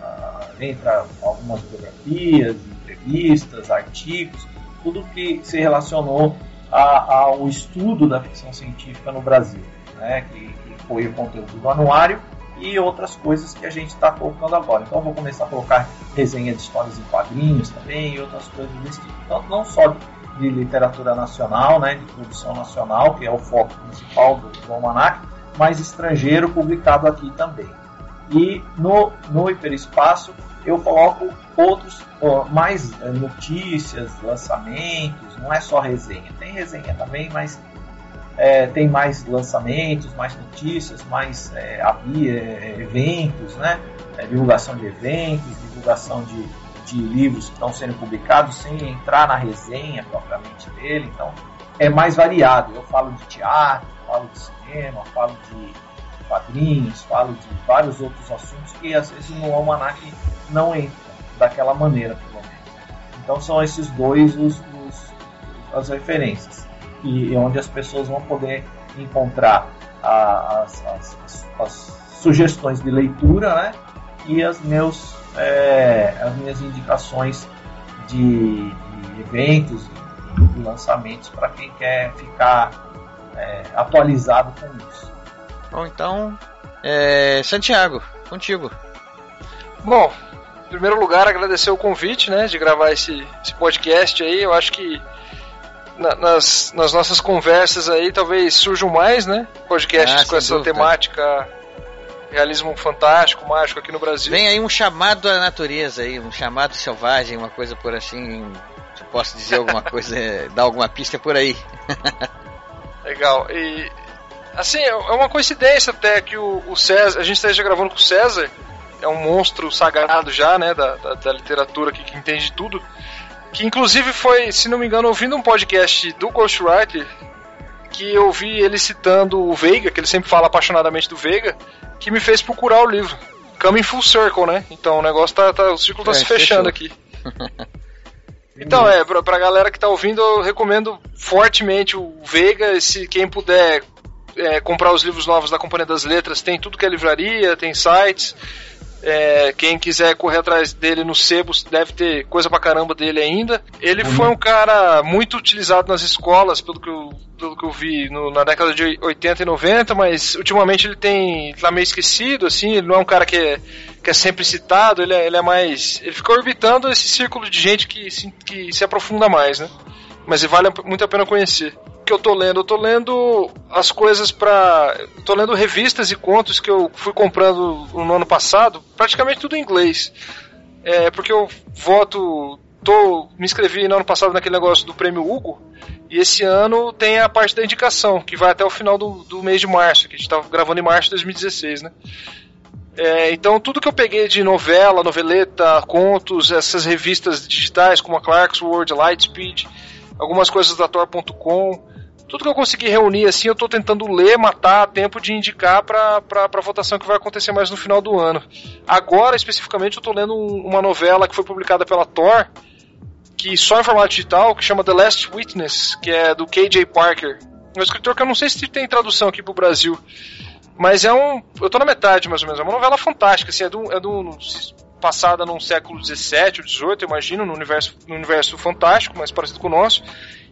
entra algumas biografias, entrevistas, artigos, tudo que se relacionou a, ao estudo da ficção científica no Brasil, né? Que, que foi o conteúdo do anuário e outras coisas que a gente está colocando agora. Então, vou começar a colocar resenha de histórias em quadrinhos também e outras coisas desse tipo. Então, não só de literatura nacional, né, de produção nacional, que é o foco principal do, do Almanac, mas estrangeiro publicado aqui também. E no, no hiperespaço eu coloco outros, ó, mais é, notícias, lançamentos, não é só resenha. Tem resenha também, mas é, tem mais lançamentos, mais notícias, mais é, é eventos, né? É, divulgação de eventos, divulgação de, de livros que estão sendo publicados sem entrar na resenha propriamente dele. Então é mais variado. Eu falo de teatro, falo de cinema, falo de quadrinhos, falo de vários outros assuntos que às vezes no almanac não entram daquela maneira, pelo menos. Então são esses dois os, os as referências e onde as pessoas vão poder encontrar as, as, as, as sugestões de leitura, né? E as meus é, as minhas indicações de, de eventos e lançamentos para quem quer ficar é, atualizado com isso. Bom, então, é, Santiago, contigo. Bom, em primeiro lugar, agradecer o convite, né, de gravar esse, esse podcast aí. Eu acho que na, nas, nas nossas conversas aí talvez surjam mais, né, podcasts ah, com essa dúvida. temática realismo fantástico, mágico aqui no Brasil. Vem aí um chamado à natureza aí, um chamado selvagem, uma coisa por assim, se posso dizer alguma coisa, dar alguma pista por aí. Legal. E assim, é uma coincidência até que o, o César, a gente esteja gravando com o César, é um monstro sagrado já, né, da, da, da literatura aqui, que entende tudo. Que inclusive foi, se não me engano, ouvindo um podcast do Ghostwriter, que eu vi ele citando o Veiga, que ele sempre fala apaixonadamente do Veiga, que me fez procurar o livro. Coming Full Circle, né? Então o negócio tá. tá o círculo tá é, se fechando fechou. aqui. Então, é, pra, pra galera que tá ouvindo, eu recomendo fortemente o Veiga. Se quem puder é, comprar os livros novos da Companhia das Letras, tem tudo que é livraria, tem sites. É, quem quiser correr atrás dele no Sebos deve ter coisa pra caramba dele ainda. Ele Uhum. foi um cara muito utilizado nas escolas, pelo que eu, pelo que eu vi no- na década de 80 e 90, mas ultimamente ele tem. tá meio esquecido, assim, ele não é um cara que é, que é sempre citado, ele é, ele é mais. Ele fica orbitando esse círculo de gente que se, que se aprofunda mais, né? Mas vale muito a pena conhecer. Que eu tô lendo? Eu tô lendo as coisas eu Tô lendo revistas e contos que eu fui comprando no ano passado, praticamente tudo em inglês. É, porque eu voto. Tô, me inscrevi no ano passado naquele negócio do prêmio Hugo. E esse ano tem a parte da indicação, que vai até o final do, do mês de março, que a gente tá gravando em março de 2016, né? É, então tudo que eu peguei de novela, noveleta, contos, essas revistas digitais como a Clark's World, Lightspeed, algumas coisas da Tor.com, tudo que eu consegui reunir assim, eu tô tentando ler, matar a tempo de indicar pra, pra, pra votação que vai acontecer mais no final do ano. Agora, especificamente, eu tô lendo um- uma novela que foi publicada pela Tor, que só em formato digital, que chama The Last Witness, que é do KJ Parker. É um escritor que eu não sei se tem tradução aqui pro Brasil. Mas é um. Eu tô na metade, mais ou menos. É uma novela fantástica, assim, é do. É do passada num século XVII ou XVIII, imagino, no universo, no universo fantástico, mais parecido com o nosso,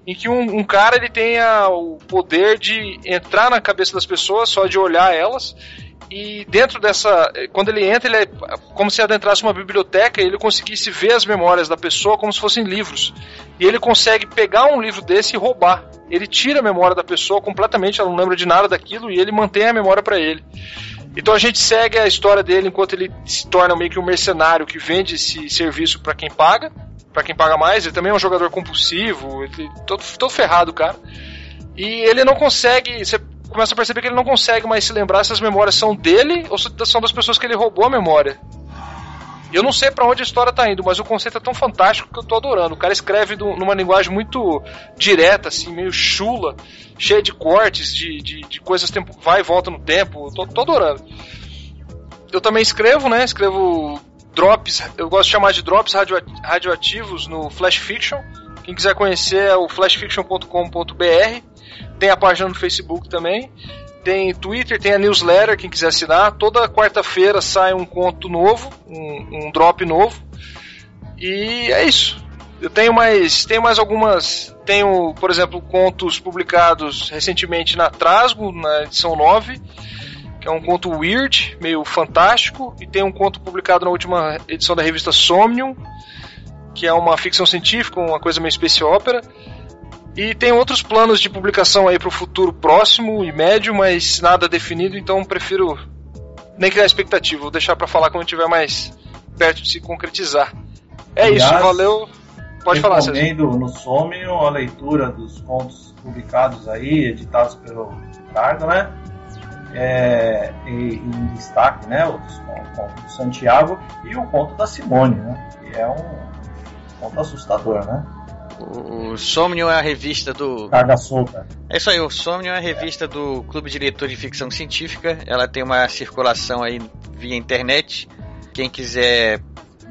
em que um, um cara ele tenha o poder de entrar na cabeça das pessoas só de olhar elas e dentro dessa, quando ele entra, ele é como se adentrasse uma biblioteca e ele conseguisse ver as memórias da pessoa como se fossem livros. E ele consegue pegar um livro desse e roubar. Ele tira a memória da pessoa completamente, ela não lembra de nada daquilo e ele mantém a memória para ele. Então a gente segue a história dele enquanto ele se torna meio que um mercenário que vende esse serviço para quem paga, para quem paga mais. Ele também é um jogador compulsivo, ele, todo, todo ferrado, cara. E ele não consegue. Você começa a perceber que ele não consegue mais se lembrar se as memórias são dele ou são das pessoas que ele roubou a memória. Eu não sei para onde a história tá indo, mas o conceito é tão fantástico que eu tô adorando. O cara escreve do, numa linguagem muito direta, assim, meio chula, cheia de cortes, de, de, de coisas tempo, vai e volta no tempo. Tô, tô adorando. Eu também escrevo, né? Escrevo drops, eu gosto de chamar de drops radio, radioativos no Flash Fiction. Quem quiser conhecer é o flashfiction.com.br. Tem a página no Facebook também. Tem Twitter, tem a newsletter, quem quiser assinar. Toda quarta-feira sai um conto novo, um, um drop novo. E é isso. Eu tenho mais, tenho mais algumas. Tenho, por exemplo, contos publicados recentemente na Trasgo, na edição 9, que é um conto weird, meio fantástico. E tem um conto publicado na última edição da revista Somnium, que é uma ficção científica, uma coisa meio space opera. E tem outros planos de publicação aí para o futuro próximo e médio, mas nada definido, então prefiro nem criar expectativa, vou deixar para falar quando tiver mais perto de se concretizar. É Aliás, isso, valeu. Pode falar, César. Recomendo no Somnium a leitura dos contos publicados aí, editados pelo Ricardo, né? É, em destaque, né? Os contos do Santiago e o conto da Simone, né? Que é um conto assustador, né? O, o Somnium é a revista do. Carga solta. É isso aí, o Somnium é a revista do Clube de de Ficção Científica. Ela tem uma circulação aí via internet. Quem quiser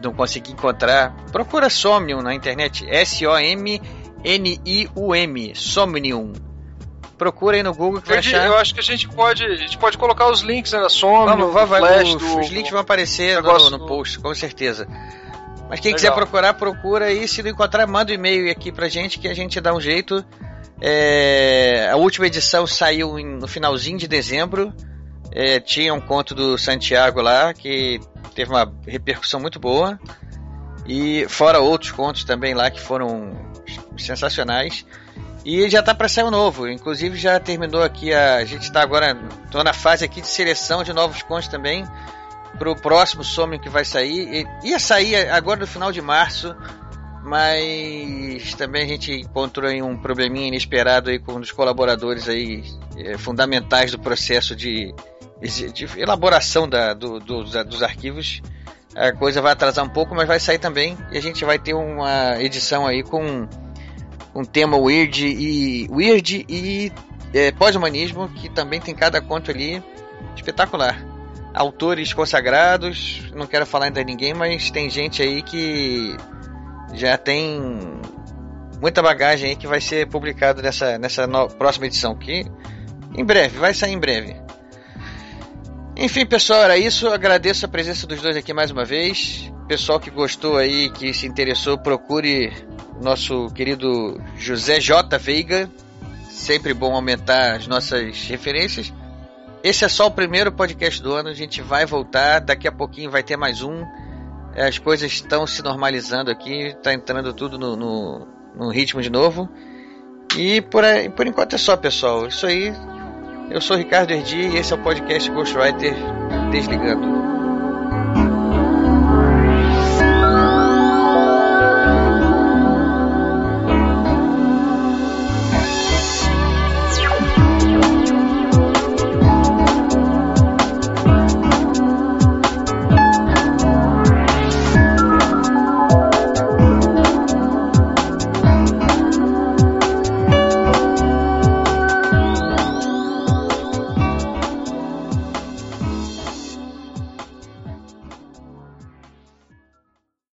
não conseguir encontrar, procura Somnium na internet. S-O-M-N-I-U-M. Somnium. Procura aí no Google que vai achar. eu acho que a gente pode, a gente pode colocar os links né, da Somnium, Vamos, vai, vai, Flash, os, do, os links vão aparecer no, no post, com certeza. Mas quem Legal. quiser procurar, procura aí. Se não encontrar, manda um e-mail aqui pra gente que a gente dá um jeito. É, a última edição saiu em- no finalzinho de dezembro. É, tinha um conto do Santiago lá que teve uma repercussão muito boa. E fora outros contos também lá que foram sensacionais. E já tá para sair um novo. Inclusive já terminou aqui a. A gente tá agora. tô na fase aqui de seleção de novos contos também. Pro próximo Somnium que vai sair. E- Ia sair agora no final de março. Mas também a gente encontrou aí um probleminha inesperado aí com um dos colaboradores aí eh, fundamentais do processo de, de elaboração da, do- do- da- dos arquivos. A coisa vai atrasar um pouco, mas vai sair também. E a gente vai ter uma edição aí com um tema weird e weird e é, pós-humanismo que também tem cada conto ali espetacular. Autores consagrados, não quero falar ainda de ninguém, mas tem gente aí que já tem muita bagagem aí que vai ser publicado nessa, nessa no- próxima edição que em breve, vai sair em breve. Enfim, pessoal, era isso. Agradeço a presença dos dois aqui mais uma vez. Pessoal que gostou aí, que se interessou, procure nosso querido José J. Veiga. Sempre bom aumentar as nossas referências. Esse é só o primeiro podcast do ano. A gente vai voltar. Daqui a pouquinho vai ter mais um. As coisas estão se normalizando aqui. Está entrando tudo no, no, no, ritmo de novo. E por, aí, por enquanto é só, pessoal. Isso aí eu sou Ricardo Erdi e esse é o podcast Ghostwriter Desligando.